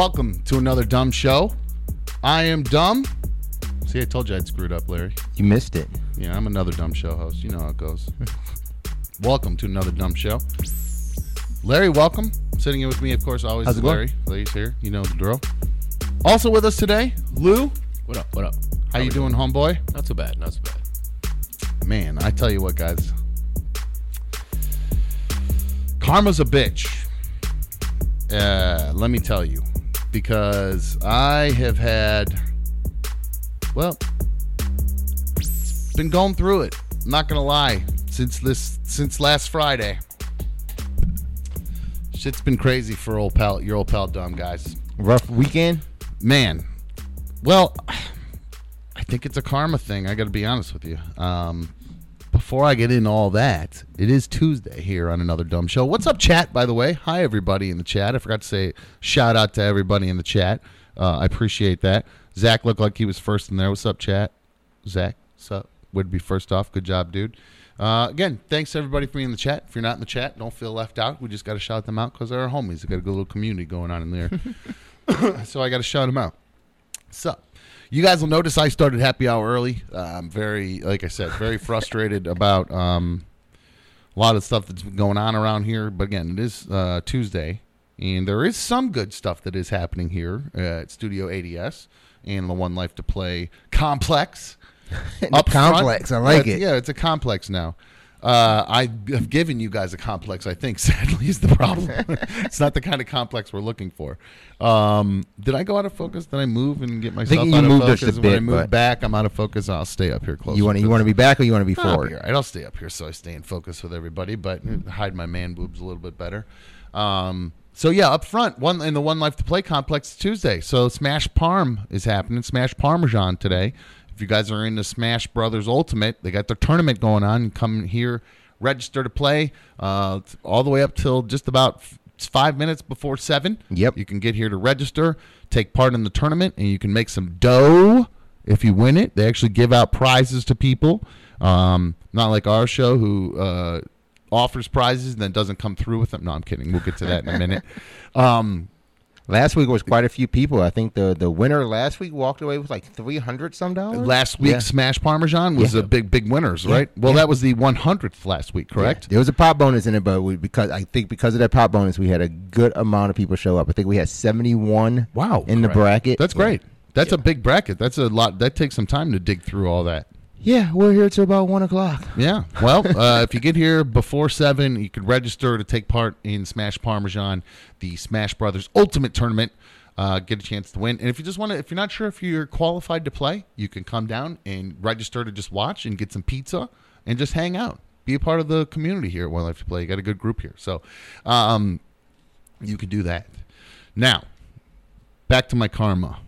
Hi. Welcome to another dumb show. I am dumb. See, I told you I'd screwed up, Larry. You missed it. Yeah, I'm another dumb show host. You know how it goes. welcome to another dumb show. Larry, welcome. Sitting in with me, of course, always How's is it going? Larry. Larry's here. You know the drill. Also with us today, Lou. What up? What up? How you doing, homeboy? Not too bad. Not too bad. Man, I tell you what, guys. Karma's a bitch. Uh, let me tell you, because I have had, well, been going through it. I'm not gonna lie, since this, since last Friday, shit's been crazy for old pal, your old pal, dumb guys. Rough weekend. Man, well, I think it's a karma thing. I got to be honest with you. Um, before I get into all that, it is Tuesday here on another dumb show. What's up, chat? By the way, hi everybody in the chat. I forgot to say shout out to everybody in the chat. Uh, I appreciate that. Zach looked like he was first in there. What's up, chat? Zach, what's up? Would be first off. Good job, dude. Uh, again, thanks everybody for being in the chat. If you're not in the chat, don't feel left out. We just got to shout them out because they're our homies. We got a good little community going on in there. so I got to shout them out. So, you guys will notice I started happy hour early. Uh, I'm very, like I said, very frustrated about um, a lot of stuff that's been going on around here. But again, it is uh, Tuesday, and there is some good stuff that is happening here uh, at Studio ADS and the One Life to Play complex. up complex, I like Yeah, it. Yeah, it's a complex now. Uh, I have given you guys a complex. I think sadly is the problem. it's not the kind of complex we're looking for. Um, did I go out of focus? Did I move and get myself you out moved of us focus? a when I bit, move but- back, I'm out of focus. I'll stay up here close. You want to you want to be back or you want to be I'll be forward? all right. I'll stay up here so I stay in focus with everybody, but hide my man boobs a little bit better. Um, so yeah, up front, one in the One Life to Play complex Tuesday. So Smash Parm is happening. Smash Parmesan today. If you guys are into Smash Brothers Ultimate, they got their tournament going on. Come here, register to play. Uh, all the way up till just about five minutes before seven. Yep. You can get here to register, take part in the tournament, and you can make some dough if you win it. They actually give out prizes to people. Um, not like our show, who uh, offers prizes and then doesn't come through with them. No, I'm kidding. We'll get to that in a minute. Um, Last week was quite a few people. I think the the winner last week walked away with like three hundred some dollars. last week's Yeah. Smash Parmesan was Yeah. a big, big winners, right? Well, Yeah. that was the 100th last week, correct? Yeah. There was a pop bonus in it, but we, because I think because of that pop bonus, we had a good amount of people show up. I think we had seventy one. Wow. in the bracket. That's Yeah. great. That's a big bracket. That's a lot. That takes some time to dig through all that. Yeah, we're here till about one o'clock. Yeah. Well, uh, if you get here before seven, you could register to take part in Smash Parmesan, the Smash Brothers Ultimate Tournament. Uh, get a chance to win. And if you just want to, if you're not sure if you're qualified to play, you can come down and register to just watch and get some pizza and just hang out. Be a part of the community here at One Life to Play. You got a good group here, so um, you can do that. Now, back to my karma.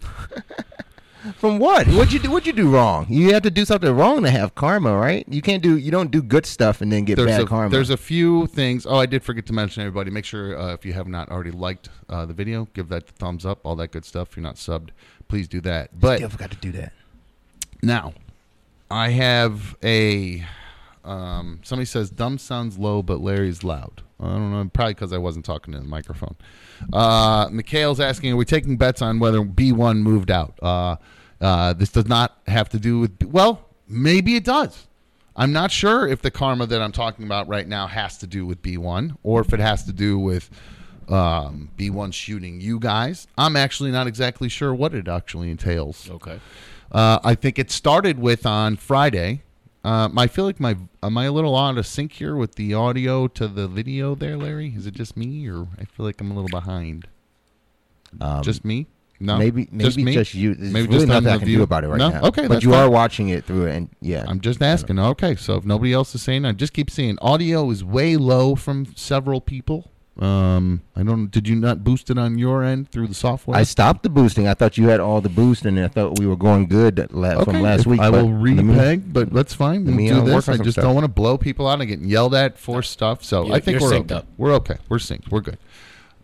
From what? What'd you do? What'd you do wrong? You have to do something wrong to have karma, right? You can't do. You don't do good stuff and then get there's bad a, karma. There's a few things. Oh, I did forget to mention everybody. Make sure uh, if you have not already liked uh, the video, give that thumbs up, all that good stuff. If you're not subbed, please do that. But Still forgot to do that. now, I have a. Um, somebody says dumb sounds low, but Larry's loud. I don't know. Probably because I wasn't talking to the microphone. Uh, Mikhail's asking, are we taking bets on whether B1 moved out? Uh, uh, this does not have to do with. Well, maybe it does. I'm not sure if the karma that I'm talking about right now has to do with B1 or if it has to do with um, B1 shooting you guys. I'm actually not exactly sure what it actually entails. Okay. Uh, I think it started with on Friday. Um, I feel like my am I a little out of sync here with the audio to the video there, Larry? Is it just me, or I feel like I'm a little behind? Um, just me? No, maybe maybe just, me? just you. There's Maybe really just nothing I can view- do about it right No? now. Okay, but you fine. are watching it through and yeah, I'm just asking. Okay, so if nobody else is saying, I just keep seeing audio is way low from several people. Um, I don't. Did you not boost it on your end through the software? I stopped the boosting. I thought you had all the boost, and I thought we were going good la- Okay, from last week. I will let me- repeg, but that's fine. We'll me, do uh, this. I just stuff. don't want to blow people out and get yelled at for stuff. So You're- I think we're synced okay. up. We're okay. We're synced. We're good.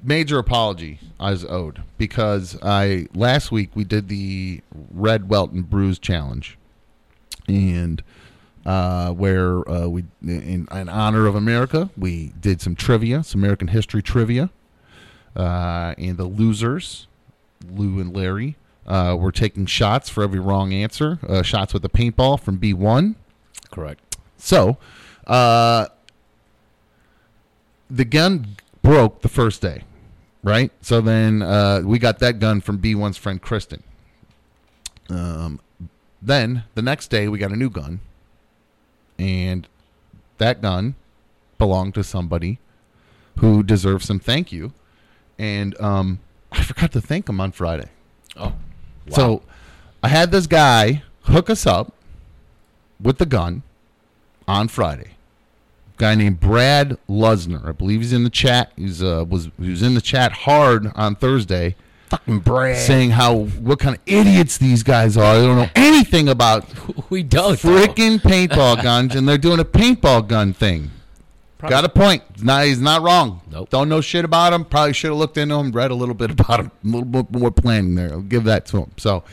Major apology is owed because I last week we did the Red Welton Bruise Challenge, and uh, where uh, we in, in honor of America we did some trivia, some American history trivia. uh, and the losers, Lou and Larry, uh, were taking shots for every wrong answer. Uh, shots with a paintball from B one. Correct. So, uh, the gun broke the first day, right? So then uh, we got that gun from B1's friend Kristen. Um, then the next day we got a new gun, and that gun belonged to somebody who deserves some thank you. And um, I forgot to thank him on Friday. Oh. wow. So I had this guy hook us up with the gun on Friday. Guy named Brad Lusner. I believe he's in the chat. He's uh was he was in the chat hard on Thursday Fucking Brad. saying how what kind of idiots these guys are. They don't know anything about we don't. though. freaking paintball guns and they're doing a paintball gun thing. Probably- Got a point. Nah, he's not wrong. Nope. Don't know shit about him. Probably should have looked into him, read a little bit about him, a little bit more planning there. I'll give that to him. So,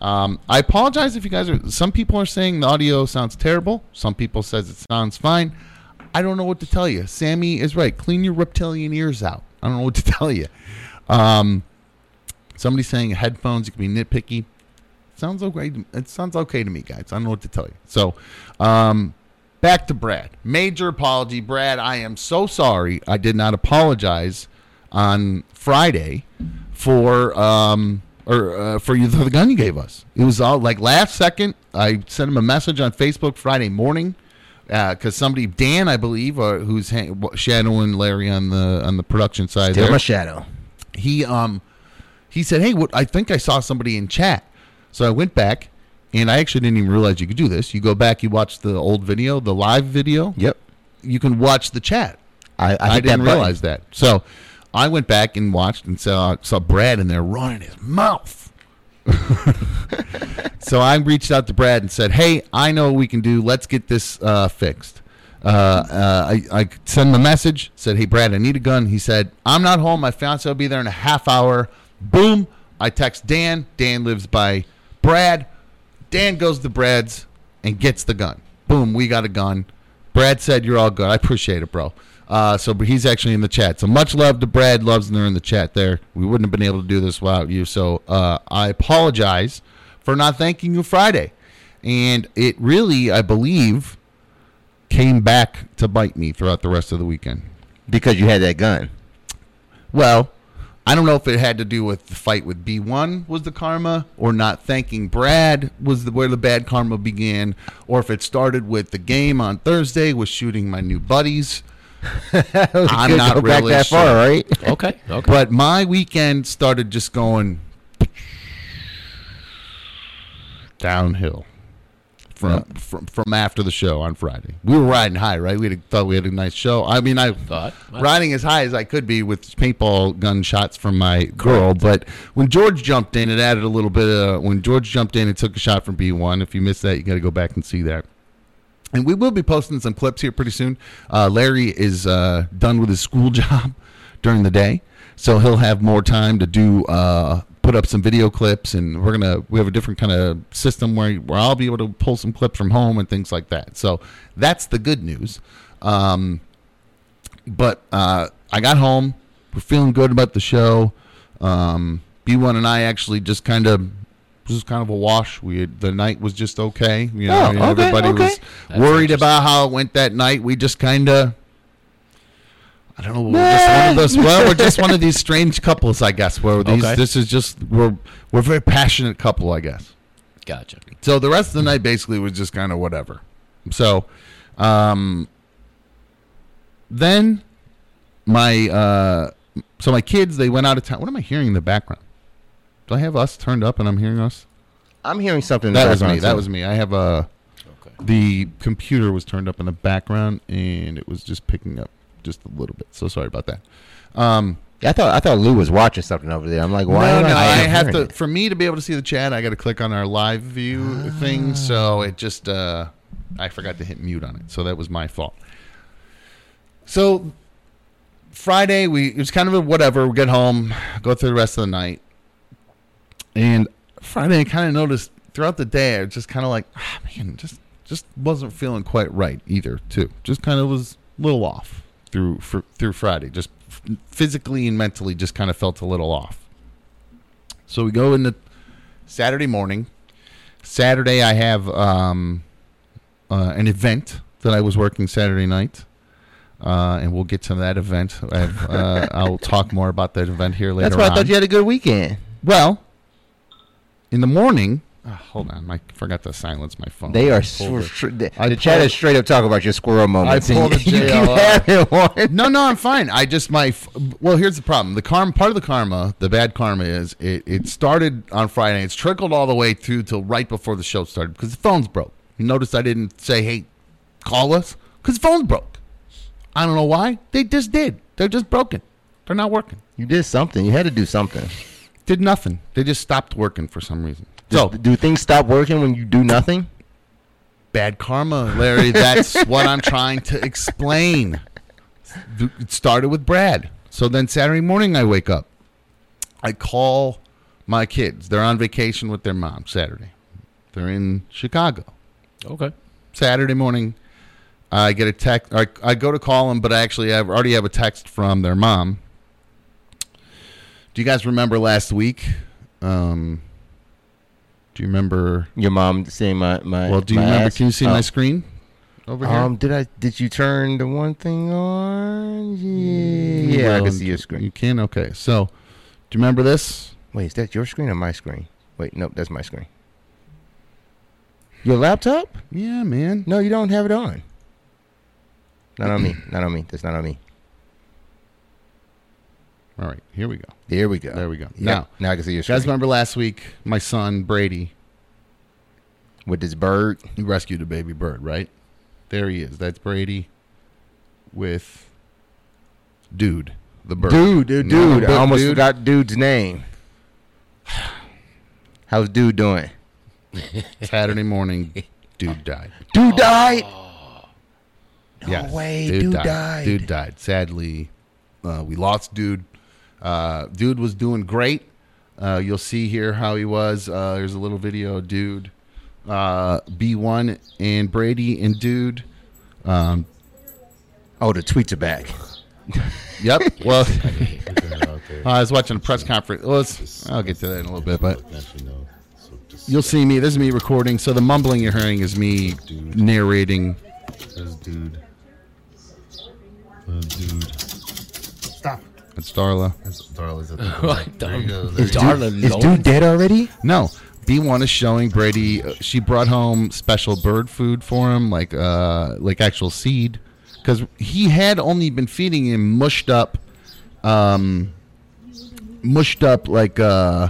um, I apologize if you guys are. Some people are saying the audio sounds terrible. Some people says it sounds fine. I don't know what to tell you. Sammy is right. Clean your reptilian ears out. I don't know what to tell you. Um, somebody saying headphones. You can be nitpicky. Sounds okay. It sounds okay to me, guys. I don't know what to tell you. So, um, back to Brad. Major apology, Brad. I am so sorry. I did not apologize on Friday for um or uh, for you the gun you gave us. It was all like last second. I sent him a message on Facebook Friday morning because somebody Dan I believe uh, who's ha- shadowing Larry on the on the production side Still there my shadow. he um he said, "Hey, what I think I saw somebody in chat." So I went back and I actually didn't even realize you could do this. You go back, you watch the old video, the live video. Yep. You can watch the chat. I, I, I, didn't that realize that. So I went back and watched and saw saw Brad in there running his mouth. so I reached out to Brad and said, "Hey, I know what we can do. Let's get this uh, fixed." Uh, uh, I, I sent him a message. Said, "Hey, Brad, I need a gun." He said, "I'm not home. My fiance will be there in a half hour." Boom! I text Dan. Dan lives by Brad. Dan goes to Brad's and gets the gun. Boom! We got a gun. Brad said, "You're all good." I appreciate it, bro. Uh, so but he's actually in the chat. So much love to Brad Lovesner in the chat there. We wouldn't have been able to do this without you. So uh, I apologize for not thanking you Friday. And it really, I believe, came back to bite me throughout the rest of the weekend. Because you had that gun. Well, I don't know if it had to do with the fight with B1 was the karma, or not thanking Brad was the, where the bad karma began, or if it started with the game on Thursday with shooting my new buddies. I'm not go back that sure. far, right? Okay. Okay. But my weekend started just going downhill from from, from after the show on Friday. We were riding high, right? We had, thought we had a nice show. I mean, I Thought. riding as high as I could be with paintball gun shots from my girl. But when George jumped in, it added a little bit. Of, when George jumped in and took a shot from B one, if you missed that, you got to go back and see that. And we will be posting some clips here pretty soon. Uh, Larry is uh, done with his school job during the day, so he'll have more time to do uh, put up some video clips, and we're gonna we have a different kind of system where where I'll be able to pull some clips from home and things like that. So that's the good news. Um, but uh, I got home. We're feeling good about the show. Um, B1 and I actually just kind of this was kind of a wash. We had, the night was just okay. You know, Oh, okay, everybody okay. was That's worried about how it went that night. We just kind of. I don't know. We're just one of those. Well, we're just one of these strange couples, I guess. Where these, Okay. this is just we're we're a very passionate couple, I guess. Gotcha. So the rest of the night basically was just kind of whatever. So, um, then my uh, so my kids they went out of town. What am I hearing in the background? Do I have us turned up and I'm hearing us? I'm hearing something. That was me. background, That was me. I have a Okay. the computer was turned up in the background and it was just picking up just a little bit. So sorry about that. Um, I thought I thought Lou was watching something over there. I'm like, why? no, no, I not have to. it? For me to be able to see the chat, I got to click on our live view thing. So it just, uh, I forgot to hit mute on it. So that was my fault. So Friday, we it was kind of a whatever. We get home, go through the rest of the night, and Friday, I kind of noticed throughout the day, I was just kind of like, ah, man, just just wasn't feeling quite right either. Too, just kind of was a little off through fr- through Friday. Just physically and mentally just kind of felt a little off. So we go into Saturday morning. Saturday, I have um, uh, an event that I was working Saturday night, uh, and we'll get to that event. I have, uh, I'll talk more about that event here later. That's why I on. thought you had a good weekend. Well, in the morning. Ah, hold on, I forgot to silence my phone. They are I pulled str- it. the, I the chat is straight up talking about your squirrel moments. I pulled the JLR. no, no, I'm fine. I just my f- well. Here's the problem. The karma part of the karma, the bad karma is it. It started on Friday. It's trickled all the way through till right before the show started because the phone's broke. You notice I didn't say, "Hey, call us," because the phone's broke. I don't know why. They just did. They're just broken. They're not working. You did something. You had to do something. Did nothing. They just stopped working for some reason. So do things stop working when you do nothing? bad karma, Larry. That's what I'm trying to explain. It started with Brad. So then Saturday morning, I wake up. I call my kids. They're on vacation with their mom Saturday. They're in Chicago. Okay. Saturday morning, I get a text. I, I go to call them, but I actually have already have a text from their mom. Do you guys remember last week? Um, do you remember? Your mom seeing my my. Well, do you remember? ass? Can you see Oh. my screen over here? Um, did I? Did you turn the one thing on? Yeah, yeah, I can see your screen. You can. Okay. So, do you remember this? Wait, is that your screen or my screen? Wait, nope, that's my screen. Your laptop? Yeah, man. No, you don't have it on. Not on me. Not on me. That's not on me. All right. Here we go. There we go. There we go. Yep. Now, now I can see your you guys remember last week? My son Brady With this bird. he rescued a baby bird. Right there, he is. That's Brady with dude, the bird. Dude, dude, No, dude. I almost dude- forgot dude's name. How's dude doing? Saturday morning, dude died. Dude died. No Yes, way, dude, died. Dude died. Sadly, uh, we lost dude. Uh, dude was doing great. Uh, you'll see here how he was. Uh, there's a little video, of dude. Uh, B1 and Brady and dude. Um, Oh, the tweets are back. yep. Well, I was watching a press conference. Well, let's- I'll get to that in a little bit, but you'll see me. This is me recording. So the mumbling you're hearing is me narrating. Says dude. Uh, dude. Stop. It's Darla. That's Darla's at the There you go. There Is you go. Darla Is dude dead already? No, B1 is showing Brady. Uh, she brought home special bird food for him, like uh, like actual seed, because he had only been feeding him mushed up, um, mushed up like. Uh,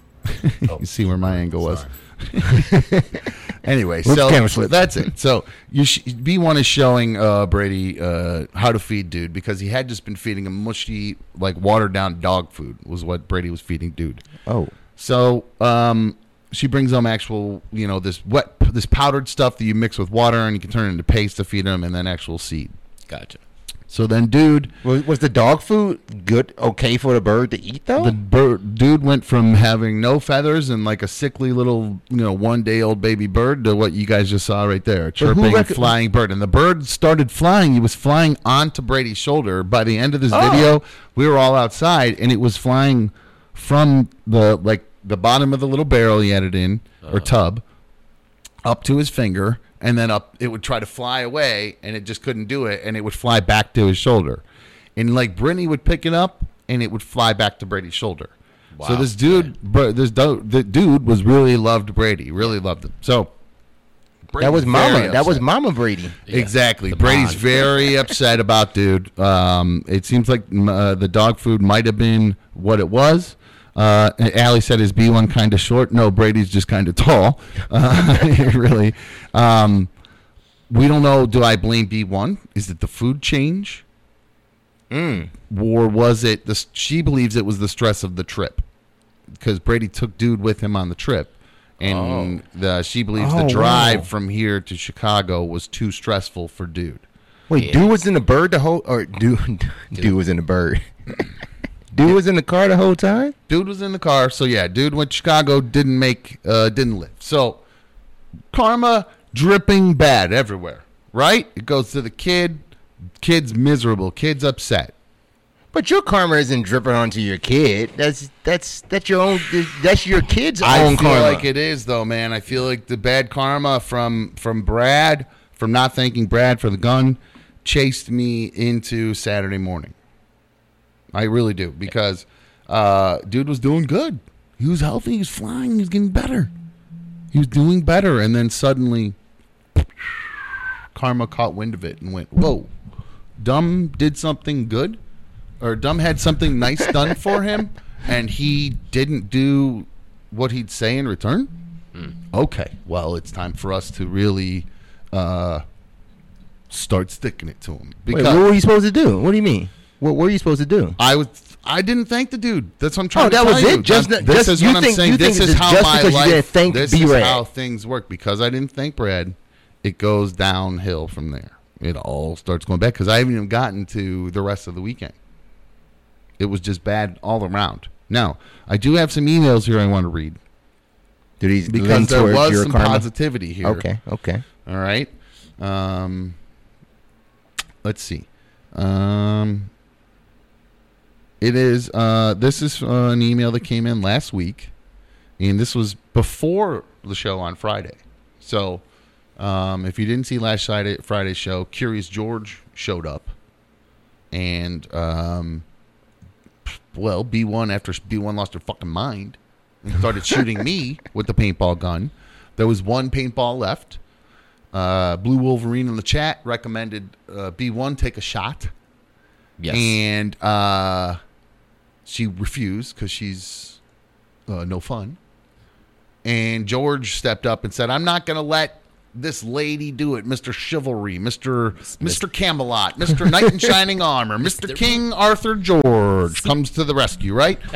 you see where my angle was. anyway, Whoops, so camera that's it. So you sh- B1 is showing uh, Brady uh, how to feed dude because he had just been feeding him mushy, like watered down dog food was what Brady was feeding dude. Oh. So um, she brings home actual, you know, this wet, this powdered stuff that you mix with water and you can turn it into paste to feed him, and then actual seed. Gotcha. So then, dude, Was, was the dog food good, okay for the bird to eat though? the bird, dude went from having no feathers and like a sickly little, you know, one day old baby bird to what you guys just saw right there, chirping, rec- flying bird. And the bird started flying. He was flying onto Brady's shoulder. By the end of this Oh. video, we were all outside, and it was flying from the like the bottom of the little barrel he had it in or uh-huh. tub up to his finger and then up it would try to fly away and it just couldn't do it and it would fly back to his shoulder and like Brittany would pick it up and it would fly back to Brady's shoulder wow. so this dude br- this do- the dude was really loved Brady really loved him so that was Mama. very That was. Mama Brady. Yeah, Exactly. the Brady's bond. very upset about dude. Um, it seems like uh, the dog food might have been what it was. Uh, Allie said, "Is B one kind of short?" No, Brady's just kind of tall. Uh, really, um, we don't know. Do I blame B one? Is it the food change, Mm. or was it the? She believes it was the stress of the trip, because Brady took dude with him on the trip, and the, she believes Oh, the drive wow. from here to Chicago was too stressful for dude. Wait, Yeah. dude was in the bird the whole, or dude, dude was in the bird. dude was in the car the whole time. Dude was in the car, so yeah, dude went to Chicago, didn't make, uh, didn't live. So karma dripping bad everywhere, right? It goes to the kid, kid's miserable, kid's upset. But your karma isn't dripping onto your kid. That's that's that's your own. That's your kid's I own feel karma. like it is though, man. I feel like the bad karma from from Brad from not thanking Brad for the gun chased me into Saturday morning. I really do because uh, dude was doing good. He was healthy. He was flying. He was getting better. He was doing better, and then suddenly, karma caught wind of it and went, "Whoa, Dumb did something good, or Dumb had something nice done for him, and he didn't do what he'd say in return." Okay, well, it's time for us to really uh, start sticking it to him Wait, because what were you supposed to do? What do you mean? What were you supposed to do? I was. I didn't thank the dude. That's what I'm trying Oh, to that was it? Just that- this just- is you what I'm think- saying. you This is how just my you life. didn't thank this B. is how things work. Because I didn't thank Brad, it goes downhill from there. It all starts going back. Because I haven't even gotten to the rest of the weekend. It was just bad all around. Now I do have some emails here I want to read Did he because there was some karma? positivity here. Okay, okay. All right. Um, let's see. Um, it is. Uh, this is uh, an email that came in last week, and this was before the show on Friday. So, um, if you didn't see last Friday Friday's show, Curious George showed up, and um, well, B one after B one lost her fucking mind and started shooting me with the paintball gun. There was one paintball left. Uh, Blue Wolverine in the chat recommended uh, B1 take a shot. Yes. And uh, she refused because she's uh, no fun. And George stepped up and said, I'm not going to let this lady do it, Mr. Chivalry, Mr. Mr. Camelot, Mr. Knight in Shining Armor, Mr. King Arthur George comes to the rescue, right?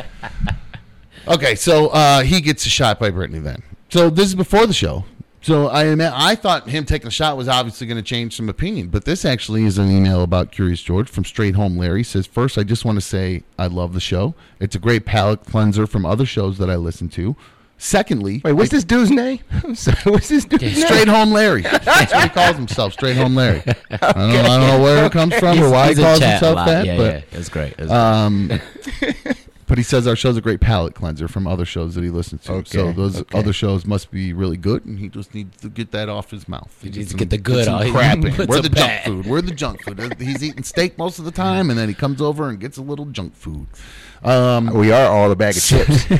Okay, so uh, he gets a shot by Brittany then. So this is before the show. So I I thought him taking a shot was obviously going to change some opinion, but this actually is an email about Curious George from Straight Home Larry. Says first, I just want to say I love the show. It's a great palate cleanser from other shows that I listen to. Secondly, Wait, what's this dude's name? Sorry, what's this dude's name? Straight Home Larry. That's what he calls himself, Straight Home Larry. I, don't, I don't know where it comes from or why he he's calls himself that, Yeah, but yeah, it's great. It's um, but he says our show's a great palate cleanser from other shows that he listens to. Okay, so those okay. other shows must be really good, and he just needs to get that off his mouth. He needs gets to get the good out. Crap in. We're the junk food. We're the junk food. He's eating steak most of the time, and then he comes over and gets a little junk food. Um, We are all a bag of chips.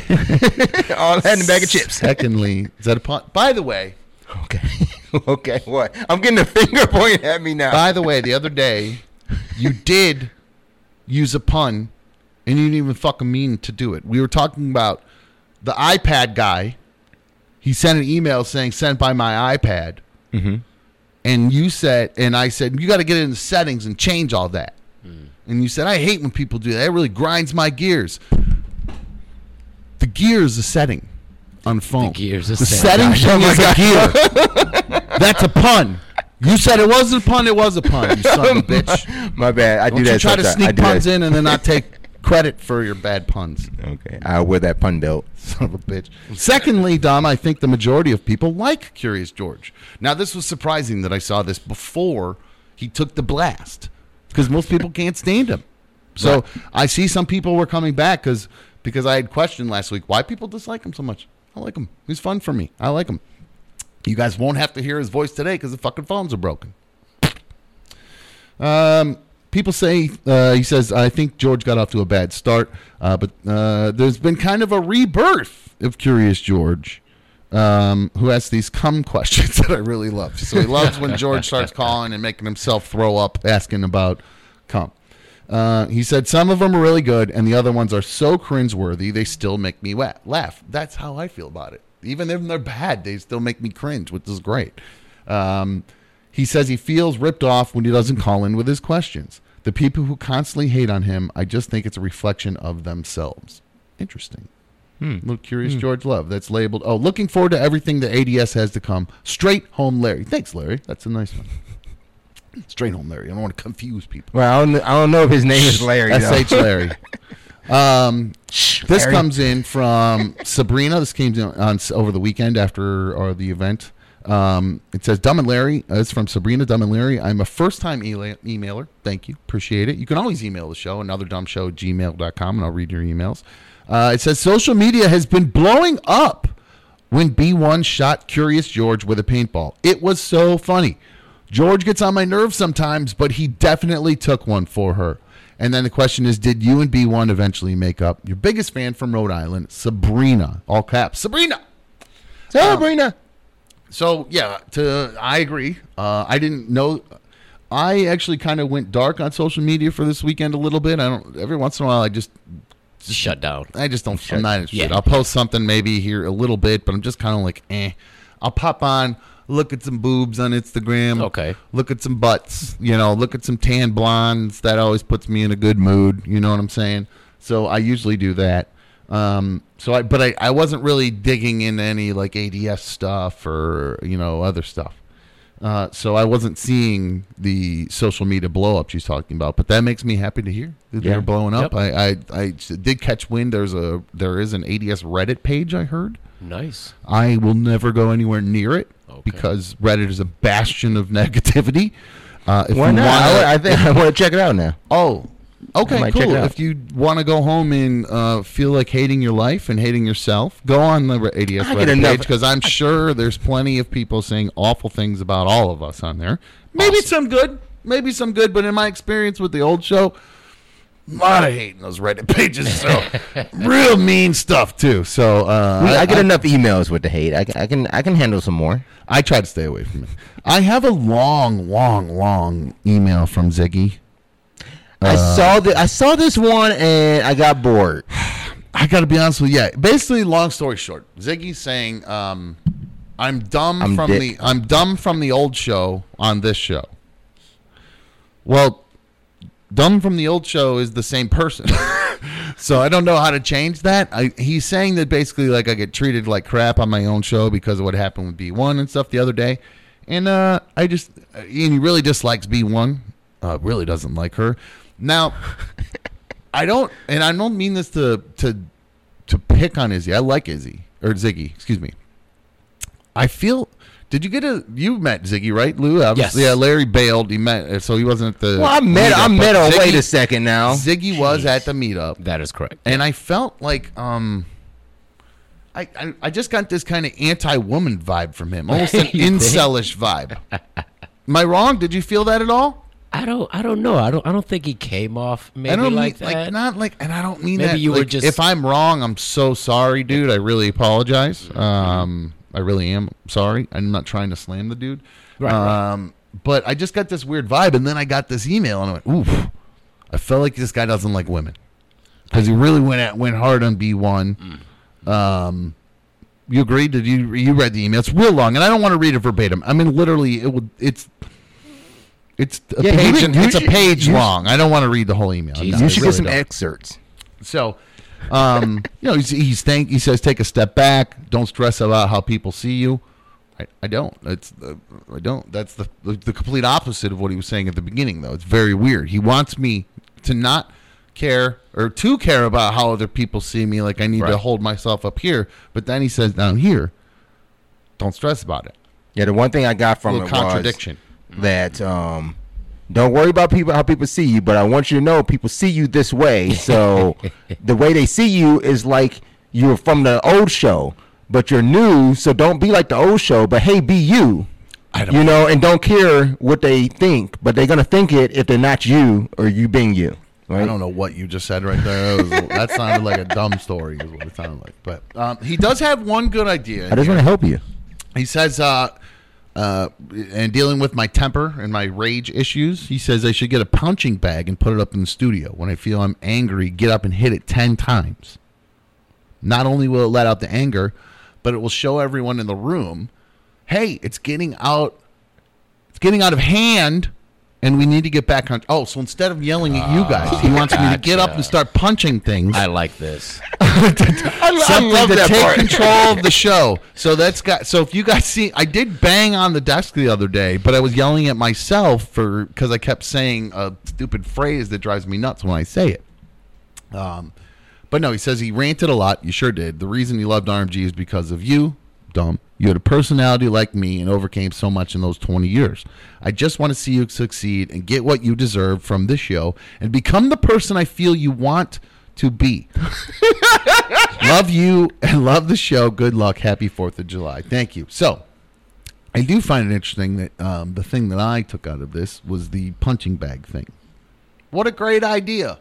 all that in a bag of chips. Secondly, is that a pun? By the way, Okay. okay. What? I'm getting a finger pointed at me now. by the way, the other day, you did use a pun, and you didn't even fucking mean to do it. We were talking about the iPad guy. He sent an email saying sent by my iPad, Mm-hmm. and you said, and I said you got to get in the settings and change all that. Hmm. And you said I hate when people do that. It really grinds my gears. The gear is a setting on phone. The gear is the setting. setting thing is a gear. That's a pun. You said it wasn't a pun. It was a pun. You son of a bitch. My bad. I Don't do you that try to sometimes. I sneak puns in and then not take credit for your bad puns. Okay. I'll wear that pun belt. Son of a bitch. Secondly, Dumb, I think the majority of people like Curious George. Now, this was surprising that I saw this before he took the blast because most people can't stand him. So I see some people were coming back because because I had questioned last week why people dislike him so much. I like him. He's fun for me. I like him. You guys won't have to hear his voice today because the fucking phones are broken. Um, people say uh, he says I think George got off to a bad start, uh, but uh, there's been kind of a rebirth of Curious George, um, who asks these cum questions that I really love. So he loves when George starts calling and making himself throw up, asking about cum. Uh, he said some of them are really good, and the other ones are so cringeworthy they still make me wa- laugh. That's how I feel about it. Even if they're bad, they still make me cringe, which is great. Um, he says he feels ripped off when he doesn't call in with his questions. The people who constantly hate on him, I just think it's a reflection of themselves. Interesting. Hmm, little curious hmm. George Love. That's labeled. Oh, looking forward to everything the ADS has to come. Straight home, Larry. Thanks, Larry. That's a nice one. Straight home, Larry. I don't want to confuse people. Well, I don't, I don't know if his name is Larry. though. SH Larry. Um, this Larry. comes in from Sabrina. This came in on over the weekend after or the event. Um, it says Dumb and Larry. Uh, it's from Sabrina Dumb and Larry. I'm a first time ela- emailer. Thank you. Appreciate it. You can always email the show, anotherdumbshow at gmail.com, and I'll read your emails. Uh, it says social media has been blowing up when B1 shot Curious George with a paintball. It was so funny. George gets on my nerves sometimes, but he definitely took one for her. And then the question is, did you and B1 eventually make up? Your biggest fan from Rhode Island, Sabrina, all caps, Sabrina. Sabrina. So yeah, to I agree. Uh, I didn't know. I actually kind of went dark on social media for this weekend a little bit. I don't. Every once in a while, I just Shut down. I just don't. I'm not interested. Yeah. I'll post something maybe here a little bit, but I'm just kind of like, eh. I'll pop on, look at some boobs on Instagram. Okay. Look at some butts. You know, look at some tan blondes. That always puts me in a good mood. You know what I'm saying? So I usually do that. Um. So I, but I, I wasn't really digging into any like ADS stuff or you know other stuff. Uh, so I wasn't seeing the social media blow up she's talking about, but that makes me happy to hear that Yeah. they're blowing up. Yep. I, I I did catch wind. There's a there is an ADS Reddit page I heard. Nice. I will never go anywhere near it Okay. because Reddit is a bastion of negativity. Uh, if Why you not? wanna- I, I think I want to check it out now. oh, okay, cool. If you want to go home and uh, feel like hating your life and hating yourself, go on the ADS I Reddit page because I'm sure there's plenty of people saying awful things about all of us on there. Maybe some good, maybe some good, but in my experience with the old show, a lot of hating those Reddit pages. So real mean stuff too. So uh, I, I get enough emails with the hate. I, can- I can I can handle some more. I try to stay away from it. I have a long, long, long email from Ziggy. I Uh, saw the I saw this one and I got bored. I got to be honest with you. Yeah, basically, long story short, Ziggy's saying, um, "I'm dumb I'm from dick. the I'm dumb from the old show on this show." Well, dumb from the old show is the same person, so I don't know how to change that. I, he's saying that basically, like I get treated like crap on my own show because of what happened with B one and stuff the other day, and uh, I just and he really dislikes B one, uh, really doesn't like her. Now, I don't, and I don't mean this to to to pick on Izzy. I like Izzy or Ziggy, excuse me. I feel. Did you get a? You met Ziggy, right, Lou? Obviously, Yes. yeah. Larry bailed. He met, so he wasn't at the. Well, I met I met her. Wait a second now. Ziggy was at the meetup, That is correct. and I felt like um. I, I, I just got this kind of anti-woman vibe from him, almost an incelish vibe. Am I wrong? Did you feel that at all? I don't. I don't know. I don't. I don't think he came off maybe I don't like mean, that. like not like, and I don't mean Maybe that. you were just- If I'm wrong, I'm so sorry, dude. I really apologize. Um, I really am sorry. I'm not trying to slam the dude. Right, right. Um, but I just got this weird vibe, and then I got this email, and I went, "Oof!" I felt like this guy doesn't like women because he really went at went hard on B one. Mm. Um, you agreed? Did you you read the email? It's real long, and I don't want to read it verbatim. I mean, literally, it would. It's it's a Yeah, you page. should- you it's a page you- long. I don't want to read the whole email. Jesus. No, you should really get some don't. excerpts. So, um, you know, he's, he's thank. He says, take a step back. Don't stress about how people see you. I, I don't. It's uh, I don't. That's the, the the complete opposite of what he was saying at the beginning, though. It's very weird. He wants me to not care or to care about how other people see me. Like I need to hold myself up here, but then he says down here, don't stress about it. Yeah, the one thing I got from little it was contradiction. That um, don't worry about people how people see you, but I want you to know people see you this way. So the way they see you is like you're from the old show, but you're new. So don't be like the old show, but hey, be you. I don't. You know, and don't care what they think, but they're gonna think it if they're not you or you being you. Right? I don't know what you just said right there. That, was, that sounded like a dumb story, is what it sounded like. But um, he does have one good idea. I just want to help you. He says, uh, uh, and dealing with my temper and my rage issues, he says I should get a punching bag and put it up in the studio. When I feel I'm angry, get up and hit it 10 times. Not only will it let out the anger, but it will show everyone in the room, hey, it's getting out, it's getting out of hand. And we need to get back on. Oh, so instead of yelling at you guys, he wants me to get up and start punching things. I like this. something love to that take part. control of the show. So that's got. So if you guys see, I did bang on the desk the other day, but I was yelling at myself for because I kept saying a stupid phrase that drives me nuts when I say it. Um, but no, he says he ranted a lot. You sure did. The reason he loved RMG is because of you, dumb, You had a personality like me and overcame so much in those 20 years. I just want to see you succeed and get what you deserve from this show and become the person I feel you want to be. love you and love the show. Good luck. Happy 4th of July. Thank you. So, I do find it interesting that um, the thing that I took out of this was the punching bag thing. What a great idea!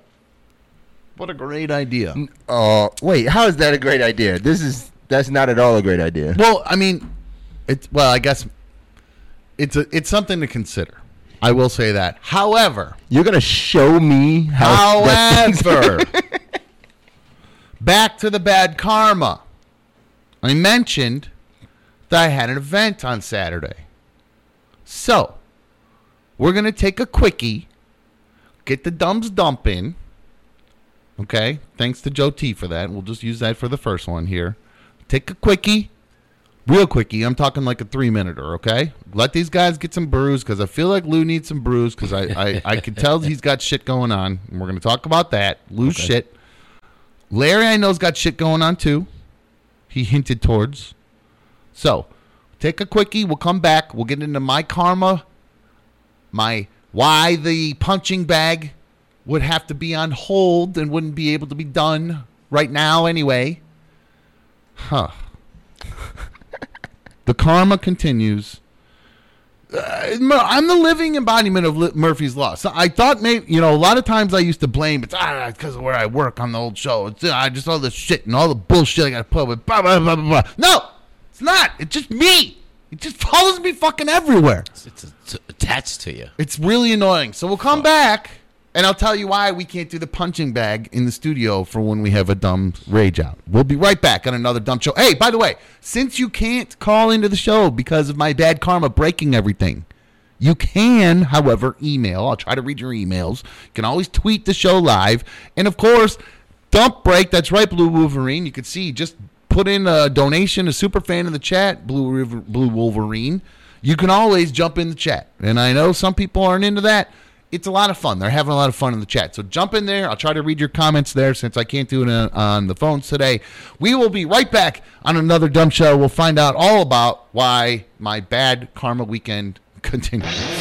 What a great idea. Uh, wait, how is that a great idea? This is that's not at all a great idea. Well, I mean, it's well, I guess it's a it's something to consider. I will say that. However, You're gonna show me how. however, back to the bad karma. I mentioned that I had an event on Saturday. So, we're going to take a quickie, get the dumbs dump in. Okay? Thanks to Joe T for that. We'll just use that for the first one here. Take a quickie, real quickie. I'm talking like a three minuter, okay? Let these guys get some brews because I feel like Lou needs some brews because I, I, I can tell he's got shit going on. And we're going to talk about that. Lou's shit. Larry, I know's got shit going on too. He hinted towards. So, take a quickie. We'll come back. We'll get into my karma, my why the punching bag would have to be on hold and wouldn't be able to be done right now anyway. Huh. the karma continues. Uh, I'm the living embodiment of Murphy's Law. So I thought maybe, you know, a lot of times I used to blame it's ah, because of where I work on the old show. It's ah, just all the shit and all the bullshit I got to put with. Blah, blah, blah, blah, blah. No, it's not. It's just me. It just follows me fucking everywhere. It's, it's, it's attached to you. It's really annoying. So we'll come back and I'll tell you why we can't do the punching bag in the studio for when we have a dumb rage out. We'll be right back on another dumb show. Hey, by the way, since you can't call into the show because of my bad karma breaking everything, you can, however, email. I'll try to read your emails. You can always tweet the show live. And of course, dump break. That's right, Blue Wolverine. You can see just put in a donation, a super fan in the chat, Blue River, Blue Wolverine. You can always jump in the chat. And I know some people aren't into that. It's a lot of fun. They're having a lot of fun in the chat. So jump in there. I'll try to read your comments there since I can't do it on- the phones today. We will be right back on another dumb show. We'll find out all about why my bad karma weekend continues.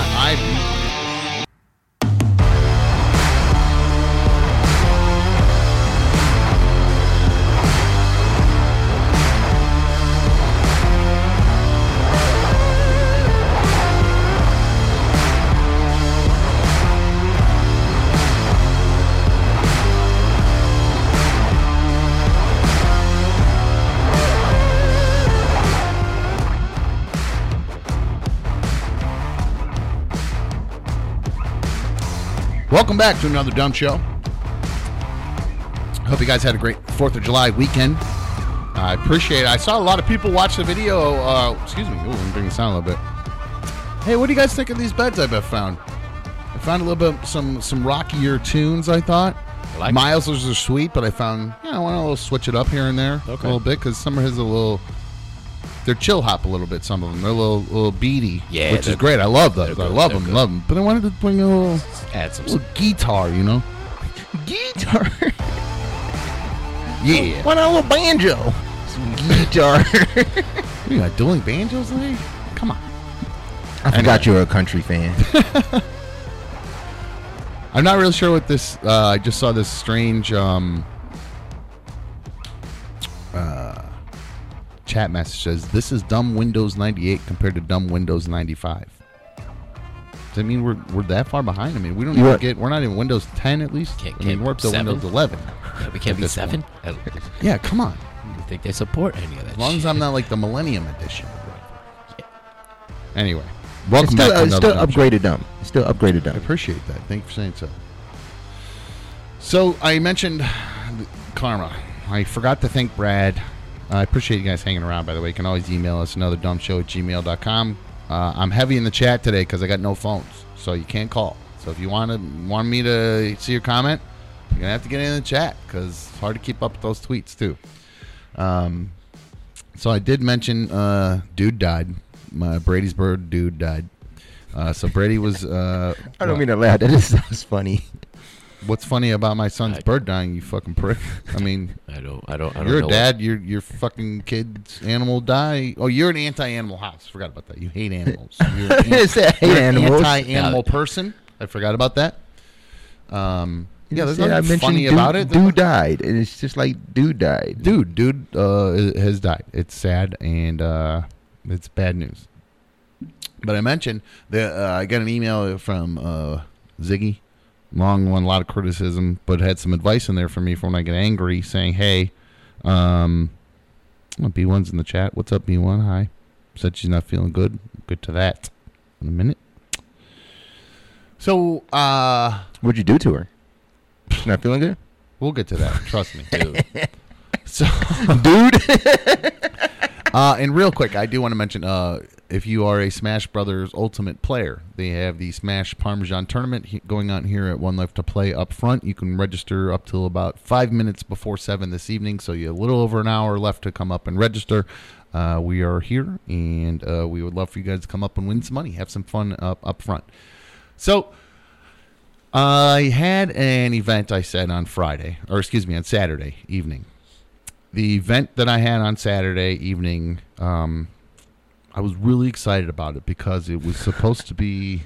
I. Welcome back to another dumb show. Hope you guys had a great Fourth of July weekend. I appreciate it. I saw a lot of people watch the video. Uh, excuse me. Ooh, let me bring the sound a little bit. Hey, what do you guys think of these beds I've found? I found a little bit some some rockier tunes. I thought. I like Miles's are sweet, but I found you know I want to switch it up here and there a little bit because some of his a little. They're chill hop a little bit. Some of them they're a little little beady, Yeah, which is great. I love those. I love them, good. love them. But I wanted to bring a little Add some. little guitar, you know. guitar. Yeah. Why not a little banjo? Some guitar. What are you got dueling banjos today? Come on. I forgot you were a country fan. I'm not really sure what this. Uh, I just saw this strange um, uh, chat message says this is dumb Windows 98 compared to dumb Windows 95. Does that mean we're we're that far behind? I mean, we don't You even are- get. We're not even Windows 10 at least. Can't- I mean, can't we're up to seven? Windows 11. we can't be this seven. I don't Yeah, come on. You think they support any of that. As long as shit. I'm not like the Millennium Edition. Anyway, welcome still, back. to uh, it's another still dumb show. upgraded dumb. Still upgraded I dumb. appreciate that. Thank you for saying so. So I mentioned karma. I forgot to thank Brad. I appreciate you guys hanging around, by the way. You can always email us another dumb show at gmail.com. Uh, I'm heavy in the chat today because I got no phones, so you can't call. So if you want to want me to see your comment, you're gonna have to get in the chat because it's hard to keep up with those tweets too. Um, so I did mention uh, dude died. My Brady's bird dude died. Uh, so Brady was. Uh, I don't mean to laugh. That is sounds funny. What's funny about my son's I- bird dying? You fucking prick. I mean, I don't. I don't. I don't you're know a what- dad. Your your fucking kid's animal die. Oh, you're an anti-animal house. Forgot about that. You hate animals. You're an, hate you're an animals. anti-animal person. I forgot about that. Um, yeah, there's nothing funny dude, about it. Dude died, and it's just like dude died. dude, dude uh, has died. It's sad and uh, it's bad news. But I mentioned that uh, I got an email from uh, Ziggy, long one, a lot of criticism, but had some advice in there for me for when I get angry, saying, "Hey, um, oh, B1's in the chat. What's up, B1? Hi. Said she's not feeling good. Good to that. In a minute. So, uh, What'd you do to her? Not feeling good, we'll get to that. Trust me, dude. So, dude. Uh, and real quick, I do want to mention uh, if you are a Smash Brothers Ultimate player, they have the Smash Parmesan tournament going on here at One Life to Play up front. You can register up till about five minutes before seven this evening, so you have a little over an hour left to come up and register. Uh, we are here, and uh, we would love for you guys to come up and win some money, have some fun up up front. So. I had an event I said on Friday, or excuse me, on Saturday evening the event that I had on Saturday evening, um, I was really excited about it because it was supposed to be,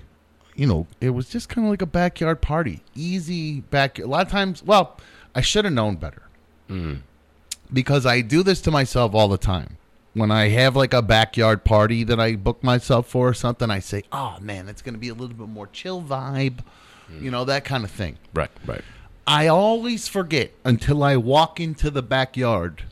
you know, it was just kind of like a backyard party, easy back. A lot of times, well, I should have known better mm. because I do this to myself all the time. When I have like a backyard party that I book myself for or something, I say, "Oh man, it's going to be a little bit more chill vibe," you know, that kind of thing. Right. Right. I always forget until I walk into the backyard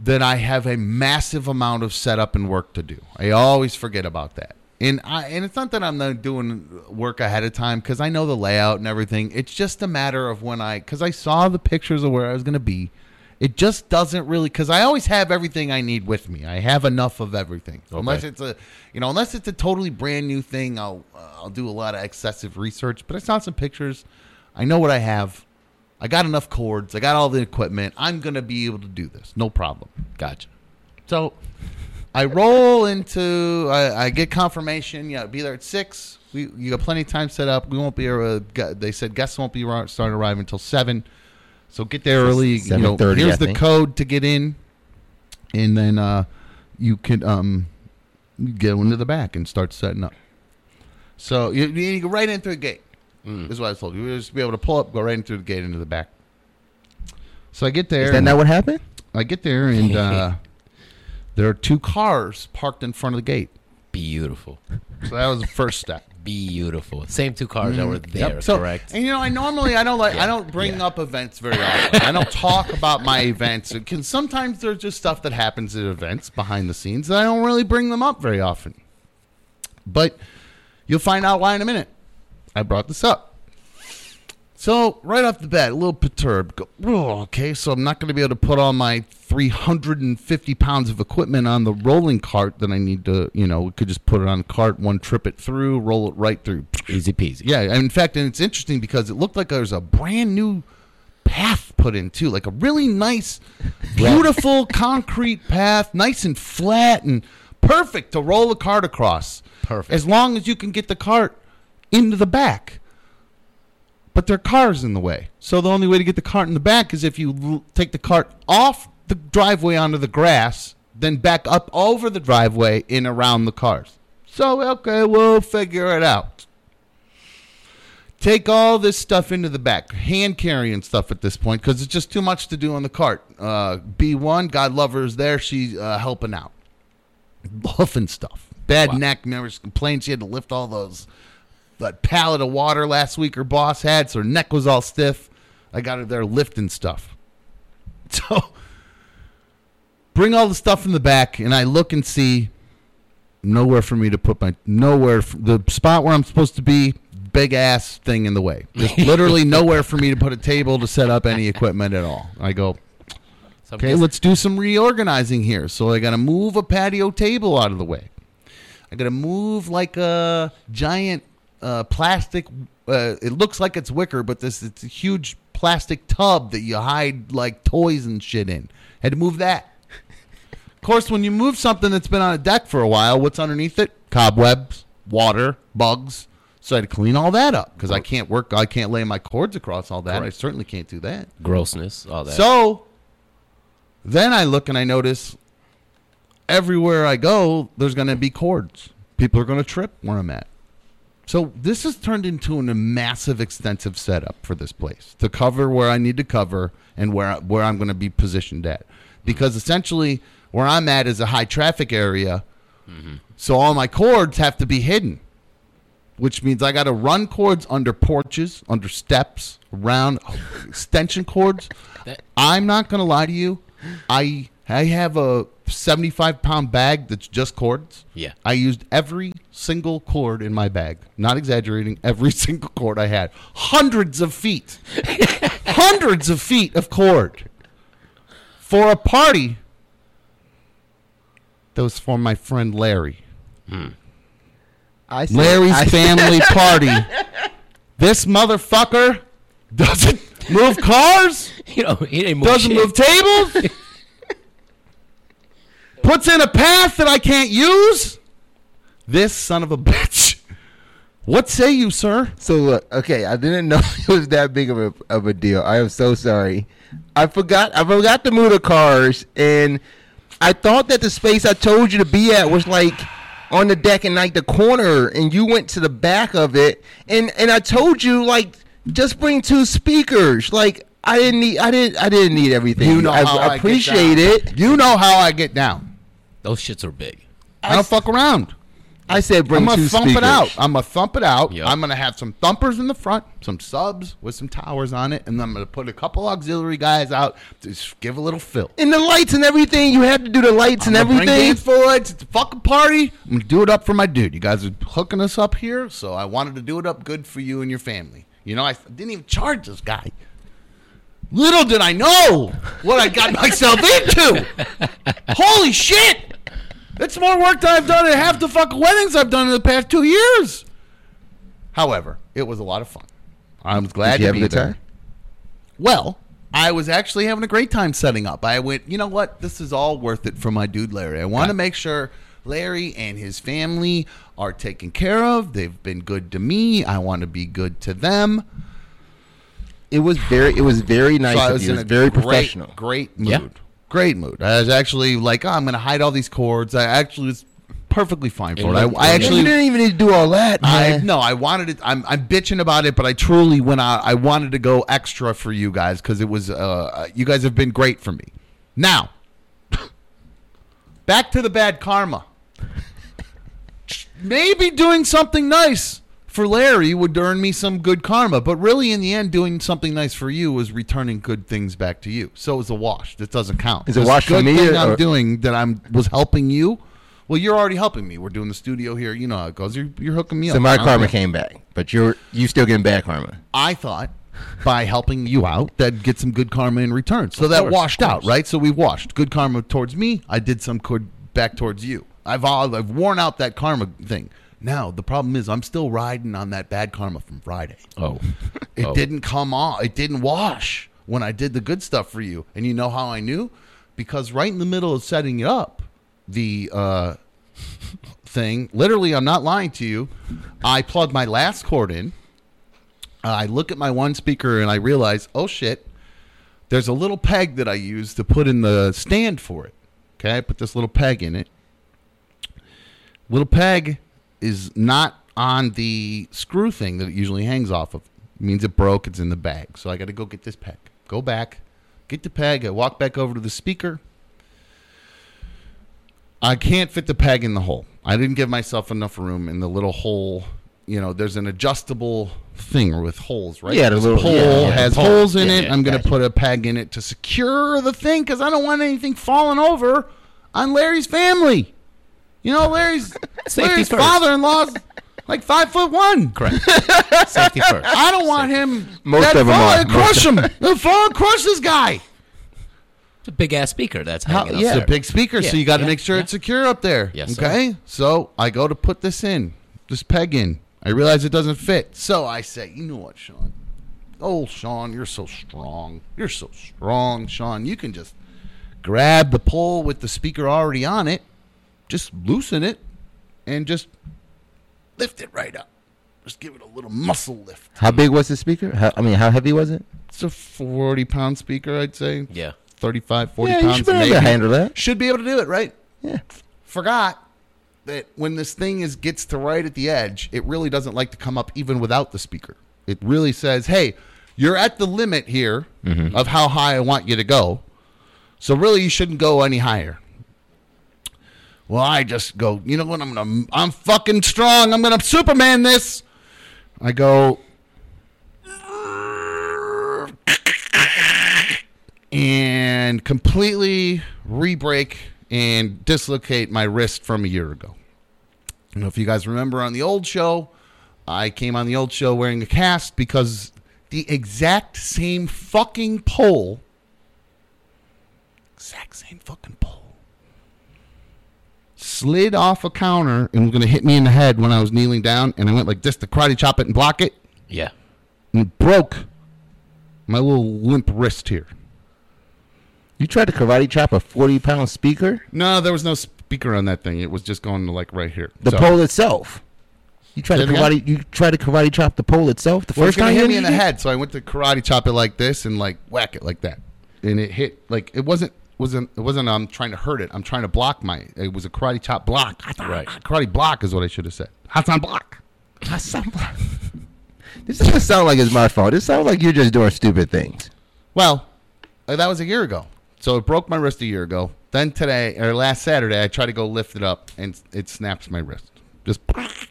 that I have a massive amount of setup and work to do. I always forget about that. And I and it's not that I'm not doing work ahead of time because I know the layout and everything. It's just a matter of when I because I saw the pictures of where I was going to be. It just doesn't really because I always have everything I need with me. I have enough of everything. Unless it's a you know unless it's a totally brand new thing, I'll uh, I'll do a lot of excessive research. But I saw some pictures. I know what I have. I got enough cords. I got all the equipment. I'm gonna be able to do this. No problem. Gotcha. So I roll into. I, I get confirmation. Yeah, be there at six. We you got plenty of time set up. We won't be. Uh, they said guests won't be starting to arrive until seven. So get there early. You know, 7:30, here's the code to get in, and then uh, you can um, get into the back and start setting up. So you, you go right in through the gate. Mm. This is what I was told. You just be able to pull up, go right in through the gate into the back. So I get there. Is that not what happened? I get there and uh, there are two cars parked in front of the gate. Beautiful. So that was the first step. Beautiful. Same two cars that were there. Mm-hmm. Yep. So, correct. And you know, I normally I don't like I don't bring Yeah. up events very often. I don't talk about my events. Can sometimes there's just stuff that happens at events behind the scenes that I don't really bring them up very often. But you'll find out why in a minute. I brought this up. So right off the bat, a little perturbed. Go, "Oh, okay, so I'm not going to be able to put all my 350 pounds of equipment on the rolling cart that I need to, you know, we could just put it on a cart, one trip it through, roll it right through. Easy peasy. Yeah, and in fact, and it's interesting because it looked like there was a brand new path put in too, like a really nice, beautiful concrete path, nice and flat and perfect to roll the cart across. Perfect. As long as you can get the cart into the back. But there are cars in the way. So the only way to get the cart in the back is if you l- take the cart off the driveway onto the grass, then back up over the driveway and around the cars. So, okay, we'll figure it out. Take all this stuff into the back, hand carrying stuff at this point because it's just too much to do on the cart. Uh, B1, God love her, is there. She's uh, helping out. Buffing stuff. Bad Wow. neck. Remember, she complained she had to lift all those that pallet of water last week her boss had, so her neck was all stiff. I got her there lifting stuff. So bring all the stuff in the back, and I look and see nowhere for me to put my nowhere the spot where I'm supposed to be. Big ass thing in the way. Just literally nowhere for me to put a table to set up any equipment at all. I go, So Okay, guessing- let's do some reorganizing here. So I got to move a patio table out of the way. I got to move like a giant uh, plastic. Uh, it looks like it's wicker, but this it's a huge plastic tub that you hide like toys and shit in. Had to move that. Of course, when you move something that's been on a deck for a while, what's underneath it? Cobwebs, water, bugs. So I had to clean all that up because I can't work. I can't lay my cords across all that. I certainly can't do that. Grossness, all that. So then I look and I notice everywhere I go, there's going to be cords. People are going to trip where I'm at. So this has turned into a massive, extensive setup for this place to cover where I need to cover and where where I'm going to be positioned at. Because essentially, where I'm at is a high traffic area, mm-hmm. so all my cords have to be hidden which means I got to run cords under porches, under steps, around oh, extension cords. That- I'm not going to lie to you. I I have a 75 pound bag that's just cords. Yeah. I used every single cord in my bag. Not exaggerating. Every single cord I had. Hundreds of feet. Hundreds of feet of cord for a party that was for my friend Larry. Hmm. I said, Larry's I, family party. This motherfucker doesn't move cars, you know, he didn't move doesn't shit. move tables, puts in a path that I can't use. This son of a bitch. What say you, sir? So look, okay, I didn't know it was that big of a of a deal. I am so sorry. I forgot I forgot to move the cars and I thought that the space I told you to be at was like on the deck and like the corner and you went to the back of it and and I told you like just bring two speakers. Like I didn't need I didn't I didn't need everything. You know I, how I, get appreciate down. it. You know how I get down. Those shits are big. I don't fuck around. I said bring I'm gonna two thump speakers. it out. I'm gonna thump it out. Yep. I'm gonna have some thumpers in the front, some subs with some towers on it, and then I'm gonna put a couple auxiliary guys out to just give a little fill. And the lights and everything, you had to do the lights and I'm gonna bring everything. dance for it. It's a fucking party. I'm gonna do it up for my dude. You guys are hooking us up here, so I wanted to do it up good for you and your family. You know, I didn't even charge this guy. Little did I know what I got myself into. Holy shit! That's more work than I've done at half the fucking weddings I've done in the past two years. However, it was a lot of fun. I was glad Did you to have a be good there. time? Well, I was actually having a great time setting up. I went, you know what? This is all worth it for my dude Larry. I want to make sure Larry and his family are taken care of. They've been good to me. I want to be good to them. It was very it was very nice so I of was you. It was a very great, professional. Great mood. Yeah. Great mood. I was actually like, oh, I'm going to hide all these cords. I actually was perfectly fine for it. I, I actually you didn't even need to do all that, I no, I wanted it. I'm I'm bitching about it, but I truly went out. I wanted to go extra for you guys because it was. Uh, you guys have been great for me. Now, back to the bad karma. Maybe doing something nice for Larry would earn me some good karma, but really, in the end, doing something nice for you was returning good things back to you. So it's a wash. That doesn't count. Is it wash for good me thing or- I'm doing that I'm was helping you. Well, you're already helping me. We're doing the studio here. You know how it goes. You're, you're hooking me up. So my karma came back, but you're you still getting bad karma. I thought by helping you out that get some good karma in return. So that course, washed out, right? So we washed good karma towards me. I did some good back towards you. I've all, I've worn out that karma thing. Now the problem is I'm still riding on that bad karma from Friday. Oh, It Oh. didn't come off. It didn't wash when I did the good stuff for you. And you know how I knew? Because right in the middle of setting it up, the uh, thing, literally, I'm not lying to you. I plugged my last cord in. Uh, I look at my one speaker and I realize, oh shit, there's a little peg that I use to put in the stand for it. Okay, I put this little peg in it. Little peg is not on the screw thing that it usually hangs off of. It means it broke. It's in the bag. So I got to go get this peg. Go back, get the peg. I walk back over to the speaker. I can't fit the peg in the hole. I didn't give myself enough room in the little hole. You know, there's an adjustable thing with holes, right? Yeah, the little- hole yeah, yeah, has pole. holes in Yeah, it. I'm going to put a peg in it to secure the thing because I don't want anything falling over on Larry's family. You know, Larry's Safety Larry's first. father-in-law's like five foot one. correct. Safety first. I don't want him. Most that of 'em fall are. and crush him. They'll fall and crush this guy. It's a big ass speaker that's How- hanging yeah. It's a big speaker, so Yeah, you got to yeah, make sure yeah. it's secure up there. Yes, sir. okay. So I go to put this in, this peg in. I realize it doesn't fit. So I say, you know what, Sean? Oh, Sean, you're so strong. You're so strong, Sean. You can just grab the pole with the speaker already on it, just loosen it, and just lift it right up. Just give it a little muscle lift. How big was the speaker? How, I mean, how heavy was it? It's a 40 pound speaker, I'd say. Yeah. 35, 40 yeah, you pounds. should be able to handle that. Should be able to do it, right? Yeah. forgot that when this thing is gets to right at the edge, it really doesn't like to come up even without the speaker. It really says, "Hey, you're at the limit here mm-hmm. of how high I want you to go. So really you shouldn't go any higher." Well, I just go, "You know what? I'm to I'm fucking strong. I'm to Superman this." I go and completely re-break and dislocate my wrist from a year ago. I know if you guys remember on the old show, I came on the old show wearing a cast because the exact same fucking pole, exact same fucking pole, slid off a counter and was going to hit me in the head when I was kneeling down, and I went like this to karate chop it and block it, Yeah. and it broke my little limp wrist here. You tried to karate chop a 40 pound speaker? No, there was no speaker on that thing. It was just going to like right here. The So- pole itself. You tried to Say again? karate. You tried to karate chop the pole itself. The Well, first it's gonna time you hit me in the head, so I went to karate chop it like this and like whack it like that, and it hit like it wasn't wasn't it wasn't I'm trying to hurt it. I'm trying to block my. It was a karate chop block. Right. Karate block is what I should have said. Hassan block. Hassan block. this doesn't sound like it's my fault. This sounds like you're just doing stupid things. Well, uh, that was a year ago. So it broke my wrist a year ago. Then today or last Saturday, I try to go lift it up and it snaps my wrist. Just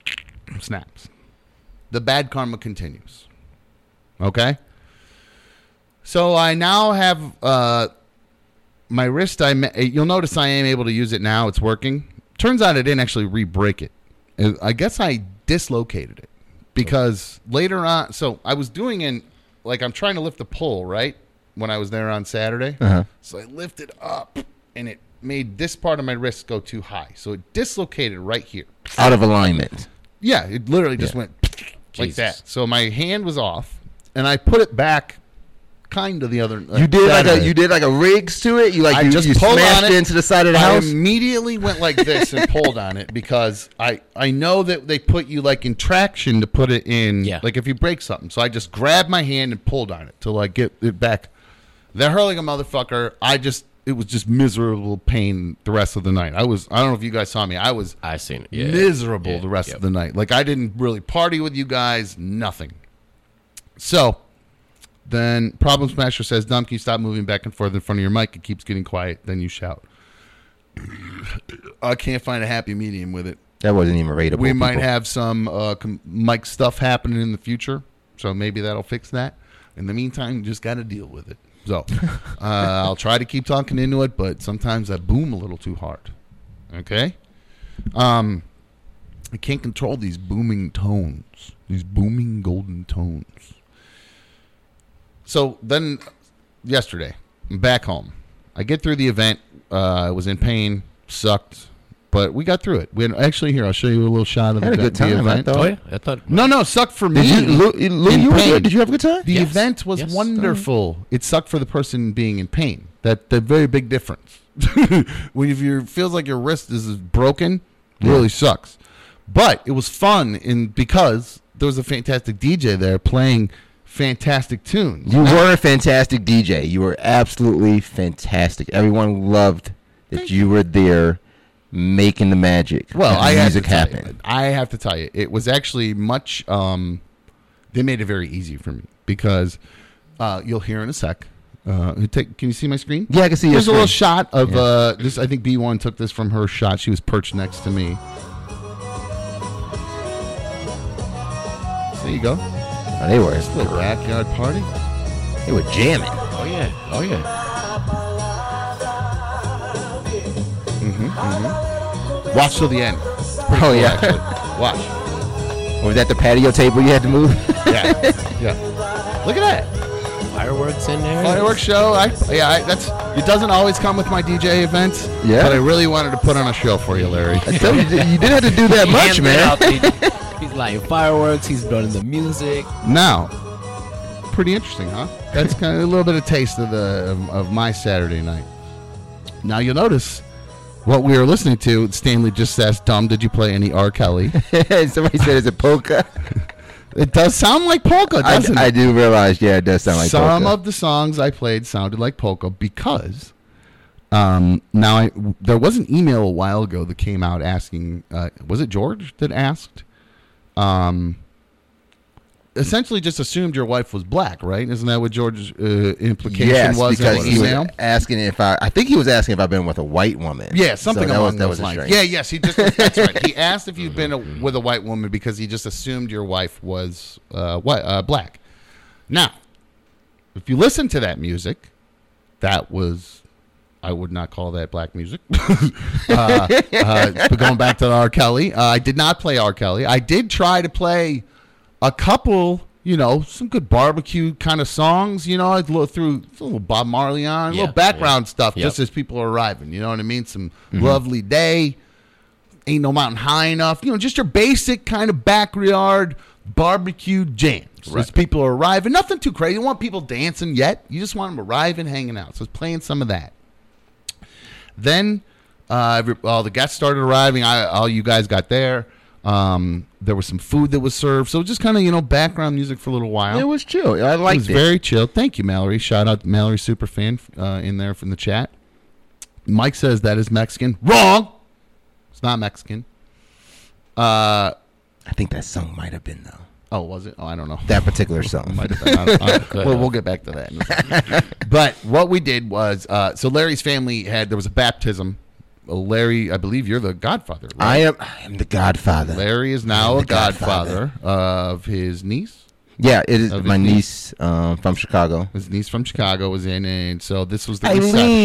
snaps. The bad karma continues. Okay. So I now have uh, my wrist. I ma- you'll notice I am able to use it now. It's working. Turns out I didn't actually re-break it. Uh, I guess I dislocated it because later on. So I was doing in like I'm trying to lift the pole right when I was there on Saturday. Uh-huh. So I lifted up and it made this part of my wrist go too high. So it dislocated right here. Out of alignment. Yeah, it literally just Yeah. went like that. So my hand was off, and I put it back, kind of the other. Uh, you did like a you did like a rigs to it. You like I you, just you pulled smashed on it. into the side of the I house. immediately went like this and pulled on it because I I know that they put you like in traction to put it in. Yeah. Like if you break something, so I just grabbed my hand and pulled on it to like get it back. They're hurling a motherfucker. I just it was just miserable pain the rest of the night. I was I don't know if you guys saw me. I was I seen it. Yeah. miserable Yeah. the rest of the night. Like I didn't really party with you guys, nothing. So then Problem Smasher says, Dom, can you stop moving back and forth in front of your mic? It keeps getting quiet. Then you shout. I can't find a happy medium with it. that wasn't even rateable. We might people. have some uh, com- mic stuff happening in the future, so maybe that'll fix that. In the meantime, you just got to deal with it. So uh, I'll try to keep talking into it, but sometimes I boom a little too hard. Okay. Um, I can't control these booming tones, these booming golden tones. So then, yesterday, I'm back home. I get through the event. Uh, I was in pain, sucked, but we got through it. We had, actually here. I'll show you a little shot of Had the, a good the time, I event. thought. Oh yeah. I thought. No, no, sucked for me. Did you, Lou, Lou, in you were pain. good? Did you have a good time? The Yes. event was Yes. wonderful. It sucked for the person being in pain. That the very big difference. when if you feels like your wrist is broken, really sucks. But it was fun in because there was a fantastic DJ there playing fantastic tunes. You were a fantastic DJ. You were absolutely fantastic. Everyone loved that Thank you were there making the magic. Well, the I have to music tell happen. You, I have to tell you, it was actually much. Um, they made it very easy for me because uh, you'll hear in a sec. Uh, take, can you see my screen? Yeah, I can see your There's a little shot of Yeah. uh, this. I think B1 took this from her shot. She was perched next to me. There you go. They were Little backyard party. they were jamming. Oh yeah. Oh yeah. Mm-hmm. Watch till the end. Oh yeah. Actually, watch. was that the patio table you had to move? Yeah, yeah. Look at that. Fireworks in there. Fireworks show. I yeah. I, that's it. Doesn't always come with my DJ events. Yeah. But I really wanted to put on a show for you, Larry. I tell you, you didn't have to do that He much, man. up. He- He's lighting fireworks. He's running the music. Now, pretty interesting, huh? That's kind of a little bit of taste of the of, of my Saturday night. Now you'll notice what we were listening to. Stanley just asked, "Tom, did you play any R. Kelly?" Somebody said is it polka. it does sound like polka, I, doesn't I it? do realize, yeah, it does sound like polka Some polka. of the songs I played sounded like polka because. Um, now I there was an email a while ago that came out asking uh, was it George that asked um essentially just assumed your wife was black right isn't that what George's uh, implication yes, was in because he was asking if I. I think he was asking if I've been with a white woman. yeah something so that along was, that those was lines yeah yes he just that's right he asked if you'd been a, with a white woman because he just assumed your wife was uh, white, uh, black now if you listen to that music that was I would not call that black music. uh, uh, but going back to R. Kelly, uh, I did not play R. Kelly. I did try to play a couple, you know, some good barbecue kind of songs. You know, I'd look through a little Bob Marley on, a Yeah, little background stuff Yep. just as people are arriving. You know what I mean? Some lovely day. Ain't no mountain high enough. You know, just your basic kind of backyard barbecue jams. As people are arriving, nothing too crazy. You don't want people dancing yet. You just want them arriving, hanging out. So it's playing some of that. Then uh, every, all the guests started arriving. I, all you guys got there. Um, there was some food that was served. So just kind of you know background music for a little while. It was chill. I It liked was it. very chill. Thank you, Mallory. Shout out to Mallory Superfan uh, in there from the chat. Mike says that is Mexican. Wrong. It's not Mexican. Uh I think that song might have been though. oh, was it? Oh, I don't know. That particular song. Might have been. I don't- I don't- well, we'll get back to that. in a second. but what we did was, uh, so Larry's family had there was a baptism. Uh, Larry, I believe you're the godfather. right? I am. I am the Godfather. Larry is now a godfather. godfather of his niece. Yeah, it is my niece. niece um, from Chicago. His niece from Chicago was in, and so this was the Eileen.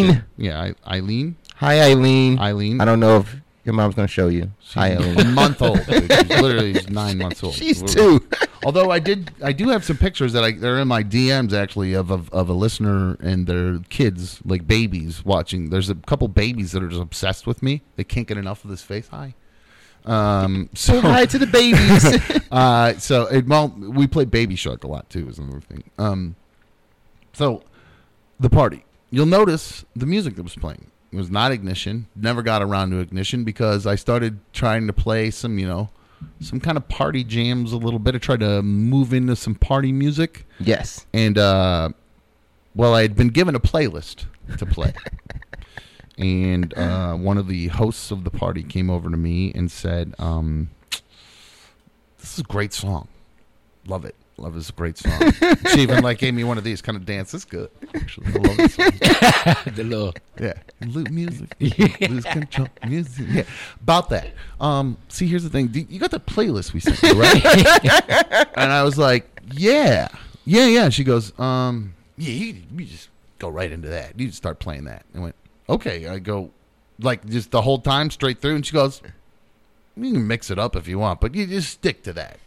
reception. Yeah, I- Eileen. Hi, Eileen. Eileen. I don't know if your mom's gonna show you. Hi, She's a month old. She's literally she's nine months old. She's two. Although I did, I do have some pictures that I they're in my DMs actually of of, of a listener and their kids, like babies, watching. There's a couple babies that are just obsessed with me. They can't get enough of this face. Hi. Um. So Say hi to the babies. uh, so it, well, we play Baby Shark a lot too, is another thing. Um, so the party, you'll notice the music that was playing it was not Ignition. Never got around to Ignition because I started trying to play some, you know, some kind of party jams a little bit. I tried to move into some party music, yes. and uh, well, I had been given a playlist to play. And uh, one of the hosts of the party came over to me and said, um, "This is a great song. Love it. Love this great song." she even like gave me one of these kind of dance. Is good. Actually, I love this song. the little Yeah, loot music, lose control music. Yeah, about that. Um, see, here's the thing. Do- You got the playlist we sent you, right? and I was like, yeah, yeah, yeah. She goes, um, yeah, you, you just go right into that. You just start playing that. I went, okay. I go, like, just the whole time straight through. And she goes, you can mix it up if you want, but you just stick to that.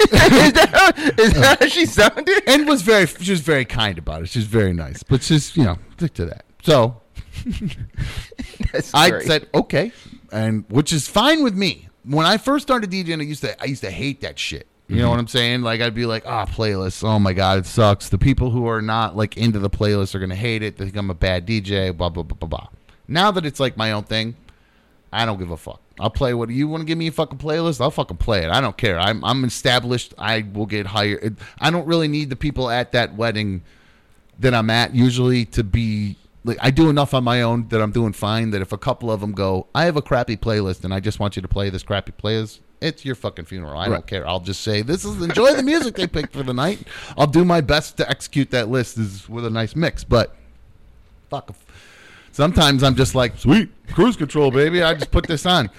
Is, that, is that how she sounded? and was very, she was very kind about it. She was very nice, but just you know, stick to that. So That's I great. said okay, and which is fine with me. When I first started DJing, I used to I used to hate that shit. You Mm-hmm. know what I'm saying? Like I'd be like, ah, playlists. Oh my god, it sucks. The people who are not like into the playlist are gonna hate it. They think I'm a bad DJ. Blah blah blah blah blah. Now that it's like my own thing, I don't give a fuck. I'll play what you want to give me a fucking playlist. I'll fucking play it. I don't care. I'm I'm established. I will get hired. I don't really need the people at that wedding that I'm at usually to be like I do enough on my own that I'm doing fine. That if a couple of them go, I have a crappy playlist and I just want you to play this crappy playlist. It's your fucking funeral. I don't care. I'll just say this is enjoy the music they picked for the night. I'll do my best to execute that list is with a nice mix. But fuck. Sometimes I'm just like, sweet cruise control, baby. I just put this on.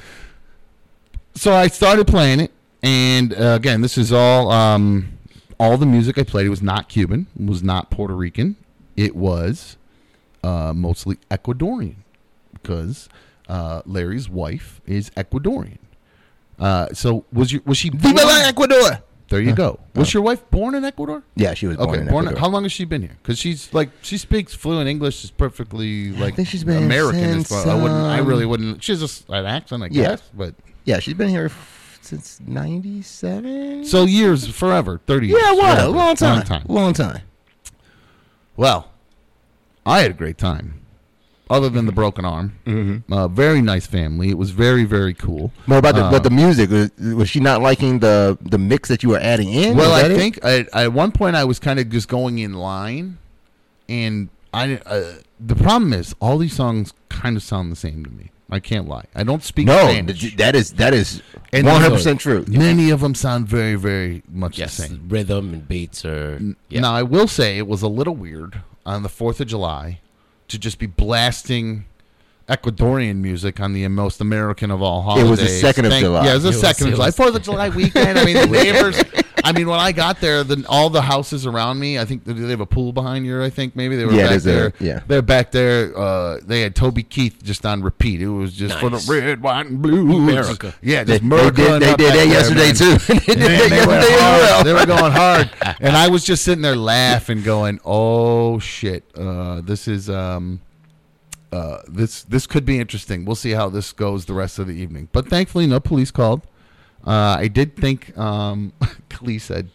So I started playing it, and uh, again, this is all um, all the music I played. It was not Cuban, was not Puerto Rican. It was uh, mostly Ecuadorian because uh, Larry's wife is Ecuadorian. Uh, so was you was she Viva la Ecuador. There you go. Was your wife born in Ecuador? Yeah, she was born Okay, in born. Ecuador. How long has she been here? Because she's like she speaks fluent English. She's perfectly like I think she's been American. as since, far. I wouldn't. I um, really wouldn't. She's just an accent, I Yeah. guess. But Yeah, she's been here f- since '97. so years, forever, thirty. years. yeah, what a long time. Long time. Long time. Well, I had a great time. Other than the broken arm, mm-hmm. uh, very nice family. It was very, very cool. What about the Uh, but the music? Was, was she not liking the the mix that you were adding in? Well, I it? think at, at one point I was kind of just going in line, and I uh, the problem is all these songs kind of sound the same to me. I can't lie. I don't speak no. Spanish. That is that is And one hundred percent true. Many of them sound very, very much Yes, the same. rhythm and beats are. Yeah. Now, I will say it was a little weird on the 4th of July to just be blasting Ecuadorian music on the most American of all holidays. It was the 2nd of July. Yeah, it was the It was- 2nd of it July. 4th of July weekend. I mean, the neighbors. I mean, when I got there, the, all the houses around me, I think, do they have a pool behind here? I think maybe they were Yeah, back there's a- there. yeah. They're back there. Uh, they had Toby Keith just on repeat. It was just for the Nice. red, white, and blue. America. Yeah, They, just they America did, they did that yesterday man. too. they did Man, that they, went yesterday as hard. well. they were going hard, and I was just sitting there laughing, going, "Oh shit, uh, this is um, uh, this this could be interesting. We'll see how this goes the rest of the evening." But thankfully, no police called. Uh, I did think um, Klee said,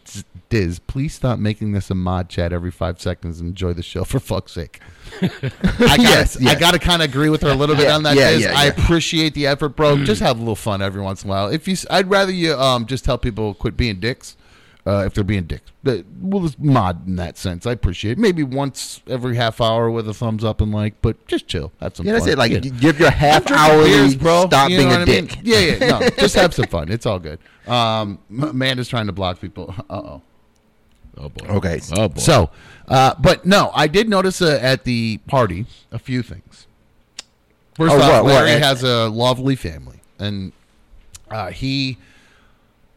"Diz, please stop making this a mod chat every five seconds and enjoy the show for fuck's sake." I got Yes, I yes. got to kind of agree with her a little bit Yeah, on that. yeah, yeah, I appreciate the effort, bro. Just have a little fun every once in a while. If you, I'd rather you um just tell people quit being dicks. Uh, if they're being dicks, we'll just mod in that sense. I appreciate it. maybe once every half hour with a thumbs up and like, but just chill, have some Yeah, that's fun. it. Like Yeah. give your half drinking hourly beers, bro. stop You being what a I mean? dick. Yeah, yeah, no, just have some fun. It's all good. Um, Amanda's trying to block people. Uh oh. Oh boy. Okay. Oh boy. So, uh, but no, I did notice uh, at the party a few things. First Oh, off, what- what? Larry has a lovely family, and uh, he,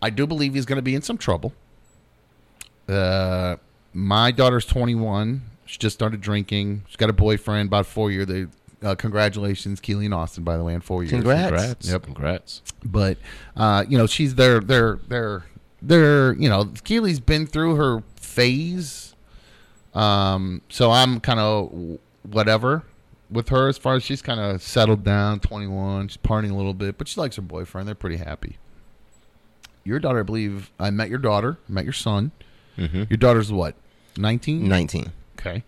I do believe he's going to be in some trouble. Uh, my daughter's 21. She just started drinking. She's got a boyfriend, about four years. They, uh, congratulations, Keely and Austin, by the way, in four years. Congrats. Congrats. Yep. Congrats. But uh, you know, she's their their their their you know, Keely's been through her phase. Um, so I'm kind of whatever with her as far as she's kind of settled down, 21, she's partying a little bit, but she likes her boyfriend. They're pretty happy. Your daughter, I believe, I met your daughter, met your son. Mm-hmm. Your daughter's what, 19? Nineteen. Okay.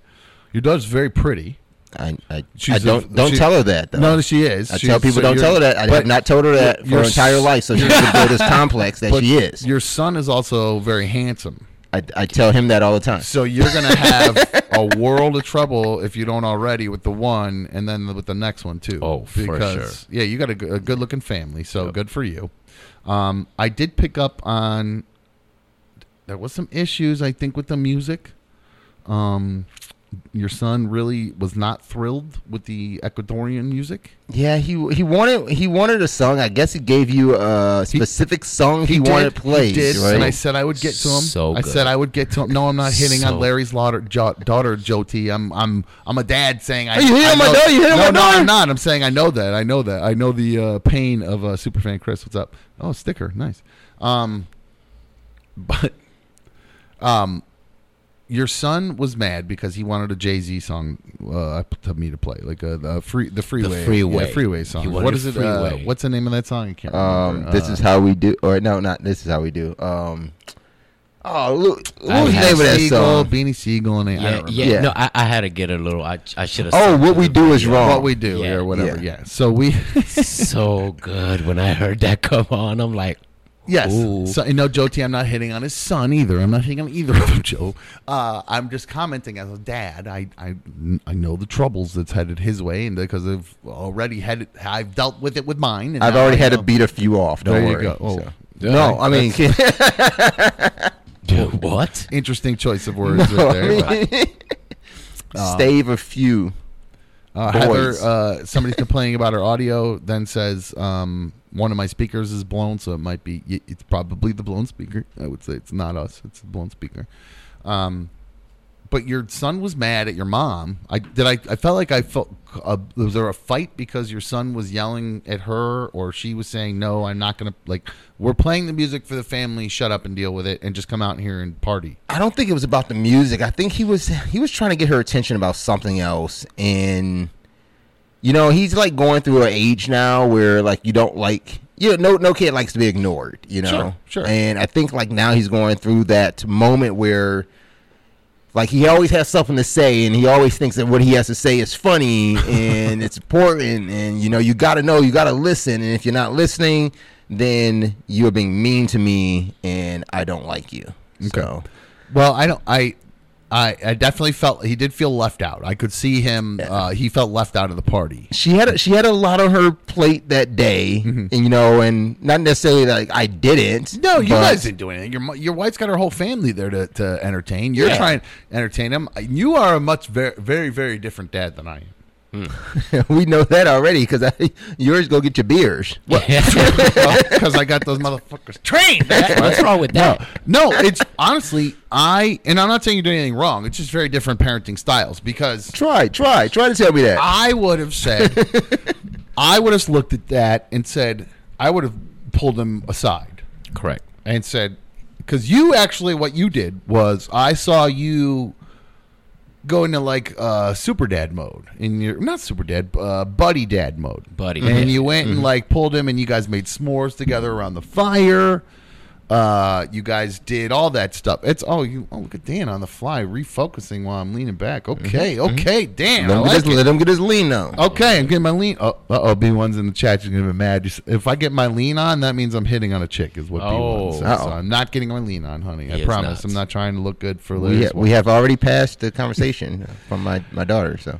Your daughter's very pretty. I I, I don't don't she- tell her that though. No, she is. I She's- tell people so don't tell her that. I have not told her that for her entire life, so she can build this complex that she is. Your son is also very handsome. I, I tell him that all the time. So you're gonna have a world of trouble if you don't already with the one, and then with the next one too. Oh, for because, Yeah, you got a, good- a good-looking family, so Yep. good for you. Um, I did pick up on there was some issues, I think, with the music. Um, your son really was not thrilled with the Ecuadorian music. Yeah, he he wanted he wanted a song. I guess he gave you a specific song he, wanted did, played. He did, right? and I said I would get to him. So I said I would get to him. No, I'm not hitting on Larry's daughter, jo- daughter Joe T. I'm I'm I'm a dad saying I. Are you hitting my daughter? You hitting no, my no, daughter? I'm not. I'm saying I know that. I know that. I know the uh, pain of a uh, superfan Chris. What's up? Oh, sticker, nice. Um, but um, your son was mad because he wanted a Jay Z song uh, to me to play, like a the free the freeway Freeway. yeah, freeway song. What is it? Uh, what's the name of that song? I can't um, this Uh, is how we do, or no, not this is how we do. Um, oh, look, what was the name of that Sigel, song? Beanie Sigel, and I Yeah, don't remember. yeah, Yeah. No, I, I had to get a little. I, I should have. Oh, what we do is wrong. what we do Yeah, or whatever. yeah. Yeah. So we so good when I heard that come on. I'm like, yes. Ooh. So you know, Joe T. I'm not hitting on his son either. I'm not hitting on either of them, Joe. Uh, I'm just commenting as a dad. I, I I know the troubles that's headed his way, and because I've already had it, I've dealt with it with mine. And I've already I had know. to beat a few off. Don't There you worry. go. Oh. So- Yeah, no, I mean, dude, what? Interesting choice of words right there. but, stave a few. Uh, Heather, uh, somebody's complaining about her audio. Then says um, one of my speakers is blown, so it might be. It's probably the blown speaker. I would say it's not us. It's the blown speaker. Um, but your son was mad at your mom. I did. I, I felt like I felt. Uh, was there a fight because your son was yelling at her, or she was saying, "No, I'm not gonna like." We're playing the music for the family. Shut up and deal with it, and just come out here and party. I don't think it was about the music. I think he was he was trying to get her attention about something else and you know, he's like going through an age now where like you don't like you know, no no kid likes to be ignored, you know. Sure, sure. And I think like now he's going through that moment where like he always has something to say and he always thinks that what he has to say is funny and it's important and you know you got to know you got to listen and if you're not listening then you're being mean to me and I don't like you. So Well, I don't. I. I, I definitely felt he did feel left out. I could see him. Uh, he felt left out of the party. she had a, she had a lot on her plate that day, and you know, and not necessarily like I didn't. Mm-hmm. No, you but- guys didn't do anything. Your your wife's got her whole family there to, to entertain. You're Yeah. trying to entertain them. You are a much very very very different dad than I am. we know that already because yours go get your beers. Because I got those motherfuckers trained. What's wrong with that? No, it's honestly I and I'm not saying you're doing anything wrong. It's just very different parenting styles because Try, try, try to tell me that. I would have said I would have looked at that and said I would have pulled him aside Correct. and said because you actually what you did was I saw you go into like uh, super dad mode in your not super dad uh, buddy dad mode. Buddy. and you went and like pulled him and you guys made s'mores together around the fire uh, you guys did all that stuff. It's oh you oh look at Dan on the fly refocusing while I'm leaning back. Okay, okay, Dan. let, I him get like his, it. let him get his lean on. Okay, I'm getting my lean. Oh, uh oh, B one's in the chat. She's gonna be mad. Just- If I get my lean on, that means I'm hitting on a chick. Is what B one Oh. says. So Uh-oh. I'm not getting my lean on, honey. I He is promise. nuts. I'm not trying to look good for we, Liz. ha- we have already passed the conversation from my, my daughter, so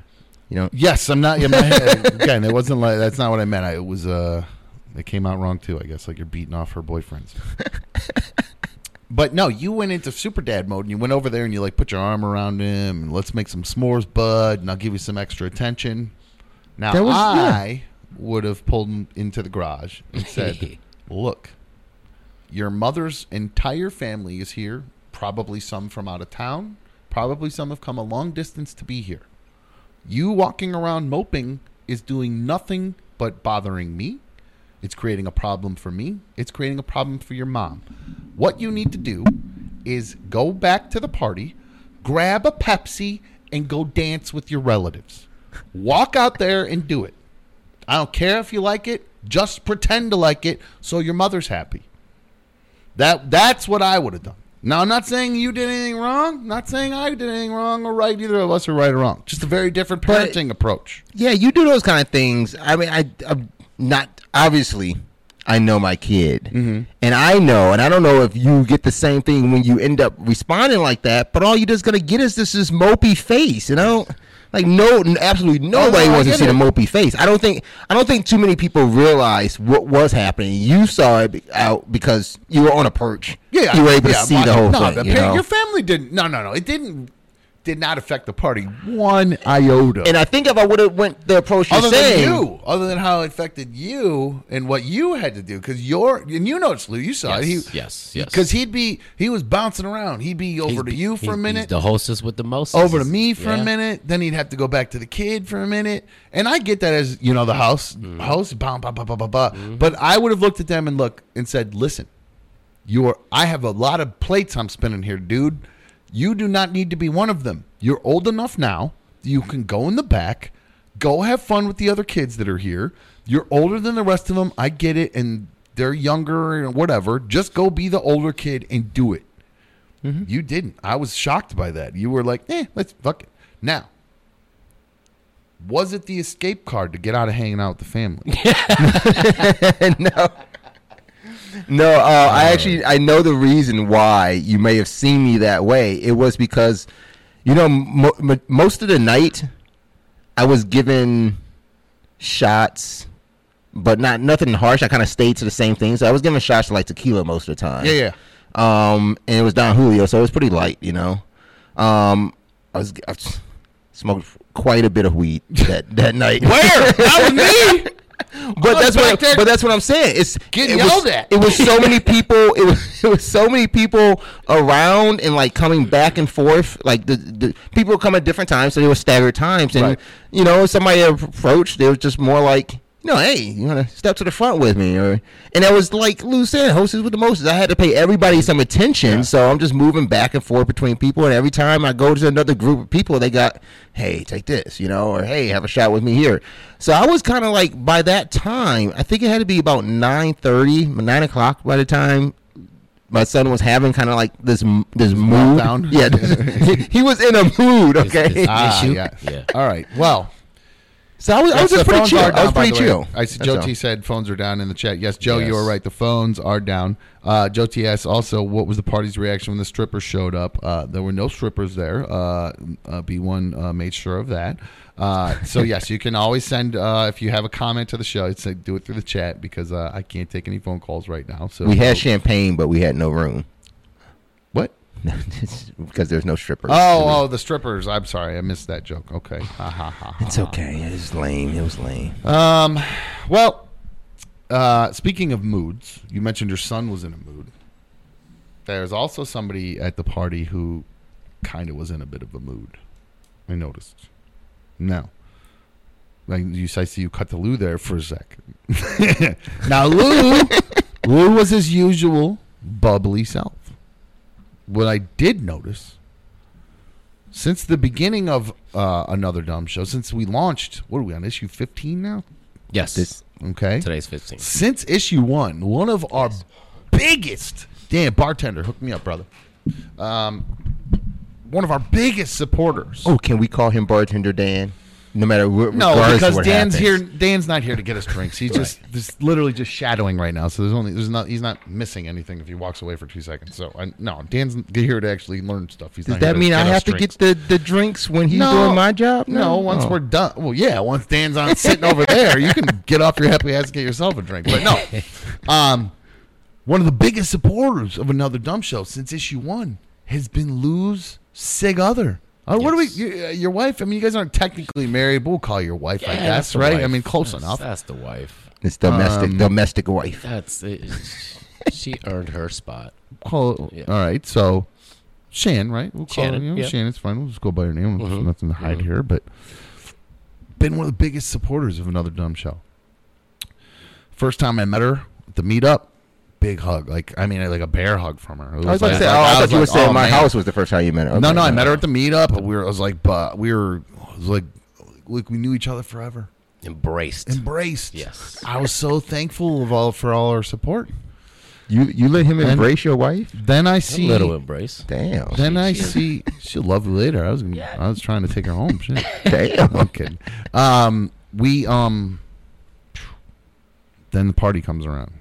you know. yes, I'm not. Yeah, my head, again, it wasn't like that's not what I meant. I, it was. Uh, it came out wrong too. I guess like you're beating off her boyfriends. But no, you went into super dad mode and you went over there and you like put your arm around him and let's make some s'mores, bud, and I'll give you some extra attention. Now That was- I would have pulled him into the garage and said, "Look, your mother's entire family is here. Probably some from out of town. Probably some have come a long distance to be here. You walking around moping is doing nothing but bothering me. It's creating a problem for me. It's creating a problem for your mom. What you need to do is go back to the party, grab a Pepsi, and go dance with your relatives. Walk out there and do it. I don't care if you like it. Just pretend to like it so your mother's happy. That that's what I would have done. Now I'm not saying you did anything wrong. Not saying I did anything wrong or right. Either of us are right or wrong. Just a very different But- parenting approach. Yeah, you do those kind of things. I mean, I, I'm not obviously. I know my kid, Mm-hmm. and I know, and I don't know if you get the same thing when you end up responding like that. But all you're just gonna get is this this mopey face, you know. Like no, absolutely nobody Oh, I wants to see the it. mopey face. I don't think I don't think too many people realize what was happening. You saw it out because you were on a perch. Yeah, you were able yeah, to see the whole no, thing. the you know? Your family didn't. No, no, no. It didn't. Did not affect the party one iota. and I think if I would have went the approach you're other saying, than you, other than how it affected you and what you had to do, because you're and you know it's Lou. You saw it. Yes, He, yes, yes. Because he'd be he was bouncing around. He'd be over He's- to you for a he's minute, the hostess with the most. over to me for Yeah. a minute. Then he'd have to go back to the kid for a minute. And I get that as you know the house Mm-hmm. host. Bah, bah, bah, bah, bah, bah. But I would have looked at them and look and said, "Listen, you're. I have a lot of plates I'm spinning here, dude. You do not need to be one of them. You're old enough now. You can go in the back, go have fun with the other kids that are here. You're older than the rest of them. I get it, and they're younger and whatever. Just go be the older kid and do it. You didn't. I was shocked by that. You were like, eh, let's fuck it. Now, was it the escape card to get out of hanging out with the family? no. No, uh, I actually I know the reason why you may have seen me that way. It was because, you know, mo- mo- most of the night, I was given shots, but not nothing harsh. I kind of stayed to the same things. So I was given shots to like tequila most of the time. yeah, yeah. Um, and it was Don Julio, so it was pretty light, you know. Um, I was, I smoked quite a bit of weed that that night. Where? That was me. But that's what. But that's what I'm saying. It's getting it was, yelled at. It was so many people. It was it was so many people around and like coming back and forth. Like the, the people come at different times, so they were staggered times. And Right. you know, somebody approached. It was just more like. You know, hey, you want to step to the front with me, or and that was like Lou said, hostess with the mostest. I had to pay everybody some attention, so I'm just moving back and forth between people. And every time I go to another group of people, they got, hey, take this, you know, or hey, have a shot with me here. So I was kind of like by that time, I think it had to be about nine thirty, nine o'clock by the time my son was having kind of like this this mood. meltdown? Yeah, this- he was in a mood. Okay, this- Ah, yeah. Yeah. All right. Well, so I was, I was just pretty phones chill. are I was pretty the way. chill. I see That's Joe all. T said phones are down in the chat. Yes, Joe, you Yes. are right. The phones are down. Uh, Joe T asks also, what was the party's reaction when the strippers showed up? Uh, there were no strippers there. Uh, uh, B1 uh, made sure of that. Uh, so yes, you can always send uh, if you have a comment to the show. Say do it through the chat because uh, I can't take any phone calls right now. So We had champagne, but we had no room what? because there's no strippers. Oh, oh, the strippers. I'm sorry, I missed that joke. Okay. Ha, ha, ha. It's okay. It was lame. It was lame. Um, well, uh, speaking of moods, you mentioned your son was in a mood. There's also somebody at the party who kind of was in a bit of a mood. I noticed. No. Like you, I see you cut to Lou there for a sec. now Lou, Lou was his usual bubbly self. What I did notice since the beginning of uh, another dumb show, since we launched, what are we on issue 15 now? Yes. This- Okay. Today's 15. Since issue one, one of our biggest, damn bartender, hook me up, brother. Um, one of our biggest supporters. Oh, can we call him bartender Dan? No matter what. no, regardless of because what Dan's happens. here. Dan's not here to get us drinks. He's just, just literally just shadowing right now. So there's only, there's not, he's not missing anything if he walks away for two seconds. So I, no, Dan's here to actually learn stuff. He's Does not here that to mean I get us have to get the, the drinks when he's No. doing my job? No, once Oh. we're done. Well, yeah, once Dan's on sitting over there, you can get off your happy ass and get yourself a drink. But no, um, one of the biggest supporters of another dumb show since issue one has been Lou's Sig Other. Uh, What do we? You, uh, your wife? I mean, you guys aren't technically married, but we'll call your wife, I Yeah, guess, that's right? wife. I mean, close That's- enough. That's the wife. It's domestic Um, domestic wife. That's it. she earned her spot. Call, Yeah. All right, so Shan, right? We'll call Shannon, her. You know, yeah. Shannon's fine. We'll just go by her name. There's Mhm. nothing to hide Mhm. here, but been one of the biggest supporters of another dumb show. First time I met her at the meetup, big hug. Like I mean, like a bear hug from her. It I was about to like- say, like- oh, I, was thought you were like, saying oh, my man. house was the first time you met her. No, Okay. no, I met her at the meetup. But we were. I was like, but we were. Was like, like we knew each other forever. Embraced. Embraced. Yes. I was so thankful of all for all her support. You you let him And- embrace your wife? Then I see. little embrace. Damn. Then I She- see. She'll love you later. I was. Gonna, I was trying to take her home. Shit. Damn. I'm kidding. Um, we um. Then the party comes around.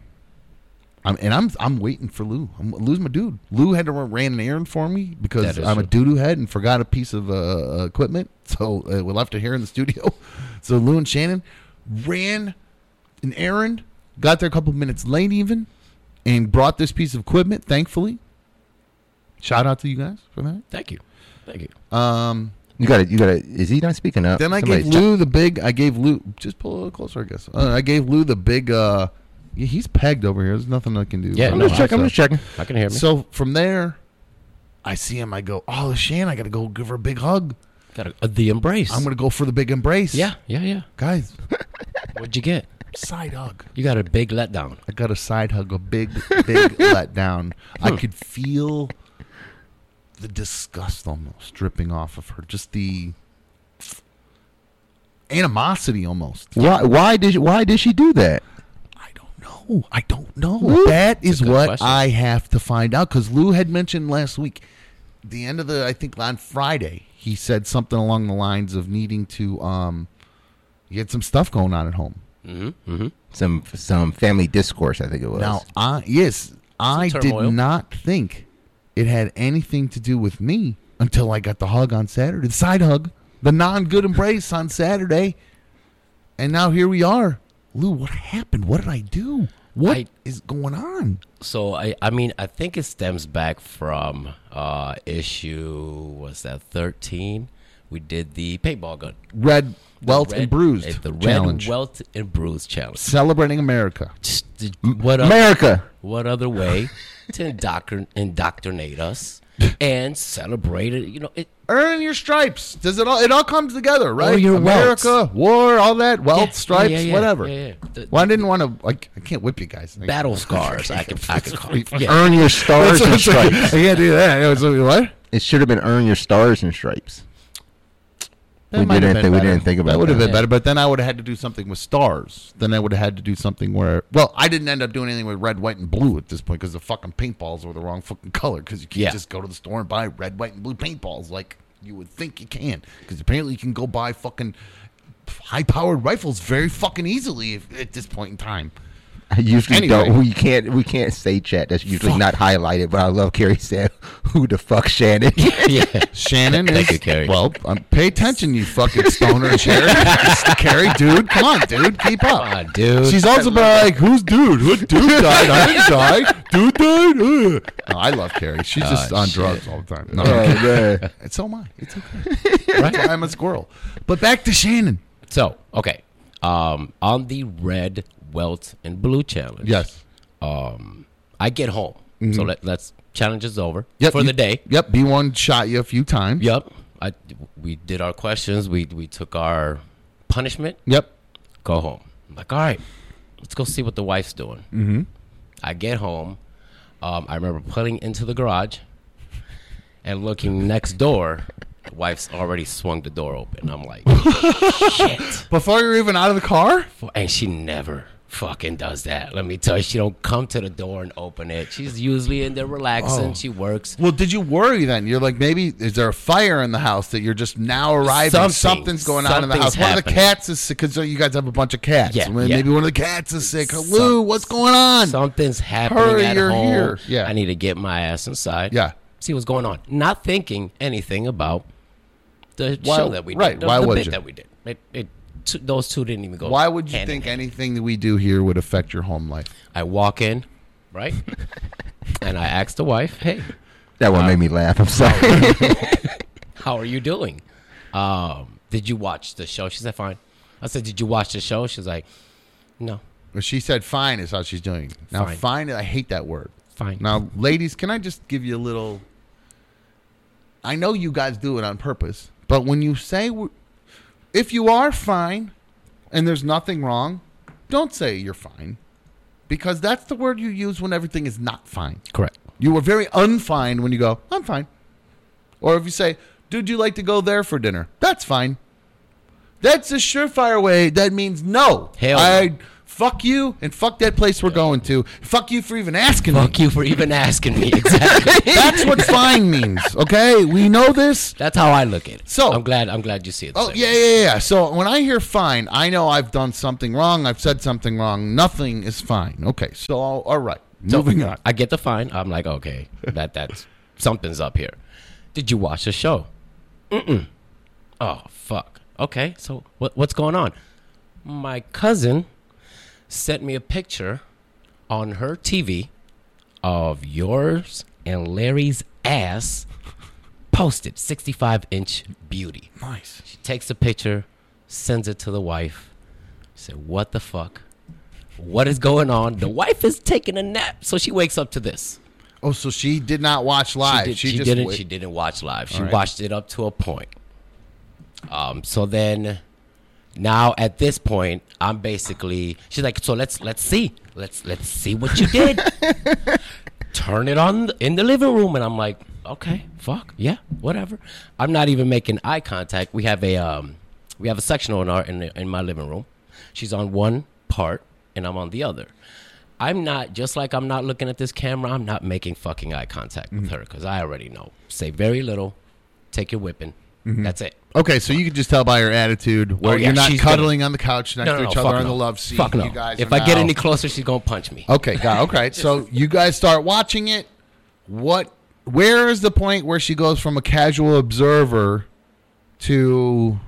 I'm, and I'm I'm waiting for Lou. I'm losing my dude. Lou had to run, ran an errand for me because I'm a true. doo doo head and forgot a piece of uh, equipment, so uh, we left it here in the studio. So Lou and Shannon ran an errand, got there a couple minutes late even, and brought this piece of equipment. Thankfully, shout out to you guys for that. Thank you. Thank you. Um, You got it. you got it. Is he not speaking up? then I Somebody gave check- Lou the big. I gave Lou just pull a little closer, I guess. Uh, I gave Lou the big. uh yeah, He's pegged over here. There's nothing I can do. Yeah, I'm just checking. I'm just checking. I can hear me. So from there, I see him. I go, oh, Shan, I got to go give her a big hug. Got a, uh, the embrace. I'm gonna go for the big embrace. Yeah, yeah, yeah. guys, What'd you get? side hug. You got a big letdown. I got a side hug, a big, big letdown. I could feel the disgust almost dripping off of her. Just the animosity almost. Why why did why did she do that? I don't know. I don't know. That is what question. I have to find out because Lou had mentioned last week, the end of the I think on Friday, he said something along the lines of needing to um, he had some stuff going on at home. Mm-hmm. Mm-hmm. Some some family discourse. I think it was. Now, I yes, I did not think it had anything to do with me until I got the hug on Saturday, the side hug, the non-good embrace on Saturday, and now here we are. Lou, what happened? What did I do? What is I- going on? So I, I mean, I think it stems back from uh, issue was that thirteen. We did the paintball gun. Red Welt Red- and Bruised it's the Red challenge. Welt and Bruised challenge. Celebrating America. Just- What other, America. what other way to indoctrin- indoctrinate us and celebrate it? You know, it, Earn your stripes. Does it all? It all comes together, right? your America, war, all that, wealth, Yeah, stripes, yeah, yeah, whatever. yeah, yeah. The- Well, I didn't want to. Like, I can't whip you guys. battle scars. I can. I could call it. Yeah. Earn your stars and I stripes. can't do that. It was, what? It should have been earn your stars and stripes. That We might didn't been think- we didn't think about that. would have that. been better, but then I would have had to do something with stars. Then I would have had to do something where, well, I didn't end up doing anything with red, white, and blue at this point because the fucking paintballs were the wrong fucking color. Because you can't Yeah. just go to the store and buy red, white, and blue paintballs like you would think you can. Because apparently you can go buy fucking high-powered rifles very fucking easily if, at this point in time. I usually Anyway. don't. We can't. We can't say chat. That's usually Fuck. not highlighted. But I love Carrie said, "Who the fuck, Shannon?" yeah. Shannon Thank is you, Carrie. well. Um, pay attention, you fucking stoner, Sherry. Carrie, dude, come on, dude, keep up. Come on, dude. She's also been like, "Who's dude? What dude died? I didn't die. Dude died." Ugh. No, I love Carrie. She's just Oh, on shit. drugs all the time. No, oh man. and so am I. It's okay. That's why I'm a squirrel. But back to Shannon. So, okay. Um, on the red, welt, and blue challenge. Yes. Um, I get home. So let, let's challenge is over Mm-hmm. Yep. for you- the day. Yep. B one shot you a few times. Yep. I we did our questions. We we took our punishment. Yep. Go home. I'm like, all right, let's go see what the wife's doing. Mm-hmm. I get home. Um, I remember pulling into the garage and looking next door. Wife's already swung the door open. I'm like, shit. Before you're even out of the car. And she never fucking does that. Let me tell you, she don't come to the door and open it. She's usually in there relaxing. Oh. She works. Well, did you worry then? You're like, maybe is there a fire in the house that you're just now arriving? Something. Something's going on in the house. One of the cats is sick because you guys have a bunch of cats. Yeah, Maybe yeah. one of the cats is sick. Some- what's going on? Something's happening Hurry, at you're home. here. Yeah. I need to get my ass inside. Yeah. See what's going on. Not thinking anything about the Why- show that we did. right, The, why the would bit you? that we did. It, it, t- those two didn't even go. Why would you hand in think hand. anything that we do here would affect your home life? I walk in, right? and I ask the wife, "Hey, That one made me laugh. I'm sorry. how are you doing? Um, did you watch the show?" She said, "Fine." I said, "Did you watch the show?" She's like, "No, Well, She said fine is how she's doing. Now, Fine. fine, I hate that word. fine." Now, ladies, can I just give you a little. I know you guys do it on purpose, but when you say, we- if you are fine and there's nothing wrong, don't say you're fine. Because that's the word you use when everything is not fine. Correct. You were very unfine when you go, I'm fine. Or if you say, dude, you like to go there for dinner? That's fine. That's a surefire way. That means no. Hell I fuck you and fuck that place we're going to. Fuck you for even asking me. Fuck you for even asking me. Exactly. That's what fine means. Okay, we know this. That's how I look at it. So- I'm glad. I'm glad you see it. Oh yeah, yeah, yeah. So when I hear fine, I know I've done something wrong. I've said something wrong. Nothing is fine. Okay, so all right. So, Moving on. I get the fine. I'm like, okay, that that's something's up here. Did you watch the show? Mm-mm. Oh fuck. Okay, so what what's going on? My cousin sent me a picture on her TV of yours and Larry's ass posted 65 inch beauty. Nice. She takes a picture, sends it to the wife. Said, "What the fuck? What is going on?" The wife is taking a nap, so she wakes up to this. Oh, so she did not watch live. She, did, She, she, just didn't. wait- She didn't watch live. She right. watched it up to a point. Um. So then, now at this point, I'm basically. She's like, "So let's let's see. Let's let's see what you did." Turn it on in the living room, and I'm like, "Okay, fuck, yeah, whatever." I'm not even making eye contact. We have a um, we have a sectional in our in, the, in my living room. She's on one part, and I'm on the other. I'm not just like I'm not looking at this camera. I'm not making fucking eye contact Mm-hmm. with her because I already know. Say very little, take your whipping. Mm-hmm. That's it. Okay, so you can just tell by her attitude where Oh, yeah, you're not she's cuddling on the couch next No, to no, no, each other fuck on no. the love seat. Fuck no. You guys if are I get any closer, she's gonna punch me. Okay, got okay. So you guys start watching it. What? Where is the point where she goes from a casual observer to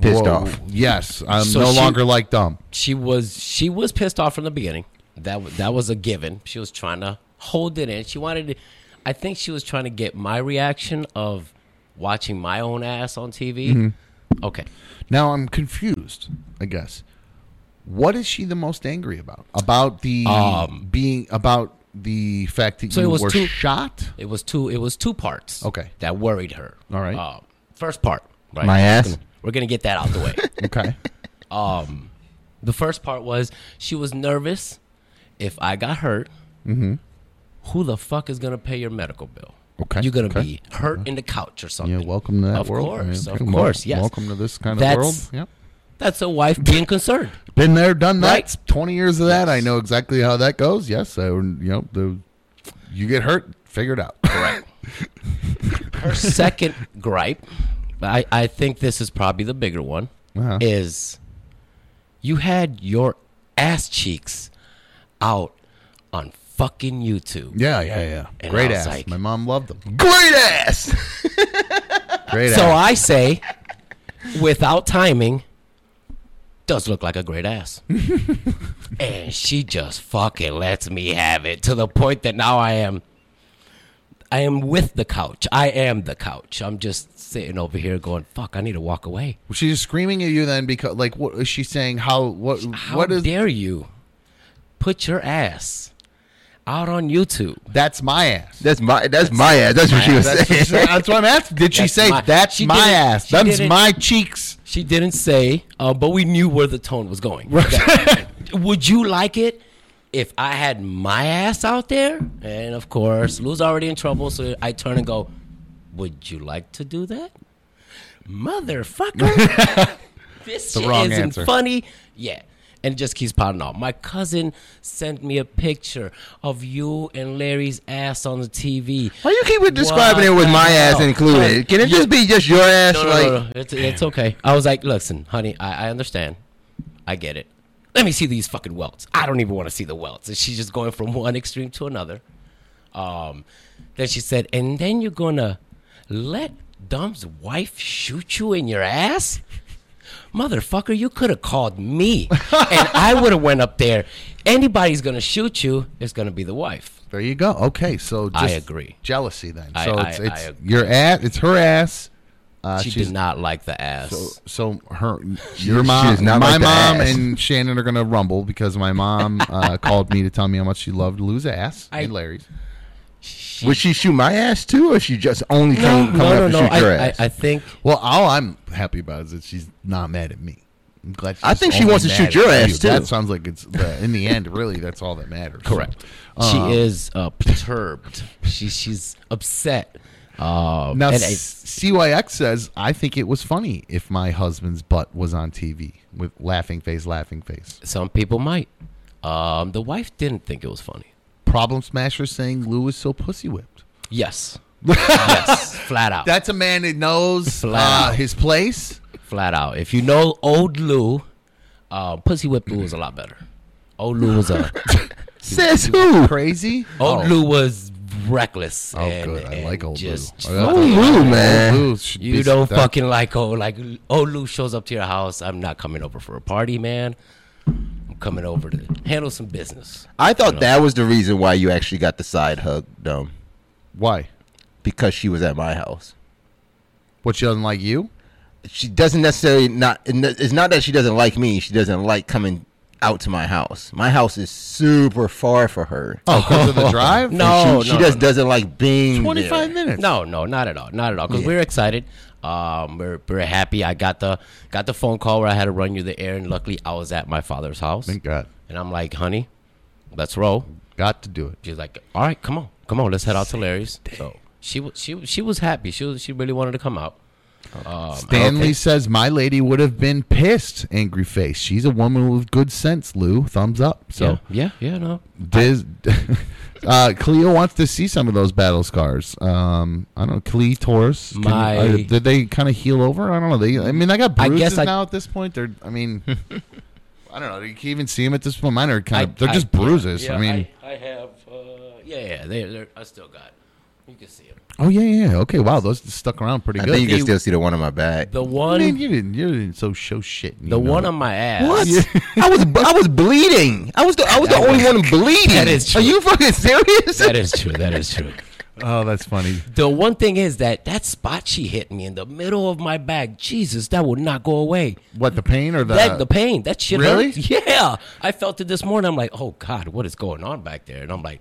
Pissed Whoa, off. Yes, I'm So no she- longer like dumb. She was she was pissed off from the beginning. That that was a given. She was trying to hold it in. She wanted to. I think she was trying to get my reaction of watching my own ass on TV. Mm-hmm. Okay. Now I'm confused. I guess. What is she the most angry about? About the Um, being about the fact that So you it was were two- shot. It was two. It was two parts. Okay. That worried her. All right. Uh, first part. Right. My ass? gonna- We're gonna get that out the way. Okay. um, the first part was she was nervous. If I got hurt, who the fuck is gonna pay your medical bill? Okay, You're gonna okay. be hurt in the couch or something. Yeah, welcome to that of world. Course, of course, yes. Welcome to this kind of world. Yep. That's a wife being concerned. Been there, done that. Right. Twenty years of that. I know exactly how that goes. Yes, so you know the you get hurt, figure it out. Correct. Her second gripe, I, I think this is probably the bigger one, Uh-huh. is you had your ass cheeks out on fucking YouTube. Yeah, yeah, yeah. And Great ass. like- My mom loved them. Great ass. Great So ass. I say, without timing, does look like a great ass. and she just fucking lets me have it to the point that now I am I am with the couch. I am the couch. I'm just sitting over here going, fuck, I need to walk away. Was she just screaming at you then because like what is she saying? How what How what is dare you put your ass out on YouTube? that's my ass. That's my that's my ass. That's what she was That's, she- saying. that's what I'm asking. Did she That's say my- that's she my ass? That's my cheeks. She didn't say, uh, but we knew where the tone was going. Would you like it if I had my ass out there? And of course, Lou's already in trouble, so I turn and go, Would you like to do that? Motherfucker. this The shit wrong isn't answer. funny. Yeah. And it just keeps pounding off. My cousin sent me a picture of you and Larry's ass on the TV. Why you keep describing it with my ass included? Can it You- just be just your ass? No, no, like no, no. It's, it's okay. I was like, listen, honey, I, I understand. I get it. Let me see these fucking welts. I don't even want to see the welts. And she's just going from one extreme to another. Um, then she said, and then you're gonna let Dumb's wife shoot you in your ass? Motherfucker, you could have called me, and I would have went up there. Anybody's gonna shoot you. It's gonna be the wife. There you go. Okay, so just I agree. Jealousy then. I- So I- it's I agree. your ass. It's her ass. Uh, she she's did not like the ass. So, so her, your she mom, does not my like the mom, ass. and Shannon are gonna rumble because my mom uh, called me to tell me how much she loved Lou's ass I- and Larry's. She- would she shoot my ass too, or she just only no, come, come no, up no, and no. shoot your I, I, ass? I think Well, all I'm happy about is that she's not mad at me. I'm glad. She's I think she wants to shoot at your you. ass, too. That sounds like it's the, in the end, really, that's all that matters. Correct. So, she um, is uh, perturbed. She she's upset. Um, Now, and I- S- CYX says, I think it was funny if my husband's butt was on TV with laughing face, laughing face. some people might. Um, the wife didn't think it was funny. Problem Smasher saying Lou is so pussy whipped. Yes. yes. Flat out. That's a man that knows uh, his place. Flat out. If you know old Lou, uh, Pussy Whip Lou was a lot better. Old Lou was a Says who? Crazy. old oh. Lou was reckless. Oh, and, good. I like old just Lou. Fucking- Lou, man. Old Lou You don't fucking like old like old Lou shows up to your house. I'm not coming over for a party, man. I'm coming over to handle some business. I thought that was the reason why you actually got the side hug, dumb, Why? because she was at my house. What she doesn't like you? She doesn't necessarily not. It's not that she doesn't like me. She doesn't like coming out to my house. My house is super far for her. Oh, because of the drive? No, And she, she no, just no. doesn't like being Twenty-five there. minutes. No, no, not at all, not at all. Because Yeah. we're excited. Um, we're we're happy. I got the got the phone call where I had to run you the air, and luckily I was at my father's house. Thank God. And I'm like, honey, let's roll. Got to do it. She's like, all right, come on, come on, let's head out to Larry's. So she was she she was happy. She was she really wanted to come out. Um, Stanley okay. says my lady would have been pissed. Angry face. She's a woman with good sense. Lou, thumbs up. So yeah, yeah, yeah, no. Diz, uh, Cleo wants to see some of those battle scars. Um, I don't know. Cleo Taurus. can- My- uh, did they kind of heal over? I don't know. They. I mean, I got I bruises guess I- now at this point. They're. I mean, I don't know. You can even see them at this point. Mine are kind of. They're I- just bruises. yeah, I mean. I, I have. Uh, yeah, yeah, they, they're, I still got. You can see them. Oh yeah, yeah. yeah. Okay. Wow. Those stuck around pretty I good. think you can The- still see the one on my back. The one, mean, you didn't. You didn't so show shit. you the know one on my ass. What? I was I was bleeding. I was the I was the only one bleeding. That is true. Are you fucking serious? That is true. That is true. Oh, that's funny. The one thing is that that spot she hit me in the middle of my back, Jesus, that will not go away. What the pain or the? that the pain, that shit Really? hurt. Yeah, I felt it this morning. I'm like, oh God, what is going on back there? And I'm like,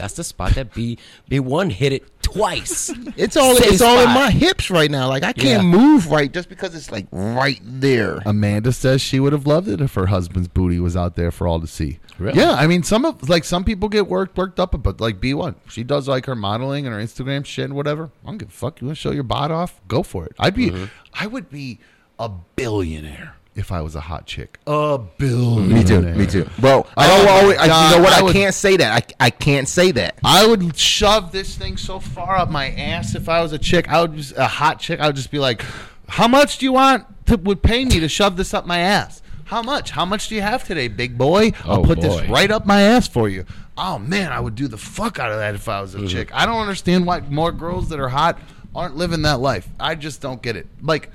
that's the spot that B B one hit it twice. It's all Same it's all in my hips right now. Like I can't Yeah. move right just because it's like right there. Amanda says she would have loved it if her husband's booty was out there for all to see. Really? Yeah, I mean, some of like some people get worked worked up, but like B one, she does like her modeling and her Instagram shit and whatever. I don't give a fuck. You want to show your bot off? Go for it. I'd be, mm-hmm. I would be a billionaire if I was a hot chick. A billionaire. Me too. Me too. Bro, I Oh don't my always. I, you know what? I I, would- can't say that. I, I can't say that. I would shove this thing so far up my ass if I was a chick. I would just a hot chick. I would just be like, "How much do you want to would pay me to shove this up my ass? How much? How much do you have today, big boy? I'll Oh, put boy. this right up my ass for you." Oh man, I would do the fuck out of that if I was a Mm-hmm. chick. I don't understand why more girls that are hot aren't living that life. I just don't get it. Like,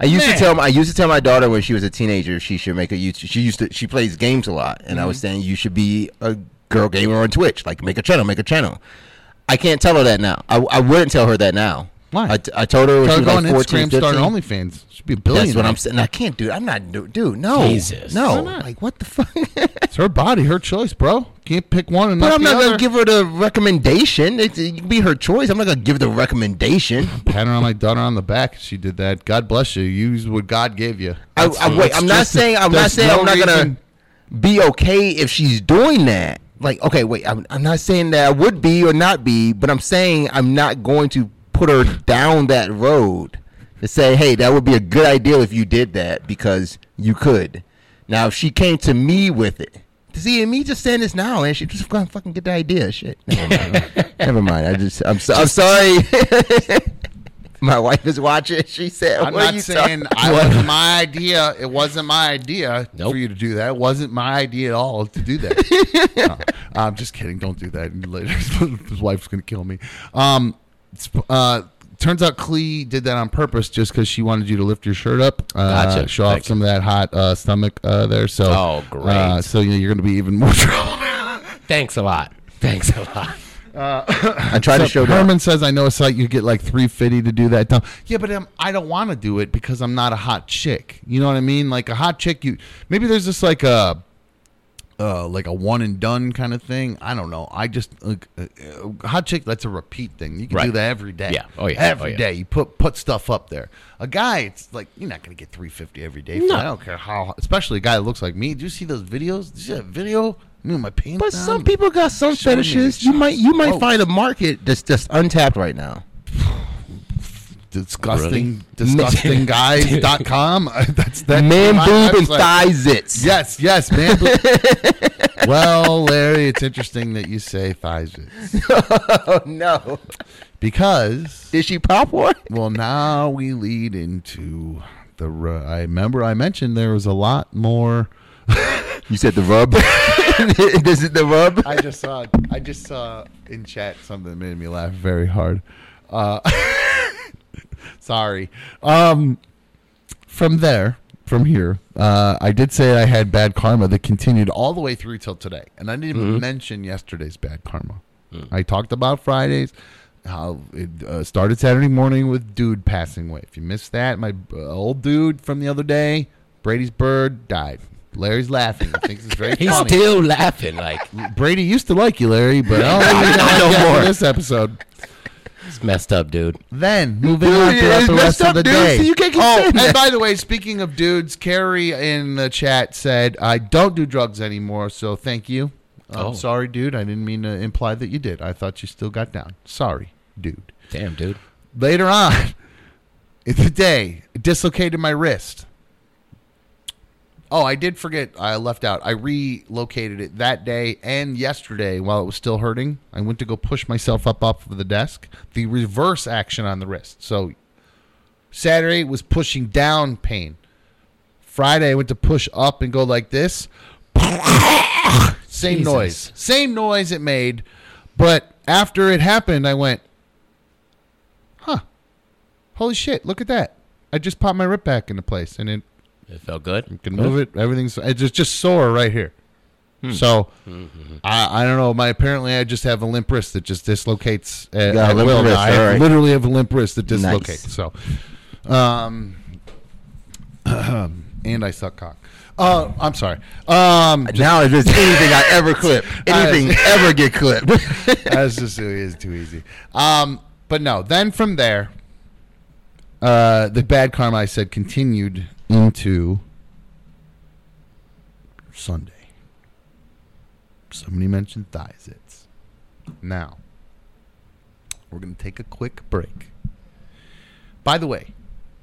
I used Man. to tell my I used to tell my daughter when she was a teenager she should make a YouTube. She used to she plays games a lot, and I was Mm-hmm. saying you should be a girl gamer on Twitch. Like make a channel, make a channel. I can't tell her that now. I, I wouldn't tell her that now. Why? I, t- I told her when she to was go like on 14, Instagram, start 15. an OnlyFans. Should be a billion. That's what I'm saying. I can't do. I'm not do, dude. No, Jesus. no. Why not? Like what the fuck? It's her body, her choice, bro. Can't pick one and but not I'm the not other. gonna give her the recommendation. It's, it can be her choice. I'm not gonna give her the recommendation. Pat her on my daughter on the back. She did that. God bless you. Use what God gave you. I, That's- I, wait, that's I'm not just- saying I'm not there's saying no I'm not gonna be okay if she's doing that. Like, okay, wait, I'm, I'm not saying that I would be or not be, but I'm saying I'm not going to put her down that road to say, hey, that would be a good idea if you did that because you could. Now, if she came to me with it, see, me just saying this now, and she just gonna fucking get the idea. Shit, never mind. never mind. I just, I'm, so, I'm sorry. My wife is watching. She said, I'm "What are not you saying talking I wasn't my idea. It wasn't my idea Nope. for you to do that. It wasn't my idea at all to do that. No, I'm just kidding. Don't do that. Later, his wife's gonna kill me. Um, uh, turns out Clee did that on purpose just because she wanted you to lift your shirt up, uh, Gotcha. show off Thank you. some of that hot uh, stomach uh, there. So, Oh, great. Uh, so you know, you're gonna be even more trouble. Thanks a lot. Thanks a lot. I tried to So show that. Herman says, "I know a site you get like three fifty to do that." Dumb. Yeah, but um, I don't want to do it because I'm not a hot chick. You know what I mean? Like a hot chick, you maybe there's just like a, uh, like a one and done kind of thing. I don't know. I just like, uh, hot chick. That's a repeat thing. You can do that every day. Yeah. Oh, yeah. Every Oh, yeah. day. You put put stuff up there. A guy, it's like you're not gonna get three fifty every day. No. I don't care how. Especially a guy that looks like me. Do you see those videos? Did you see that video? With my pants But down? some people got some Showing fetishes. You might you might Oh. find a market that's just untapped right now. Disgusting disgustingguys.com that's that Man boob and website. thigh zits. yes yes man boob. well larry it's interesting that you say thighs Oh no. because Did she pop one? well now we lead into the i remember i mentioned there was a lot more You said the rub. this is the rub. i just saw i just saw in chat something that made me laugh very hard uh sorry. Um from there from here uh i did say i had bad karma that continued all the way through till today. And i didn't even mention yesterday's bad karma. I talked about fridays how it uh, started saturday morning with dude passing away. If you missed that my uh, old dude from the other day brady's bird died. Larry's laughing. He thinks it's very He's funny. still laughing. Like brady used to like you larry but i don't think he's gonna No like you after more. this episode it's messed up, dude. then moving Dude, on throughout the rest messed of up, the dude, day. so you can't oh, and by the way, speaking of dudes, Carrie in the chat said, "I don't do drugs anymore." So thank you. I'm Oh. sorry, dude. I didn't mean to imply that you did. I thought you still got down. Sorry, dude. Damn, dude. Later on in the day, dislocated my wrist. Oh, I did forget. I left out. I relocated it that day and yesterday while it was still hurting. I went to go push myself up off of the desk. The reverse action on the wrist. So Saturday was pushing down pain. Friday I went to push up and go like this. Same Jesus. noise. Same noise it made. But after it happened, I went, huh. Holy shit, look at that. I just popped my rip back into place and it It felt good. You can move it. Everything's it's just just sore right here. So I, I don't know. My apparently I just have a limp wrist that just dislocates. Uh, got at limp will. wrist, I have- all right. literally have a limp wrist that Nice. dislocates. So, um, and I suck cock. Uh, I'm sorry. Um, now if there's anything I ever clip, anything ever get clipped. That's just it is too easy. Um, but no. Then from there, uh, the bad karma I said continued into Sunday. Somebody mentioned thigh zits. Now, we're gonna take a quick break. By the way,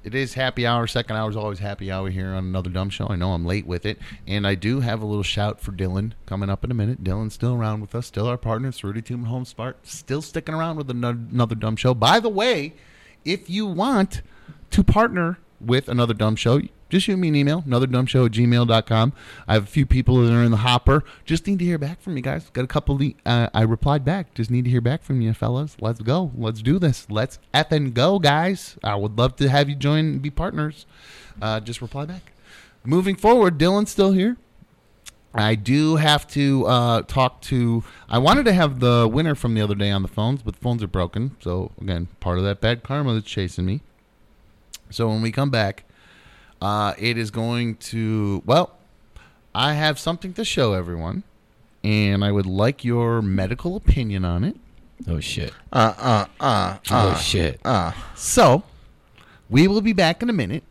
it is happy hour. Second hour is always happy hour here on another dumb show. I know I'm late with it, and I do have a little shout for Dylan coming up in a minute. Dylan's still around with us, still our partner. It's Rudy Home Smart, still sticking around with ano- another dumb show. By the way, if you want to partner with another dumb show, just shoot me an email, anotherdumbshow at gmail.com. I have a few people that are in the hopper. Just need to hear back from you guys. Got a couple. Uh, I replied back. Just need to hear back from you, fellas. Let's go. Let's do this. Let's effing go, guys. I would love to have you join and be partners. Uh, just reply back. Moving forward, Dylan's still here. I do have to uh, talk to. I wanted to have the winner from the other day on the phones, but the phones are broken. So again, part of that bad karma that's chasing me. So when we come back, uh, it is going to. Well, I have something to show everyone, and I would like your medical opinion on it. Oh shit. uh, uh, uh, Oh uh, shit. uh. So, we will be back in a minute,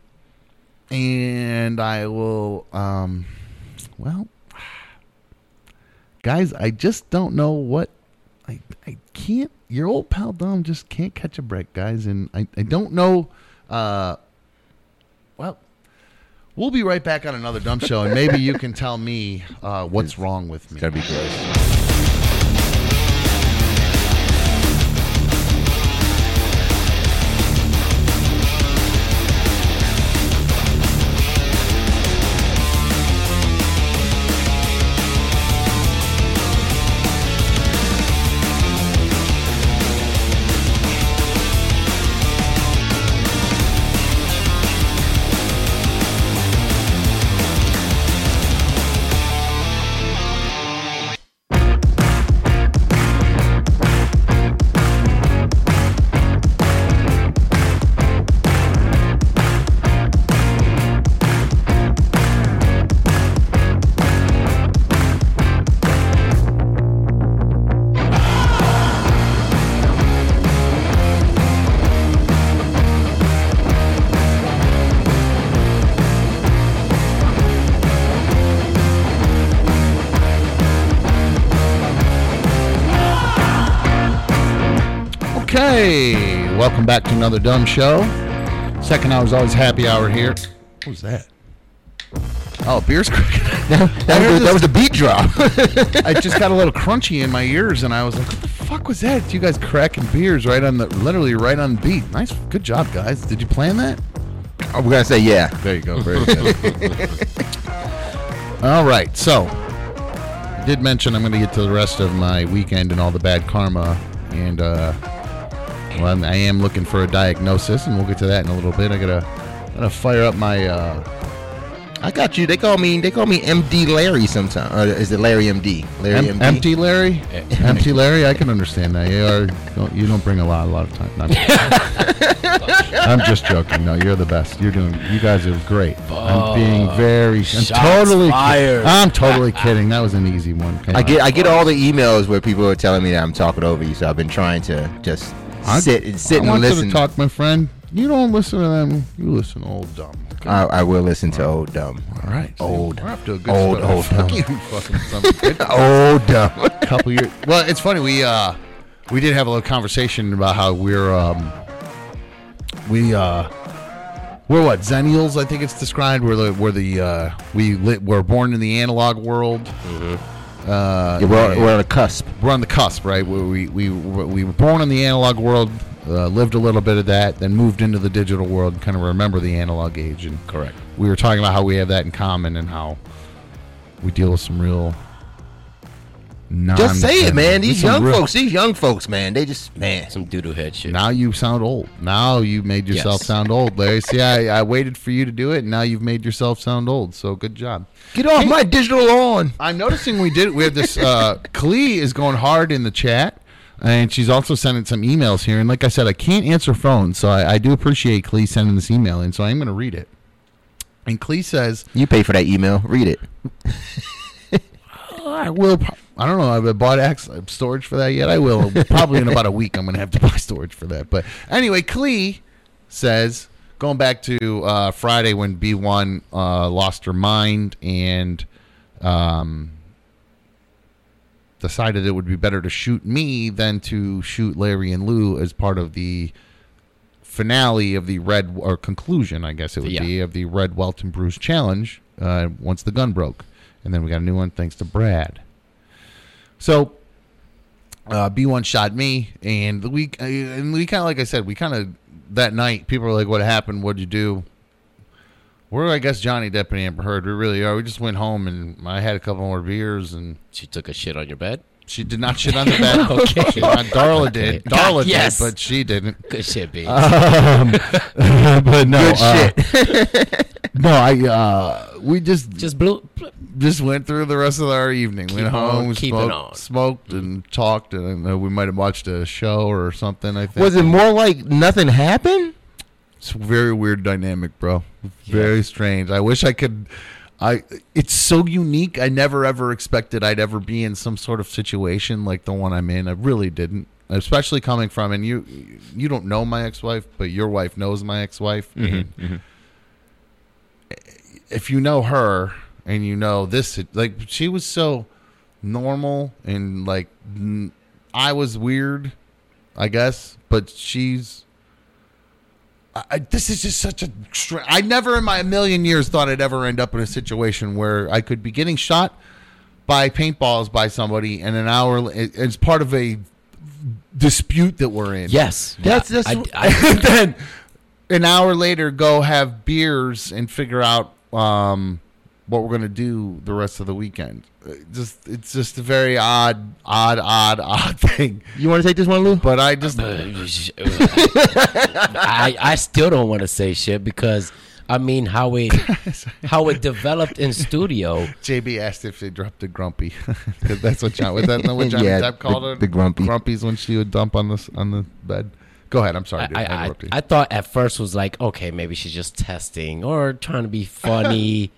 and I will. Um, well, guys, I just don't know what. I I can't. Your old pal Dumb just can't catch a break, guys, and I I don't know. Uh, well. We'll be right back on another dumb show, and maybe you can tell me uh, what's wrong with me. Gotta be gross. Welcome back to another dumb show. Second hour is always happy hour here. What was that? Oh, beer's cracking. That was, the, that was the beat drop. I just got a little crunchy in my ears, and I was like, "What the fuck was that?" You guys cracking beers right on the, literally right on beat. Nice, good job, guys. Did you plan that? I'm gonna say yeah. There you go. Very good. all right, so I did mention I'm going to get to the rest of my weekend and all the bad karma, and uh, well, I'm- looking for a diagnosis, and we'll get to that in a little bit. I gotta, gotta fire up my. Uh, I got you. They call me. They call me MD Larry sometimes. Or is it Larry MD? Larry Em- MD. empty Larry, empty Larry. I can understand that. You are don't, you don't bring a lot, a lot of time. No, I'm, just I'm just joking. No, you're the best. You're doing. You guys are great. I'm being very. I'm totally. fired. I'm totally kidding. That was an easy one. Come I on. get I get all the emails where people are telling me that I'm talking over you, so I've been trying to just I- sit and sit I and want listen. you to talk, my friend. You don't listen to them. You listen to old dumb. Okay? I, I will listen to old dumb. All right. Old. We're up to a good Old, start. old dumb. you, fucking son of a. Old dumb. couple years. Well, it's funny. We uh, we did have a little conversation about how we're um, we uh, we're what Xennials? I think it's described. We're the we're the uh, we li- we're born in the analog world. Uh, Yeah, we're, we're on a cusp. we're on the cusp, right? We we we, we were born in the analog world, uh, lived a little bit of that, then moved into the digital world, and kind of remember the analog age. And Correct. we were talking about how we have that in common and how we deal with some real non. Just say it, man. These These young real- folks, these young folks, man, they just man. Some doodoo head shit. Now you sound old. Now you made yourself Yes. sound old, Larry. See, I, I waited for you to do it, and now you've made yourself sound old. So good job. Get off my digital lawn. I'm noticing we did. We have this. Uh, Klee is going hard in the chat, and she's also sending some emails here. And like I said, I can't answer phones, so I, I do appreciate Klee sending this email in. So I'm going to read it. And Klee says, You pay for that email. Read it. "Oh, "I will. pro- I don't know. I've bought X storage for that yet. I will. Probably in about a week. I'm going to have to buy storage for that. But anyway, Klee says." Going back to uh, Friday when B1 uh, lost her mind and um, decided it would be better to shoot me than to shoot Larry and Lou as part of the finale of the Red or conclusion, I guess it would Yeah. be, of the Red Welt and Bruised Challenge uh, once the gun broke, and then we got a new one thanks to Brad. So uh, B1 shot me, and we uh, and we kind of like I said, we kind of that night people were like, "What happened? What'd you do?" We're I guess Johnny Depp and Amber Heard. We really are. We just went home and I had a couple more beers and. She took a shit on your bed. She did not shit on the bed. Okay. She- uh, Darla did. God, Darla yes. did, but she didn't. Good shit, B. Um, but no, Good uh, no, I uh, we just just Just blew. just went through the rest of our evening. Keep went home, keeping smoked, on. smoked, and talked, and uh, we might have watched a show or something. I think Was it more like nothing happened? It's a very weird dynamic, bro. Very strange. I wish I could. I. It's so unique. I never ever expected I'd ever be in some sort of situation like the one I'm in. I really didn't. Especially coming from and you. You don't know my ex-wife, but your wife knows my ex-wife. and If you know her and you know this, like she was so normal and like n- I was weird, I guess, but she's I, I- this is just such a. I never in my million years thought I'd ever end up in a situation where I could be getting shot by paintballs by somebody, and an hour it's part of a dispute that we're in. Yes. That's- that's- I, I, and then an hour later, go have beers and figure out um, what we're gonna do the rest of the weekend. It just it's just a very odd, odd, odd, odd thing. You want to take this one, Lou? But I just uh, uh, I, I still don't want to say shit because I mean how it how it developed in studio. JB asked if they dropped a grumpy because that's what John was that what Johnny Yeah, Depp called the- her the grumpy. Grumpies when she would dump on the on the bed. Go ahead. I'm sorry. I, dude. I, I, I. I thought at first was like, okay, maybe she's just testing or trying to be funny.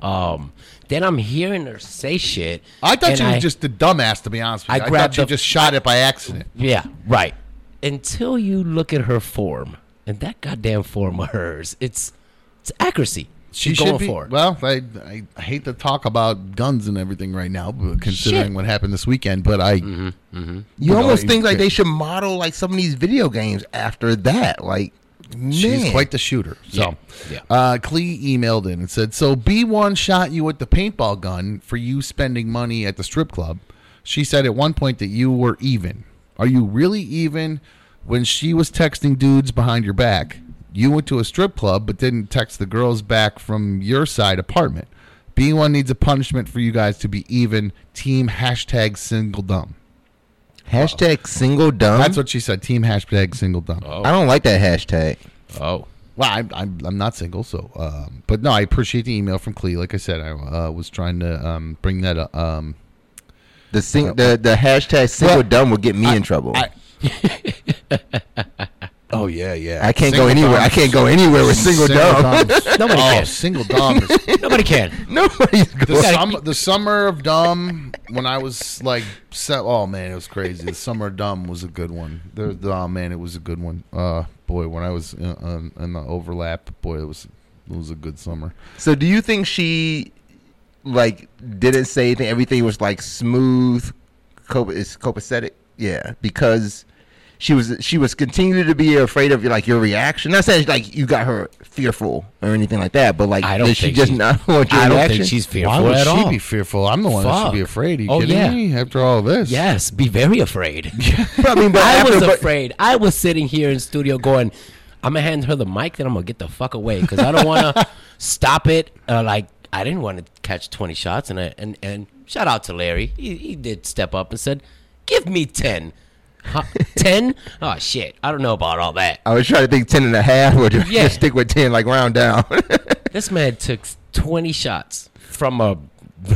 um, then I'm hearing her say shit. I thought she was I- just a dumbass. To be honest with I you, I, thought she the- just shot it by accident. Yeah, right. Until you look at her form, and that goddamn form of hers, it's it's accuracy. She She's should going be. for it. Well, I, I I hate to talk about guns and everything right now, but considering Shit. what happened this weekend. But I, You know, almost you- think like they should model like some of these video games after that. Like, She's quite the shooter. So, Yeah, Uh, Clee emailed in and said, "So B1 shot you with the paintball gun for you spending money at the strip club. She said at one point that you were even. Are you really even? When she was texting dudes behind your back, you went to a strip club but didn't text the girls back from your side apartment. B1 needs a punishment for you guys to be even. Team hashtag single dumb. hashtag single dumb. That's what she said. Team hashtag single dumb. I don't like that hashtag. oh, Well, I'm, I'm I'm not single, so um, but no, I appreciate the email from Clee. Like I said, I uh, was trying to um, bring that up. Um, The sing, the the hashtag single Well, dumb will get me in trouble. I, oh yeah, yeah. I can't go anywhere. dumb. I can't go anywhere with single, dumb. dumb. Nobody oh, can. single dumb. Is, nobody can. Nobody's the, going. summer, the summer of dumb when I was like, se- oh man, it was crazy. The summer of dumb was a good one. The, the- oh man, it was a good one. Uh, boy, when I was in, on in the overlap, boy, it was it was a good summer. So, do you think she like didn't say anything? Everything was like smooth. Cop- is copacetic? Yeah, because she was she was continuing to be afraid of like your reaction. Not saying like you got her fearful or anything like that, but like I don't she think just she- not want your I don't reaction? think she's fearful Why would at she all. be fearful? I'm the one that should be afraid. Are you Oh, kidding yeah. me? After all this, Yes, be very afraid. I mean, but I after- was but- afraid. I was sitting here in studio going, I'm gonna hand her the mic, then I'm gonna get the fuck away because I don't want to stop it. Uh, like I didn't want to catch 20 shots, and I, and and shout out to Larry. He, he did step up and said, "Give me 10. Huh? 10? Oh shit. I don't know about all that. I was trying to think 10 and a half or just, Yeah. just stick with 10, like round down. This man took 20 shots from a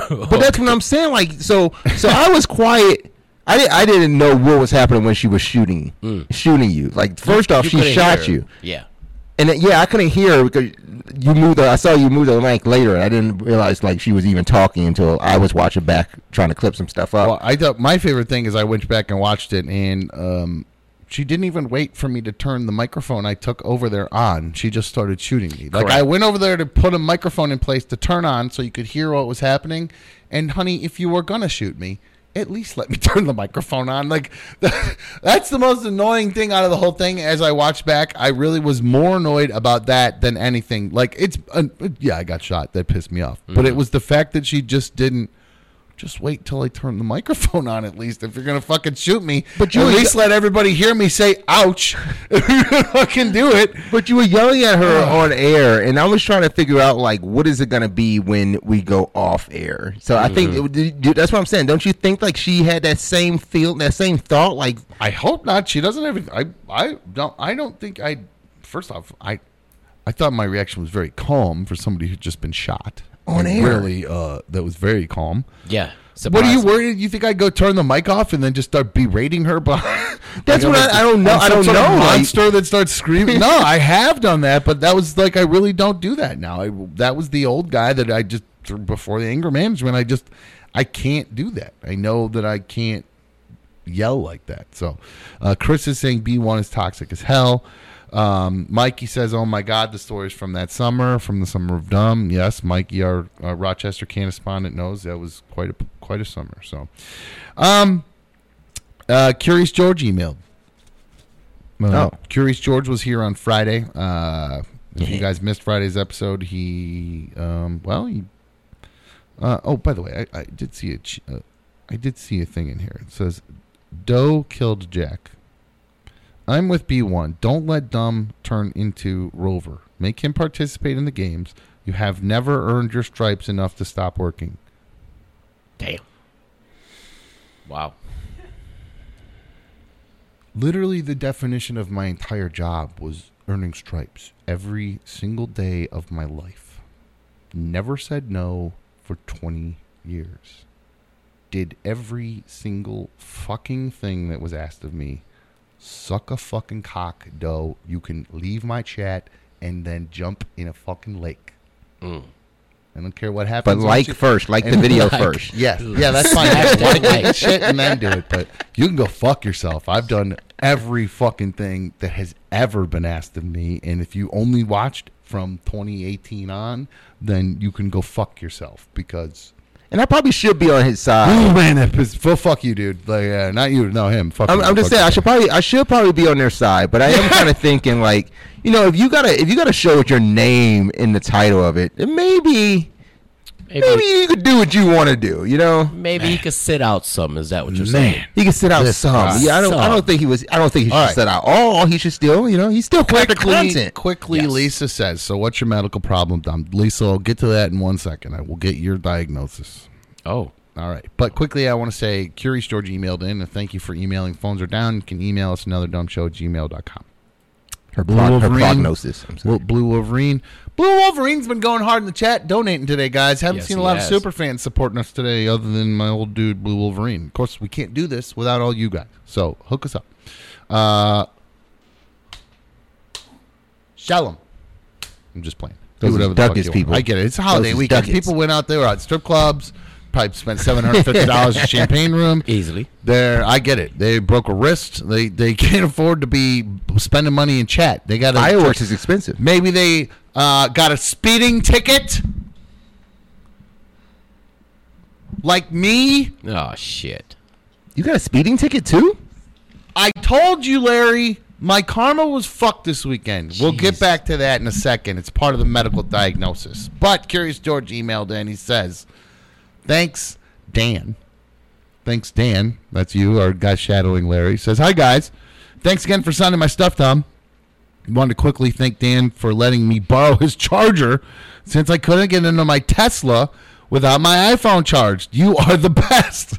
But that's what I'm saying. Like, so, so I was quiet. I, di- I didn't know what was happening when she was shooting, mm. shooting you. Like, first off, You she shot you, Yeah. And then, yeah, I couldn't hear her because you moved. The, I saw you move the mic later. and I didn't realize like she was even talking until I was watching back, trying to clip some stuff up. Well, I thought my favorite thing is I went back and watched it, and um, she didn't even wait for me to turn the microphone I took over there on. She just started shooting me. Like Correct. I went over there to put a microphone in place to turn on so you could hear what was happening. And honey, if you were gonna shoot me, at least let me turn the microphone on. Like that's the most annoying thing out of the whole thing. As I watch back, I really was more annoyed about that than anything. Like it's uh, yeah, I got shot. That pissed me off. But it was the fact that she just didn't just wait till I turn the microphone on at least. If you're gonna fucking shoot me, But you at least let everybody hear me say "ouch." fucking do it. But you were yelling at her on air, and I was trying to figure out like what is it going to be when we go off air. So I think mm-hmm. it, dude, that's what I'm saying. Don't you think like she had that same feel, that same thought? Like I hope not. She doesn't have. I I don't. I don't think I. First off, I I thought my reaction was very calm for somebody who'd just been shot On Like, air. Really, uh, that was very calm. Yeah. What are you worried? You think I'd go turn the mic off and then just start berating her? But That's Like, what I'm I- I don't know. I'm I some don't sort of know, like- monster that starts screaming. no, I have done that, but that was like I really don't do that now. I, that was the old guy that I just before the anger management. I just I can't do that. I know that I can't yell like that. So, uh, Chris is saying B1 is toxic as hell. Um, Mikey says, "Oh my God, the stories from that summer, from the summer of dumb." Yes, Mikey, our, our Rochester correspondent, knows that was quite a quite a summer. So, um, uh, Curious George emailed. Uh, Oh. Curious George was here on Friday. Uh, if you guys missed Friday's episode, he um, well, he. Uh, oh, by the way, I, I did see a uh, I did see a thing in here. It says, "Doe killed Jack." I'm with B1. Don't let Dumb turn into Rover. Make him participate in the games. You have never earned your stripes enough to stop working. Damn. Wow. Literally, the definition of my entire job was earning stripes every single day of my life. Never said no for 20 years. Did every single fucking thing that was asked of me. Suck a fucking cock, dough. You can leave my chat and then jump in a fucking lake. Mm. I don't care what happens. But like you- first, like the video like- first. Yeah, yeah, that's fine. Smash like that like. shit and then do it. But you can go fuck yourself. I've done every fucking thing that has ever been asked of me, and if you only watched from 2018 on, then you can go fuck yourself because. And I probably should be on his side. Oh man, that pissed, well, fuck you, dude. Like, uh, not you, no him. Fuck I'm, you, I'm just saying I should probably I should probably be on their side, but I am kind of thinking like you know if you gotta if you gotta show with your name in the title of it, then maybe Maybe, maybe you could do what you want to do. You know, maybe he could sit out some. Is that what you're Man. saying? he could sit out This some. guy. Yeah, I don't I don't think he was I don't think he should All right. sit out all. He should still you know he's still quickly, content. quickly Yes. Lisa says, "So what's your medical problem, Dumb?" Lisa, I'll get to that in one second. I will get your diagnosis. Oh. All right. But quickly, I want to say Curious George emailed in, and thank you for emailing. Phones are down. You can email us another dumb show at gmail.com. Her, Blue prog- her Wolverine. prognosis. I'm sorry. Well, Blue Wolverine. Blue Wolverine's been going hard in the chat, donating today, guys. Haven't Yes, seen a he lot has. of super fans supporting us today, other than my old dude, Blue Wolverine. Of course, we can't do this without all you guys. So hook us up. Uh, Shalom. I'm just playing. Those Do is whatever the fuck Duckus you want. people. I get it. It's a holiday Those is weekend. Duckus. People went out there at strip clubs, probably spent seven hundred fifty dollars in champagne room. Easily. They're, I get it. They broke a wrist. They they can't afford to be spending money in chat. They got to Fireworks is expensive. Maybe they uh, got a speeding ticket, like me. Oh shit. You got a speeding ticket too? I told you, Larry. My karma was fucked this weekend. We'll get back to that in a second. It's part of the medical diagnosis. But Curious George emailed in. He says, "Thanks, Dan. Thanks, Dan. That's you, our guy shadowing Larry. Says, hi guys. Thanks again for signing my stuff, Tom. Wanted to quickly thank Dan for letting me borrow his charger since I couldn't get into my Tesla without my iPhone charged. You are the best.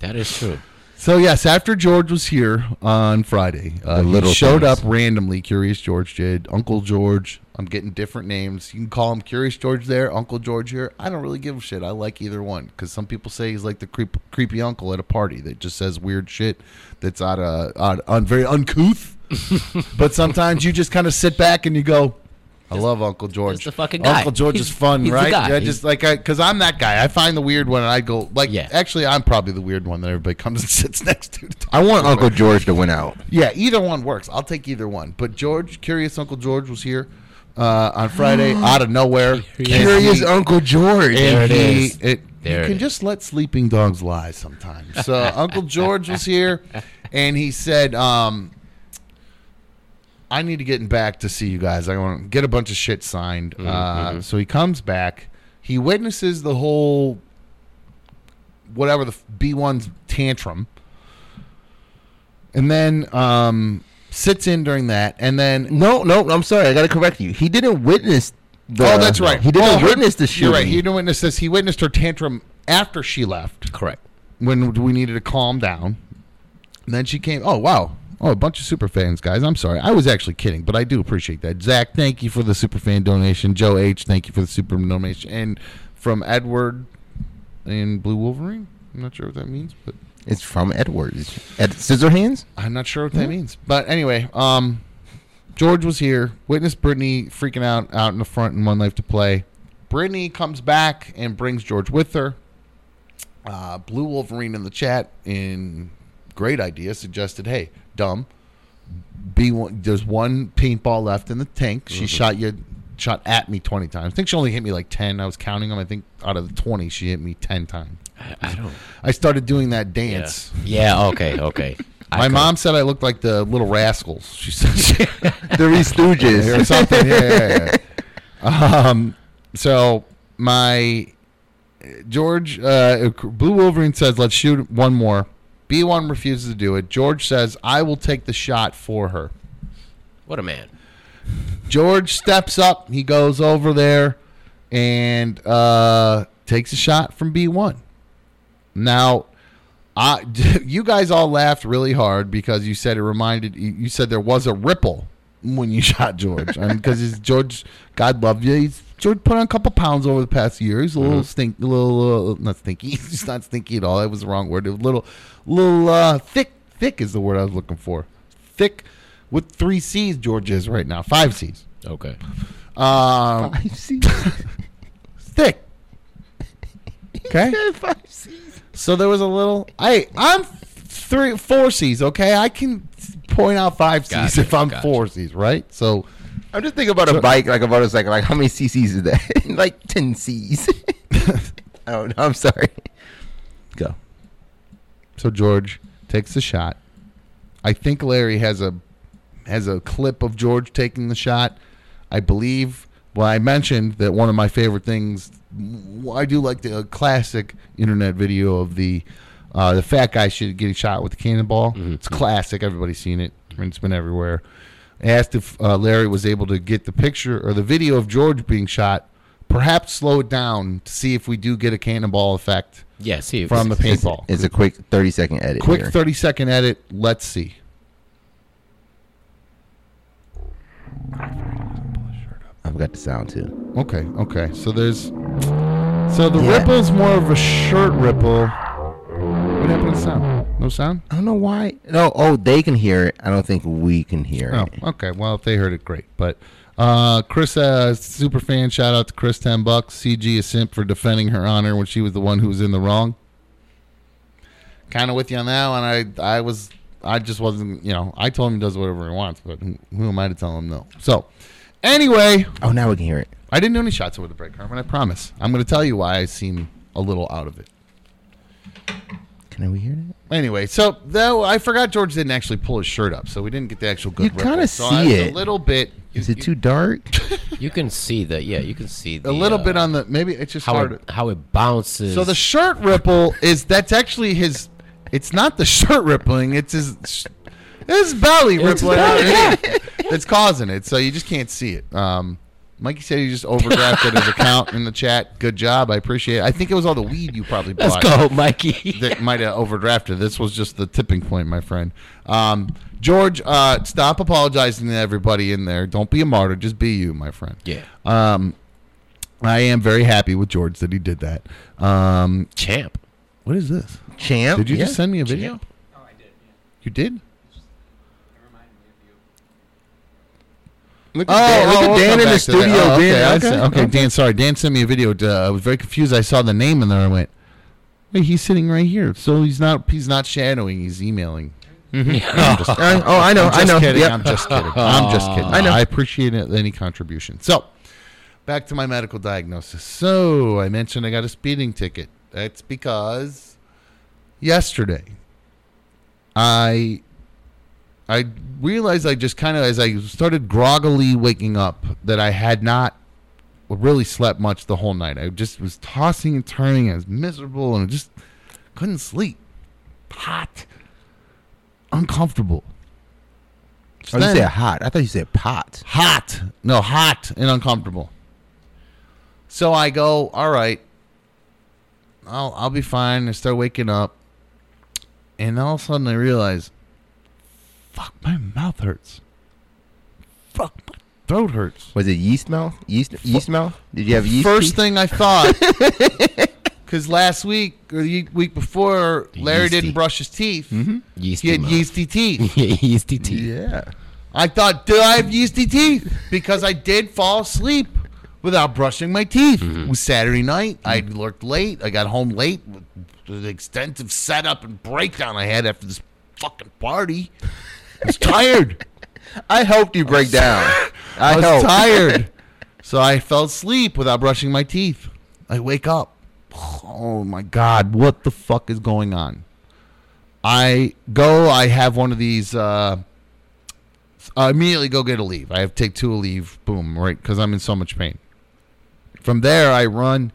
That is true. So yes, after George was here on Friday, uh, he showed things. up randomly. Curious George did. Uncle George. I'm getting different names. You can call him Curious George there, Uncle George here. I don't really give a shit. I like either one because some people say he's like the creep, creepy uncle at a party that just says weird shit that's out of out, un, very uncouth. but sometimes you just kind of sit back and you go. I love Uncle George. just the fucking guy. Uncle George He's- is fun, he's the right? guy. Yeah, He's- just like I, because I'm that guy. I find the weird one, and I go like. Yeah. Actually, I'm probably the weird one that everybody comes and sits next to. to talk I want to. Uncle George to win out. Yeah, either one works. I'll take either one. But George, curious Uncle George was here uh, on Friday out of nowhere. Here he is. Curious he- Uncle George. There and it he- is. it- There you it can is. just let sleeping dogs lie sometimes. So Uncle George was here, and he said, um, "I need to get back to see you guys. I want to get a bunch of shit signed." Mm-hmm. Uh, so he comes back. He witnesses the whole whatever the B one's tantrum, and then um, sits in during that, and then No, no, I'm sorry. I got to correct you. He didn't witness the. oh, that's right. He didn't Well, witness the shooting. You're right. He didn't witness this. He witnessed her tantrum after she left. Correct. when we needed to calm down. And then she came. Oh wow! Oh, a bunch of super fans, guys. I'm sorry. I was actually kidding, but I do appreciate that. Zach, thank you for the super fan donation. Joe H, thank you for the super donation. And from Edward and Blue Wolverine. I'm not sure what that means, but It's from Edwards. Ed Scissorhands. I'm not sure what that means. But anyway, um, George was here. Witnessed Brittany freaking out out in the front in One Life to Play. Brittany comes back and brings George with her. Uh, Blue Wolverine in the chat in great idea suggested, "Hey, dumb, be one. There's one paintball left in the tank. She shot you, shot at me 20 times. I think she only hit me like 10. I was counting them. I think out of the 20, she hit me 10 times. I, I don't. I started doing that dance. Yeah. Okay. Okay. I My mom said I looked like the little rascals. She said she, The Three Stooges. or something. Yeah, yeah, yeah. Um, so my George uh, Blue Wolverine says, "Let's shoot one more." B one refuses to do it. George says, "I will take the shot for her." What a man. George steps up. He goes over there and uh, takes a shot from B1. Now, I, you guys all laughed really hard because you said it reminded you you said there was a ripple when you shot George. I mean, because George, God love you, he's George put on a couple pounds over the past year. He's a little stink, a little uh, not stinky. He's not stinky at all. That was the wrong word. A little, little uh, thick. Thick is the word I was looking for. Thick with three C's. George is right now. Five C's. Okay. Um, Five C's. thick. Okay. Five C's. So there was a little. I I'm three four C's. Okay, I can point out five C's Gotcha, if I'm gotcha. four C's. Right. So I'm just thinking about a bike, like a motorcycle. Like how many CCs is that? like ten C's. oh no, I'm sorry. Go. so George takes the shot. I think Larry has a has a clip of George taking the shot. I believe. Well, I mentioned that one of my favorite things. I do like the classic internet video of the uh, the fat guy should getting shot with the cannonball. It's classic. Everybody's seen it. I mean, it's been everywhere. I asked if uh, Larry was able to get the picture or the video of George being shot. Perhaps slow it down to see if we do get a cannonball effect Yeah. From the It's, paintball. it's a quick 30 second edit. Quick here. 30 second edit. Let's see. I've got the sound too. Okay, okay. So there's so the Yeah. ripple's more of a shirt ripple. What happened to the sound? No sound? I don't know why. No, oh, they can hear it. I don't think we can hear Oh, it. okay. Well, if they heard it, great. But uh, Chris, uh, super fan, shout out to Chris, ten bucks. CG a simp for defending her honor when she was the one who was in the wrong. Kind of with you on that one. I I was I just wasn't. You know, I told him he does whatever he wants, but who, who am I to tell him no? So anyway, Oh, now we can hear it. I didn't do any shots over the break, Carmen. I promise. I'm going to tell you why I seem a little out of it. Can we hear that? Anyway, so though I forgot George didn't actually pull his shirt up, so we didn't get the actual good. You kinda So see I it. a little bit. Is it too dark? You can see that. Yeah. You can see the, a little uh, bit on the maybe it's just how hard. it, how it bounces. So the shirt ripple is that's actually his. It's not the shirt rippling. It's his. His belly It's rippling belly, underneath that's causing it. So you just can't see it. Um, Mikey said he just overdrafted his account in the chat. Good job. I appreciate it. I think it was all the weed you probably Let's bought go, Mikey. that might have overdrafted. This was just the tipping point, my friend. Um, George, uh, stop apologizing to everybody in there. Don't be a martyr. Just be you, my friend. yeah. Um, I am very happy with George that he did that. Um, Champ. what is this? Champ. Did you yeah. just send me a video? Champ. Oh, I did. Yeah. You did? It reminded me of you. Look at Dan, look at we'll Dan in the back to that. studio. Oh, okay, Dan. I see. okay, Dan. Sorry, Dan sent me a video. Uh, I was very confused. I saw the name and then I went, "Wait, he's sitting right here." So he's not. He's not shadowing. He's emailing. I'm just- Uh, oh, I know. I'm I know. kidding. Yep. I'm just kidding. I'm just kidding. I know. I appreciate it, any contribution. So, back to my medical diagnosis. So, I mentioned I got a speeding ticket. That's because yesterday I I realized I just kind of as I started groggily waking up that I had not really slept much the whole night. I just was tossing and turning. I was miserable and I just couldn't sleep. Hot, uncomfortable. Oh, you Then- said hot. I thought you said pot. hot. No, hot and uncomfortable. So I go, all right. I'll I'll be fine. I start waking up, and all of a sudden I realize, fuck, my mouth hurts. Fuck, my throat hurts. Was it yeast mouth? Yeast yeast mouth? Did you have yeast? First teeth? thing I thought, because last week or the week before, Larry Yeasty. didn't brush his teeth. Mm-hmm. Yeasty He had mouth. yeasty teeth. Yeah, yeasty teeth. Yeah. I thought, do I have yeasty teeth? Because I did fall asleep without brushing my teeth. Mm-hmm. It was Saturday night. I worked late. I got home late with the extensive setup and breakdown I had after this fucking party. I was tired. I helped you break down. I I, was helped. tired. So I fell asleep without brushing my teeth. I wake up. Oh my God, what the fuck is going on? I go, I have one of these. Uh, I immediately go get Aleve. I have to take two Aleve, boom, right, because I'm in so much pain. From there, I run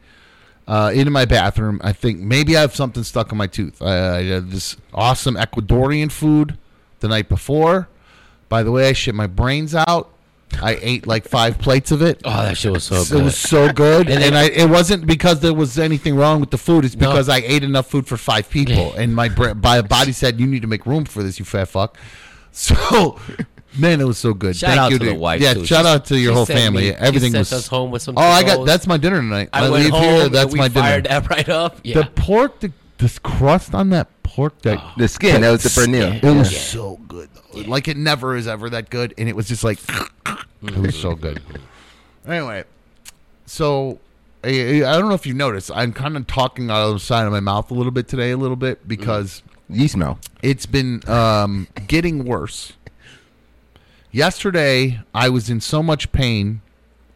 uh, into my bathroom. I think maybe I have something stuck in my tooth. I, I had this awesome Ecuadorian food the night before. By the way, I shit my brains out. I ate like five plates of it. Oh, that shit was so good. it was so good, And and, then- I, it wasn't because there was anything wrong with the food. It's No. because I ate enough food for five people, and my my body said, "You need to make room for this, you fat fuck." So, man, it was so good. Shout Thank out you to the wife. Yeah, too. shout She- out to your whole family. me- Everything she was. us home with some. oh, I got that's my dinner tonight. I, I, leave home. here. and That's we my fired dinner. that right up. Yeah. The pork, the this crust on that pork, that The skin. That was the pernil. it was Yeah. so good. Though. Like it never is ever that good, and it was just like it was so good. Anyway, so I, I don't know if you noticed, I'm kind of talking out of the side of my mouth a little bit today, a little bit because Yeast mouth. it's been um, getting worse. Yesterday, I was in so much pain,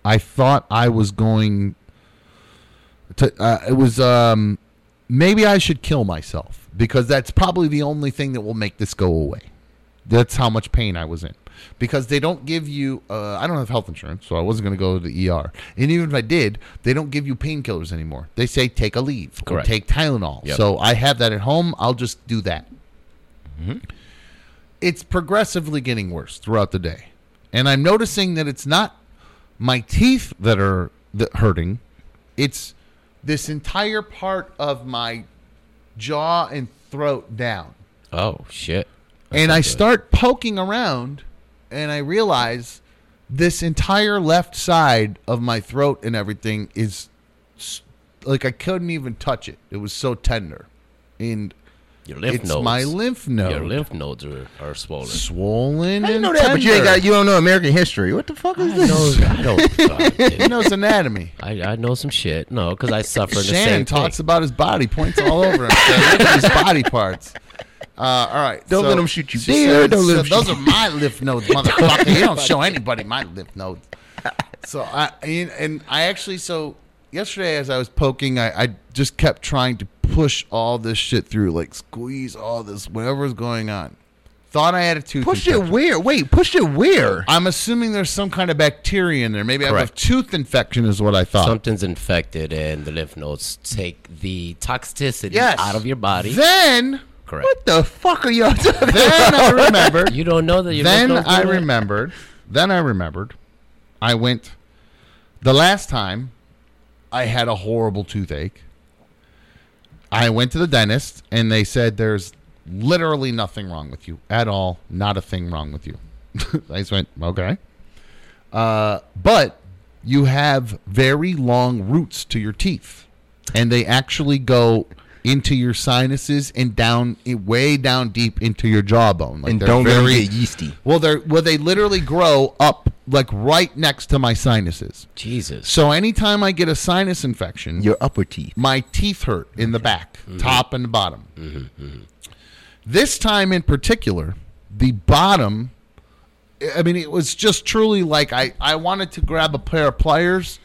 I thought I was going to. Uh, it was um, maybe I should kill myself because that's probably the only thing that will make this go away. That's how much pain I was in. Because they don't give you, uh, I don't have health insurance, so I wasn't going to go to the ER. And even if I did, they don't give you painkillers anymore. They say take Aleve Correct. or take Tylenol. Yep. So I have that at home. I'll just do that it's progressively getting worse throughout the day. And I'm noticing that it's not my teeth that are hurting. It's this entire part of my jaw and throat down. oh shit. and I start poking around and I realize this entire left side of my throat and everything is like I couldn't even touch it. It was so tender. And Your lymph it's nodes. my lymph node. Your lymph nodes are, are swollen. swollen. I didn't know that, but you ain't got. You don't know American history. What the fuck is I this? know. I don't. fuck, He knows anatomy. I, I know some shit. No, because I suffer the Shannon same talks thing. about his body, points all over him. So look at his body parts. Uh, all right. Don't so let 'em shoot you she don't let so 'em Those shoot are my lymph nodes, motherfucker. you don't show anybody my lymph nodes. So I and, and I actually so yesterday as I was poking, I, I just kept trying to push all this shit through, like squeeze all this, whatever's going on. Thought I had a tooth. Push it where? Wait, push it where? I'm assuming there's some kind of bacteria in there. Maybe I have a Correct. tooth infection, is what I thought. Something's infected, and the lymph nodes take the toxicity yes. out of your body. Then, Correct. What the fuck are y'all talking then I remembered. You don't know that your then lymph nodes I do that? remembered. Then I remembered. I went the last time I had a horrible toothache, I went to the dentist and they said there's literally nothing wrong with you at all. Not a thing wrong with you. I just went, okay. Uh, but you have very long roots to your teeth, and they actually go into your sinuses and down eh, way down deep into your jawbone. Like and they're don't very get yeasty. well, they're well, they literally grow up like right next to my sinuses. Jesus. So anytime I get a sinus infection, Your upper teeth. my teeth hurt in the back, mm-hmm. top and bottom. Mm-hmm, mm-hmm. This time in particular, the bottom. I mean, it was just truly like I, I wanted to grab a pair of pliers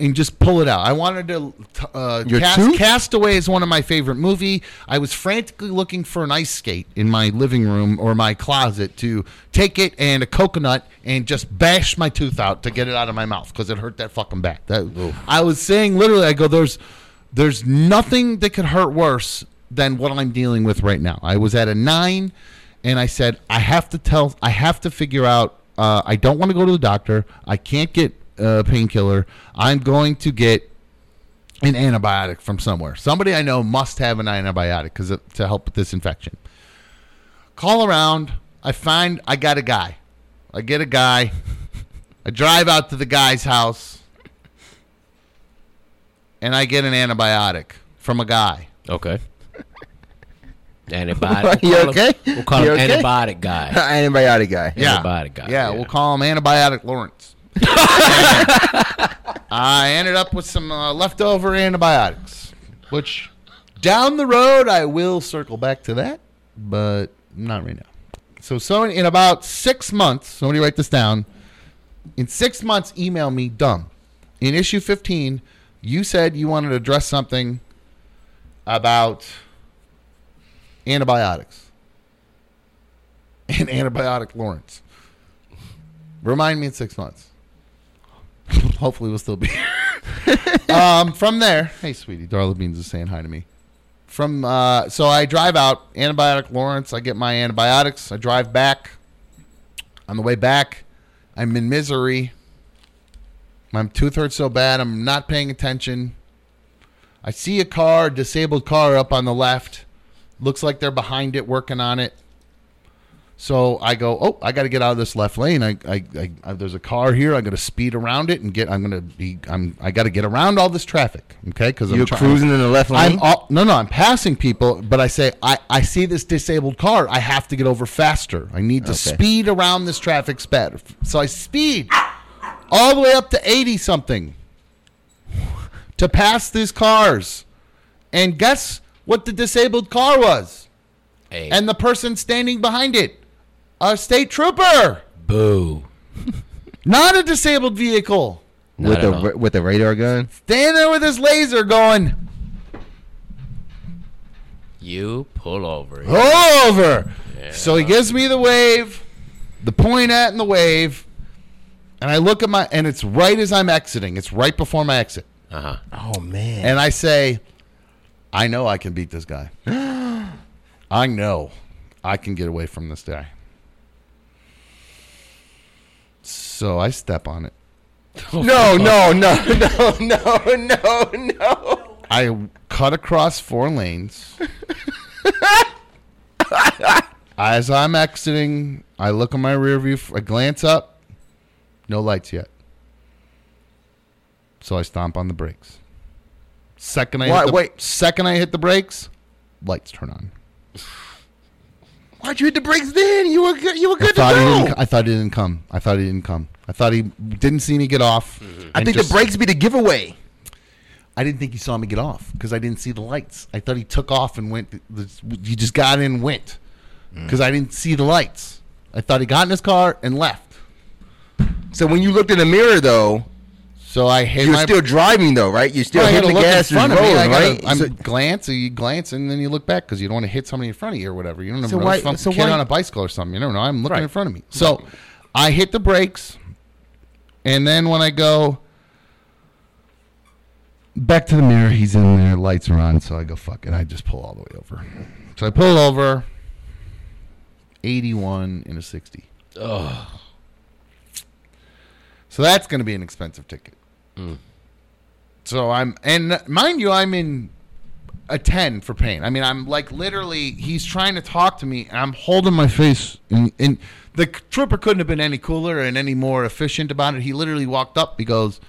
and just pull it out. I wanted to. Uh, Your cast? Castaway is one of my favorite movie. I was frantically looking for an ice skate in my living room or my closet to take it and a coconut and just bash my tooth out to get it out of my mouth because it hurt that fucking bad. That, I was saying literally, I go, there's, there's nothing that could hurt worse than what I'm dealing with right now. I was at a nine, and I said I have to tell, I have to figure out. Uh, I don't want to go to the doctor. I can't get a painkiller. I'm going to get an antibiotic from somewhere. Somebody I know must have an antibiotic because to help with this infection. Call around. I find I got a guy. I get a guy. I drive out to the guy's house, and I get an antibiotic from a guy. Okay. Antibiotic. You we'll call okay? Him, we'll call You him okay? antibiotic guy. Antibiotic guy. Yeah, Antibiotic guy, Yeah, yeah. we'll call him antibiotic Lawrence. I ended up with some uh, leftover antibiotics, which down the road I will circle back to that, but not right now. So, so in about six months, somebody write this down. In six months, email me dumb. In issue 15, you said you wanted to address something about antibiotics and antibiotic Lawrence. Remind me in six months. Hopefully, we'll still be um, from there, hey, sweetie, Darla Beans is saying hi to me. From uh, so I drive out antibiotic Lawrence. I get my antibiotics. I drive back. On the way back, I'm in misery. My tooth hurts so bad. I'm not paying attention. I see a car, disabled car up on the left. Looks like they're behind it, working on it. So I go, oh, I got to get out of this left lane. I, I, I, I there's a car here. I'm going to speed around it and get. I'm gonna be. I'm. I got to get around all this traffic. Okay, because You're try- cruising in the left lane. I'm all, no, no. I'm passing people, but I say I, I see this disabled car. I have to get over faster. I need to Okay. speed around this traffic spat. So I speed all the way up to eighty something to pass these cars, and guess what the disabled car was, Hey, and the person standing behind it, a state trooper, boo. not a disabled vehicle. with Not the at all. ra- with the radar gun. Standing there with his laser going. You pull over. Pull over. So he gives me the wave, the point at and the wave, and I look at my and it's right as I'm exiting. It's right before my exit, Uh huh. Oh man. and I say, "I know I can beat this guy. I know I can get away from this guy." So I step on it. no, no, no, no, no, no, no. I cut across four lanes. As I'm exiting, I look in my rear view. I glance up. No lights yet. So I stomp on the brakes. Second I Why- hit the, wait. second I hit the brakes, lights turn on. Why'd you hit the brakes then? You were good. You were I good to thought, he go. didn't, I thought he didn't come. I thought he didn't come. I thought he didn't see me get off. Mm-hmm. I think just- the brakes be the giveaway. I didn't think he saw me get off because I didn't see the lights. I thought he took off and went. He just got in and went mm. because I didn't see the lights. I thought he got in his car and left. So when you looked in the mirror, though, So I hit you're my. still driving, though, right? You're still I hitting the look in gas, and of me. I rolling, gotta- right? I'm So- glance. You glance and then you look back because you don't want to hit somebody in front of you or whatever. You don't So know why- some so kid why- on a bicycle or something. You don't know. I'm looking Right. in front of me. So I hit the brakes, and then when I go back to the mirror, he's in there. Lights are on. So I go fuck it. I just pull all the way over. So I pull over. 81 in a 60. Oh, So that's going to be an expensive ticket. So I'm, and mind you, I'm in a 10 for pain. I mean, I'm like literally, he's trying to talk to me, and I'm holding my face. And, and the trooper couldn't have been any cooler and any more efficient about it. He literally walked up. He goes,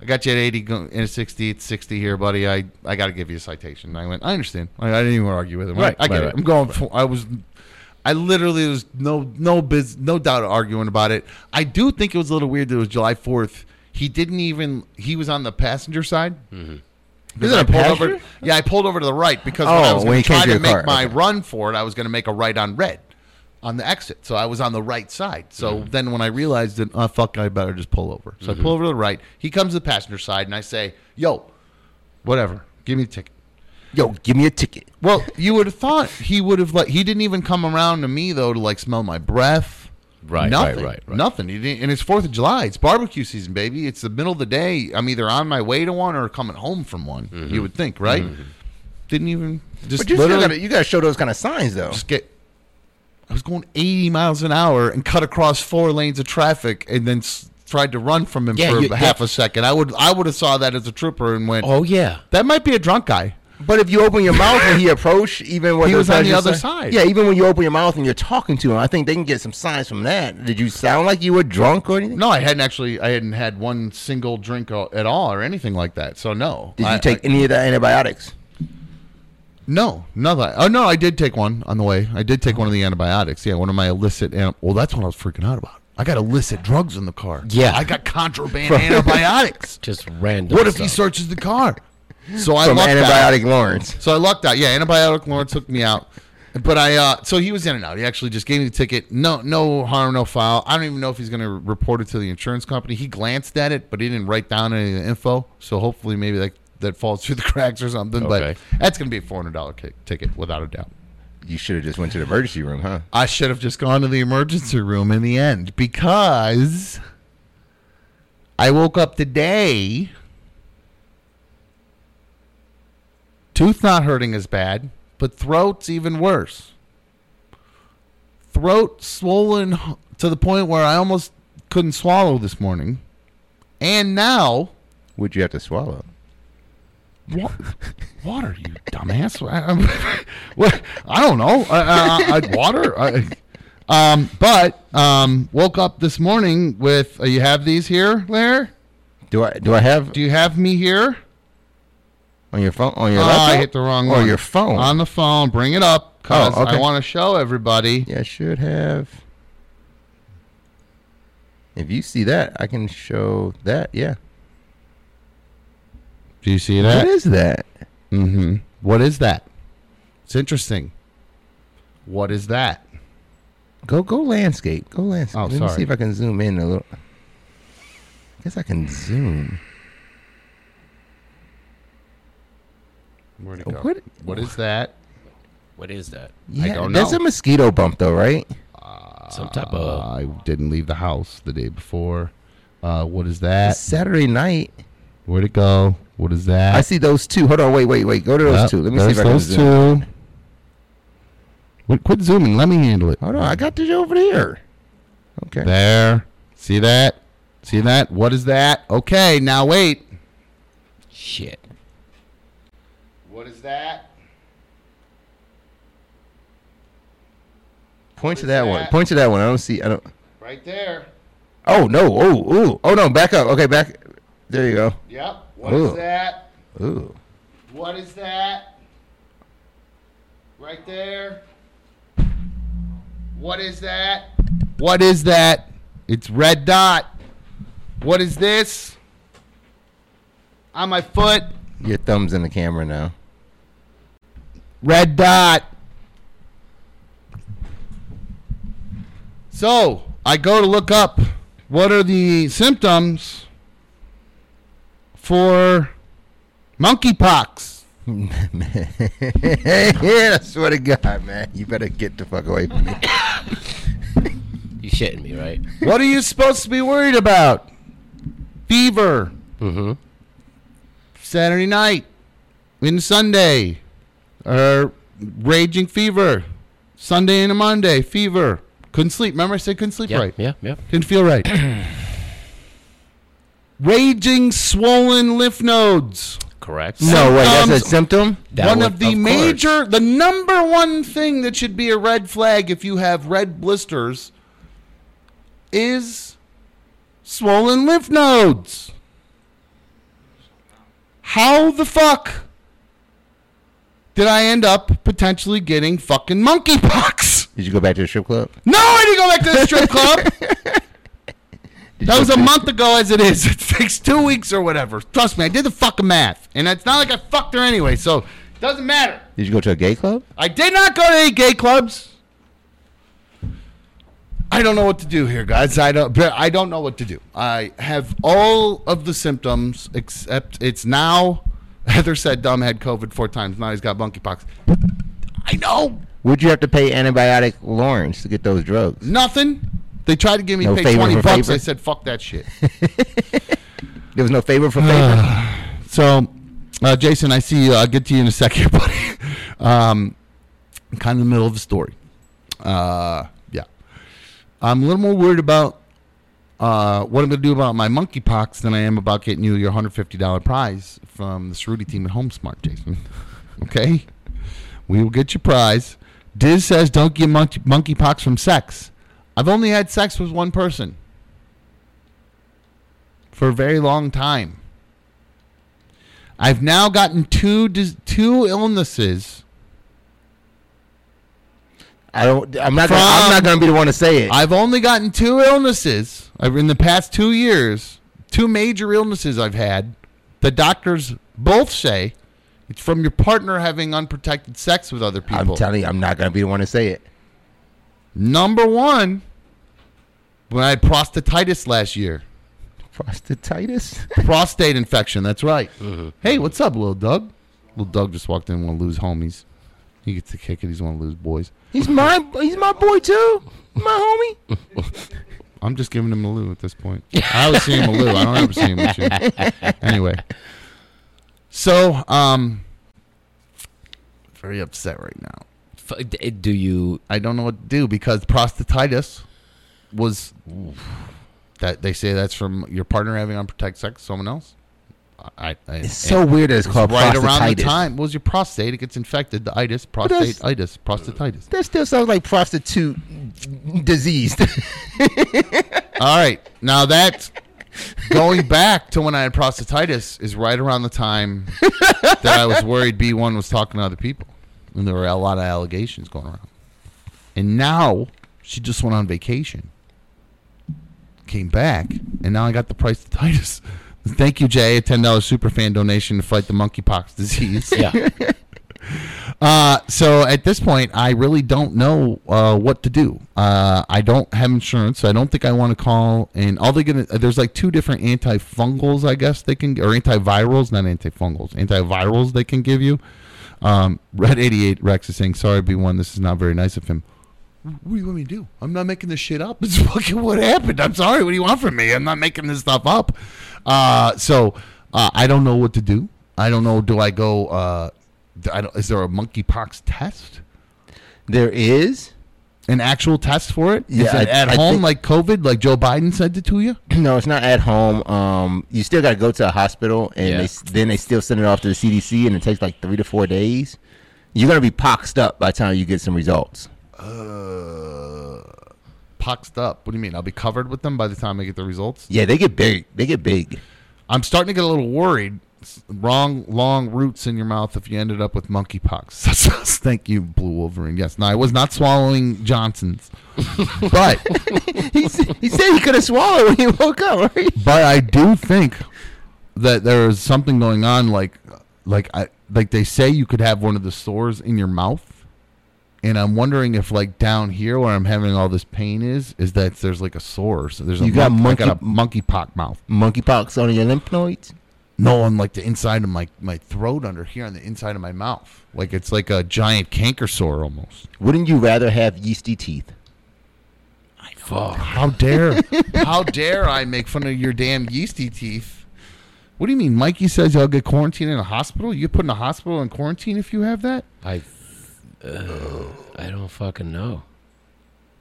I got you at 80 go- and a 60. It's 60 here, buddy. I, I got to give you a citation. And I went, I understand. I, I didn't even argue with him. Right, I, I get right, it. right. I'm going. For, I was. I literally was no no biz, no doubt arguing about it. I do think it was a little weird that it was July 4th. He didn't even. He was on the passenger side. Mm-hmm. Is Because it I a pulled over, passenger? yeah, I pulled over to the right because when Oh, I was when going to try to to make car, my okay. run for it, I was going to make a right on red on the exit. So I was on the right side. So Mm-hmm. then when I realized that, oh, fuck, I better just pull over. So I pull mm-hmm. over to the right. He comes to the passenger side, and I say, yo, whatever, give me the ticket. Yo, give me a ticket. Well, you would have thought he would have like he didn't even come around to me though to like smell my breath. Right, nothing, right, right, right. nothing. And it's Fourth of July. It's barbecue season, baby. It's the middle of the day. I'm either on my way to one or coming home from one. Mm-hmm. You would think, right? Didn't even just But you still literally gotta, you gotta show those kind of signs though. just get. I was going 80 miles an hour and cut across four lanes of traffic, and then s- tried to run from him Yeah, for you- half yeah. a second. I would I would have saw that as a trooper and went, Oh yeah. that might be a drunk guy. But if you open your mouth when he approached, even when He was on the passenger other side. Yeah, even when you open your mouth and you're talking to him, I think they can get some signs from that. Did you sound like you were drunk or anything? No, I hadn't actually. I hadn't had one single drink at all or anything like that. So no. Did you I- take I- any of the antibiotics? no, nothing. Oh no, I did take one on the way. I did take one of the antibiotics. Yeah, one of my illicit. An- well, that's what I was freaking out about. I got illicit drugs in the car. Yeah. I got contraband antibiotics. Just random. What if he searches the car? So I From lucked out. antibiotic Lawrence. So I lucked out. Yeah, antibiotic Lawrence took me out. But I, uh, so he was in and out. He actually just gave me the ticket. No, no harm, no foul. I don't even know if he's going to report it to the insurance company. He glanced at it, but he didn't write down any of the info. So hopefully, maybe that that falls through the cracks or something. Okay. But that's going to be a four hundred dollar ticket without a doubt. You should have just went to the emergency room, huh? I should have just gone to the emergency room in the end because I woke up today. Tooth not hurting as bad, but throat's even worse. Throat swollen to the point where I almost couldn't swallow this morning. And now, Would you have to swallow? what? Water, you dumbass! I, what? I don't know. I, I, I, water. I, um, but um, woke up this morning with. Uh, you have these here, Lair? Do I do I have Do you have me here? On your phone on your Oh, laptop? I hit the wrong or one. your phone? On the phone. Bring it up because Oh, okay. I want to show everybody. yeah, I should have. If you see that, I can show that. Yeah. Do you see that? What is that? Mm-hmm. What is that? It's interesting. What is that? Go go landscape. Go landscape. Oh, Let me sorry. see if I can zoom in a little. I guess I can zoom. Where'd it go? What- what is that? What is that? Yeah, don't that's know. a mosquito bump, though, right? Some type Uh, of. I didn't leave the house the day before. Uh, what is that? Saturday night. Where'd it go? What is that? I see those two. Hold on, wait, wait, wait. Go to those Yep, two. Let me see if I can those zoom. two. Wait, quit zooming. Let me handle it. Hold on, I got this over here. Okay. There. See that? See that? What is that? Okay, now wait. Shit. What is that? Point to is that, one. Point to that one. I don't see. I don't. Right there. Oh no! Oh, ooh. Oh no! Back up. Okay, back. There you go. Yep. What is Ooh. that? Ooh. What is that? Right there. What is that? What is that? It's red dot. What is this? On my foot. Your thumb's in the camera now. Red dot. So I go to look up what are the symptoms for monkeypox. yeah, I swear to God, man, you better get the fuck away from me. You shitting me, right? What are you supposed to be worried about? Fever. Mm-hmm. Saturday night. In Sunday. Or raging fever. Sunday and a Monday. Fever. Couldn't sleep. Remember I said couldn't sleep Yeah, right. yeah, yeah. Didn't feel right. raging swollen lymph nodes. Correct. No way. That's a symptom. That one would- of the of course. major, the number one thing that should be a red flag if you have red blisters is swollen lymph nodes. How the fuck did I end up potentially getting fucking monkeypox? Did you go back to the strip club? No, I didn't go back to the strip club. That was a month ago as it is. It takes two weeks or whatever. Trust me, I did the fucking math. And it's not like I fucked her anyway, so it doesn't matter. Did you go to a gay club? I did not go to any gay clubs. I don't know what to do here, guys. I don't. I don't know what to do. I have all of the symptoms except it's now. Heather said Dumb had COVID four times. Now he's got monkeypox. I know Would you have to pay antibiotic Lawrence to get those drugs? nothing. They tried to give me No pay favor twenty for bucks. favor? I said fuck that shit. There was no favor for favor. So, uh, Jason, I see you. I'll get to you in a second, buddy. Um, I'm kind of in the middle of the story. Uh, yeah. I'm a little more worried about uh, what I'm going to do about my monkeypox than I am about getting you your $150 prize from the Cerruti team at HomeSmart, Jason. okay? We will get your prize. Diz says don't get monkey, monkeypox from sex. I've only had sex with one person for a very long time. I've now gotten two two illnesses. I don't. I'm not. Gonna, I'm not going to be the one to say it. I've only gotten two illnesses I've, in the past two years. Two major illnesses I've had. The doctors both say it's from your partner having unprotected sex with other people. I'm telling you, I'm not going to be the one to say it. Number one, when I had prostatitis last year. Prostatitis. prostate infection. That's right. Mm-hmm. Hey, what's up, little Doug? Little Doug just walked in. Want to lose homies? He gets to kick it. He's one of those boys. He's my. He's my boy too. My homie. I'm just giving him a loo at this point. I always see him a loo. I don't ever see him with you. Anyway, so um, very upset right now. F- d- Do you? I don't know what to do because prostatitis was that they say that's from your partner having unprotected sex with someone else. I, I It's so weird that it's called right around the time was your prostate. It gets infected. The itis, that's- prostatitis, prostatitis. That still sounds like prostitute diseased. All right, now that going back to when I had prostatitis is right around the time that I was worried B1 was talking to other people, and there were a lot of allegations going around. And now she just went on vacation, came back, and now I got the prostatitis. Thank you, Jay. A ten dollars super fan donation to fight the monkeypox disease. Yeah. Uh, so at this point, I really don't know uh, what to do. Uh, I don't have insurance. So I don't think I want to call. And all they're gonna there's like two different antifungals, I guess they can, or antivirals, not antifungals, antivirals they can give you. Um, Red eighty eight Rex is saying, "Sorry, B one, this is not very nice of him." What do you want me to do? I'm not making this shit up. It's fucking what happened. I'm sorry. What do you want from me? I'm not making this stuff up. Uh, so uh, I don't know what to do. I don't know. Do I go? Uh, I don't, is there a monkeypox test? there is. An actual test for it? Is Yeah, it at I home think- like COVID, like Joe Biden sent it to you? No, it's not at home. Um, you still got to go to a hospital, and Yeah. they, then they still send it off to the CDC, and it takes like three to four days. You're gonna be poxed up by the time you get some results. Uh, poxed up. What do you mean? I'll be covered with them by the time I get the results? Yeah, they get big. They get big. I'm starting to get a little worried. Wrong, long roots in your mouth if you ended up with monkeypox. Thank you, Blue Wolverine. Yes, no, I was not swallowing Johnson's, but he, he said he could have swallowed when he woke up, right? but I do think that there is something going on. Like, like I like they say you could have one of the sores in your mouth, and I'm wondering if like down here where I'm having all this pain is is that there's like a sore. So there's a You got monk- I got a monkey- monkeypox mouth. Monkeypox on your lymph nodes. No, on like the inside of my my throat under here on the inside of my mouth. Like it's like a giant canker sore almost. Wouldn't you rather have yeasty teeth? Fuck. How dare how dare I make fun of your damn yeasty teeth? What do you mean? Mikey says y'all get quarantined in a hospital? You get put in a hospital in quarantine if you have that? I. Uh, I don't fucking know.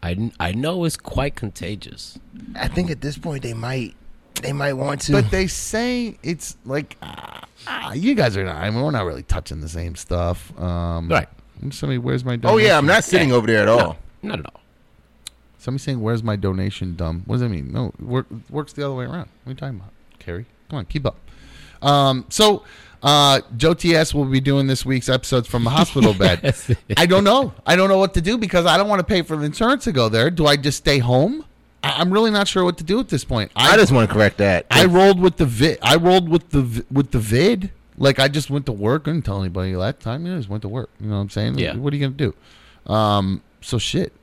I, I know it's quite contagious. I think at this point they might they might want to. But they say it's like ah, ah, you guys are not. I mean, we're not really touching the same stuff. Um, Right. Somebody, where's my? oh yeah, I'm not sitting over there at all. Not at all. Somebody saying, "Where's my donation?" Dumb. What does that mean? No, work, works the other way around. What are you talking about, Carrie? Come on, keep up. Um, so, uh, Joe TS will be doing this week's episodes from the hospital bed. Yes. I don't know. I don't know what to do because I don't want to pay for the insurance to go there. Do I just stay home? I- I'm really not sure what to do at this point. I just want to correct that. I rolled with the vid. I rolled with the vi- with the vid. Like I just went to work. I didn't tell anybody that time. You I just went to work. You know what I'm saying? Yeah. What are you gonna do? Um. So shit.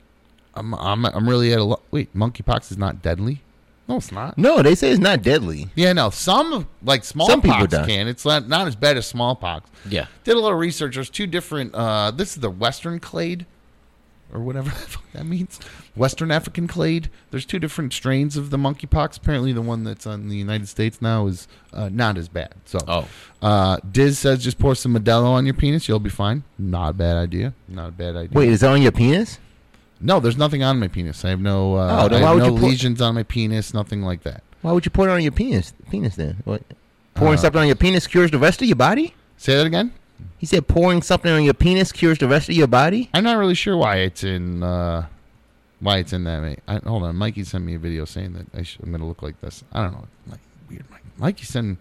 I'm I'm I'm really at a lo- wait. Monkeypox is not deadly. No, it's not. no, they say it's not deadly. Yeah, no. Some like smallpox die. can. It's not not as bad as smallpox. Yeah. Did a little research. There's two different. Uh, this is the Western clade, or whatever that means. Western African clade. There's two different strains of the monkeypox. Apparently, the one that's on the United States now is uh, not as bad. So, Oh. uh, Diz says just pour some Modelo on your penis. You'll be fine. Not a bad idea. Not a bad idea. Wait, is that on your penis? No, there's nothing on my penis. I have no. Uh, Oh, then I why have would no you pour- lesions on my penis. Nothing like that. Why would you pour it on your penis? Penis then? What? Pouring Uh, something on your penis cures the rest of your body? Say that again. He said pouring something on your penis cures the rest of your body. I'm not really sure why it's in uh, why it's in that. I, hold on, Mikey sent me a video saying that I should, I'm going to look like this. I don't know, like weird. Mike. Mikey sent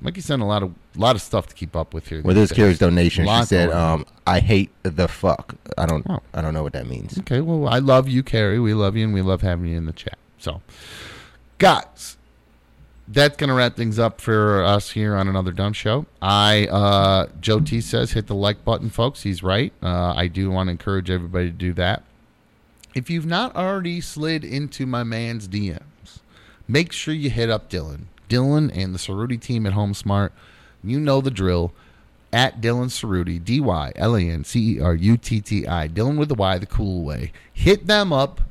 Mikey sent a lot of lot of stuff to keep up with here. Well, this days. donation. She said, um, "I hate the fuck." I don't. Oh. I don't know what that means. Okay, well, I love you, Carrie. We love you, and we love having you in the chat. So, guys, that's gonna wrap things up for us here on another dumb show. I uh, Joe T says hit the like button, folks. He's right. Uh, I do want to encourage everybody to do that. If you've not already slid into my man's DMs, make sure you hit up Dylan. Dylan and the Cerutti team at Home Smart. You know the drill. At Dylan Cerutti, D Y L A N C E R U T T I. Dylan with the Y, the cool way. Hit them up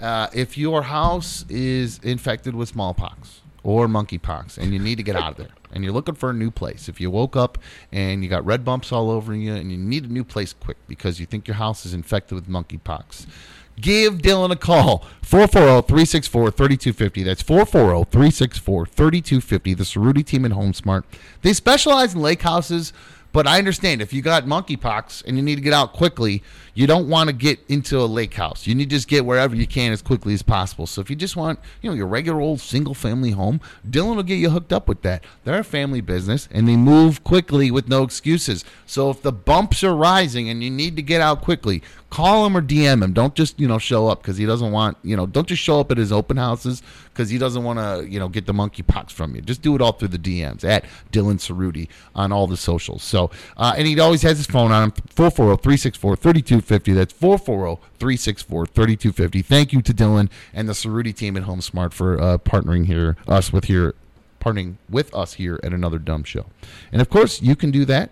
uh, if your house is infected with smallpox or monkeypox and you need to get out of there and you're looking for a new place. If you woke up and you got red bumps all over you and you need a new place quick because you think your house is infected with monkeypox, give Dylan a call. oh, 440-364-3250. That's oh, 440-364-3250. The Cerutti team at HomeSmart. They specialize in lake houses, but I understand if you got monkeypox and you need to get out quickly, you don't want to get into a lake house. You need to just get wherever you can as quickly as possible. So if you just want, you know, your regular old single family home, Dylan will get you hooked up with that. They're a family business and they move quickly with no excuses. So if the bumps are rising and you need to get out quickly, call him or DM him. Don't just, you know, show up because he doesn't want, you know, don't just show up at his open houses because he doesn't want to, you know, get the monkeypox from you. Just do it all through the DMs at Dylan Cerutti on all the socials. So, uh, and he always has his phone on him 440 364 3250. That's 440 364 3250. Thank you to Dylan and the Cerutti team at Home Smart for uh, partnering here, us with here, partnering with us here at another dumb show. And of course, you can do that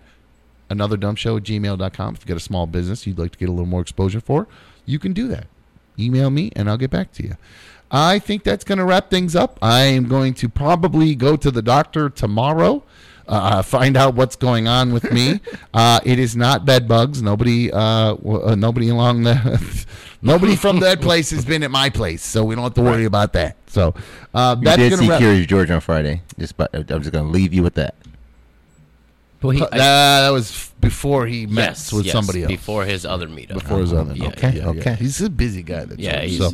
another dumb show at gmail.com. If you've got a small business you'd like to get a little more exposure for, you can do that. Email me and I'll get back to you. I think that's going to wrap things up. I am going to probably go to the doctor tomorrow, uh, find out what's going on with me. uh, it is not bed bugs. Nobody, uh, w- uh, nobody along the, nobody from that place has been at my place, so we don't have to worry about that. So uh, You that's did going see to wrap. Curious George on Friday. Just, but I'm just gonna leave you with that. Well, he, Uh, that was f- before he met yes, with yes, somebody else. before his other meetup. before his other. Yeah, Okay, yeah, okay. yeah. He's a busy guy. That's Yeah, all. he's- so,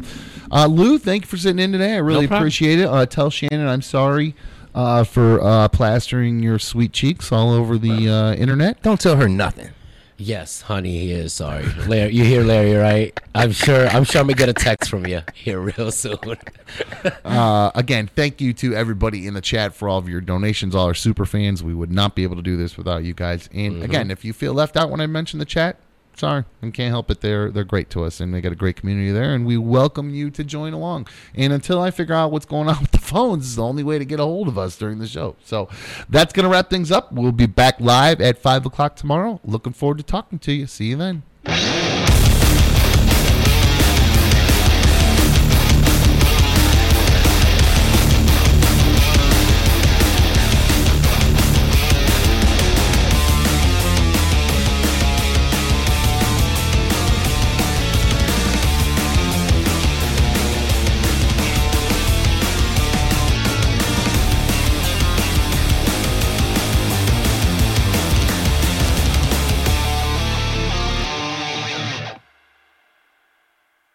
uh, Lou, thank you for sitting in today. I really No problem. appreciate it. Uh, tell Shannon I'm sorry uh, for uh, plastering your sweet cheeks all over the uh, internet. Don't tell her nothing. Yes, honey, he is sorry. Larry, you hear Larry, right? I'm sure. I'm sure I'm gonna get a text from you here real soon. Uh, again, thank you to everybody in the chat for all of your donations, all our super fans. We would not be able to do this without you guys. And Mm-hmm. again, if you feel left out when I mention the chat, sorry, I can't help it. They're they're great to us, and they got a great community there, and we welcome you to join along. And until I figure out what's going on with the phones, is the only way to get a hold of us during the show. So that's gonna wrap things up. We'll be back live at five o'clock tomorrow. Looking forward to talking to you. See you then.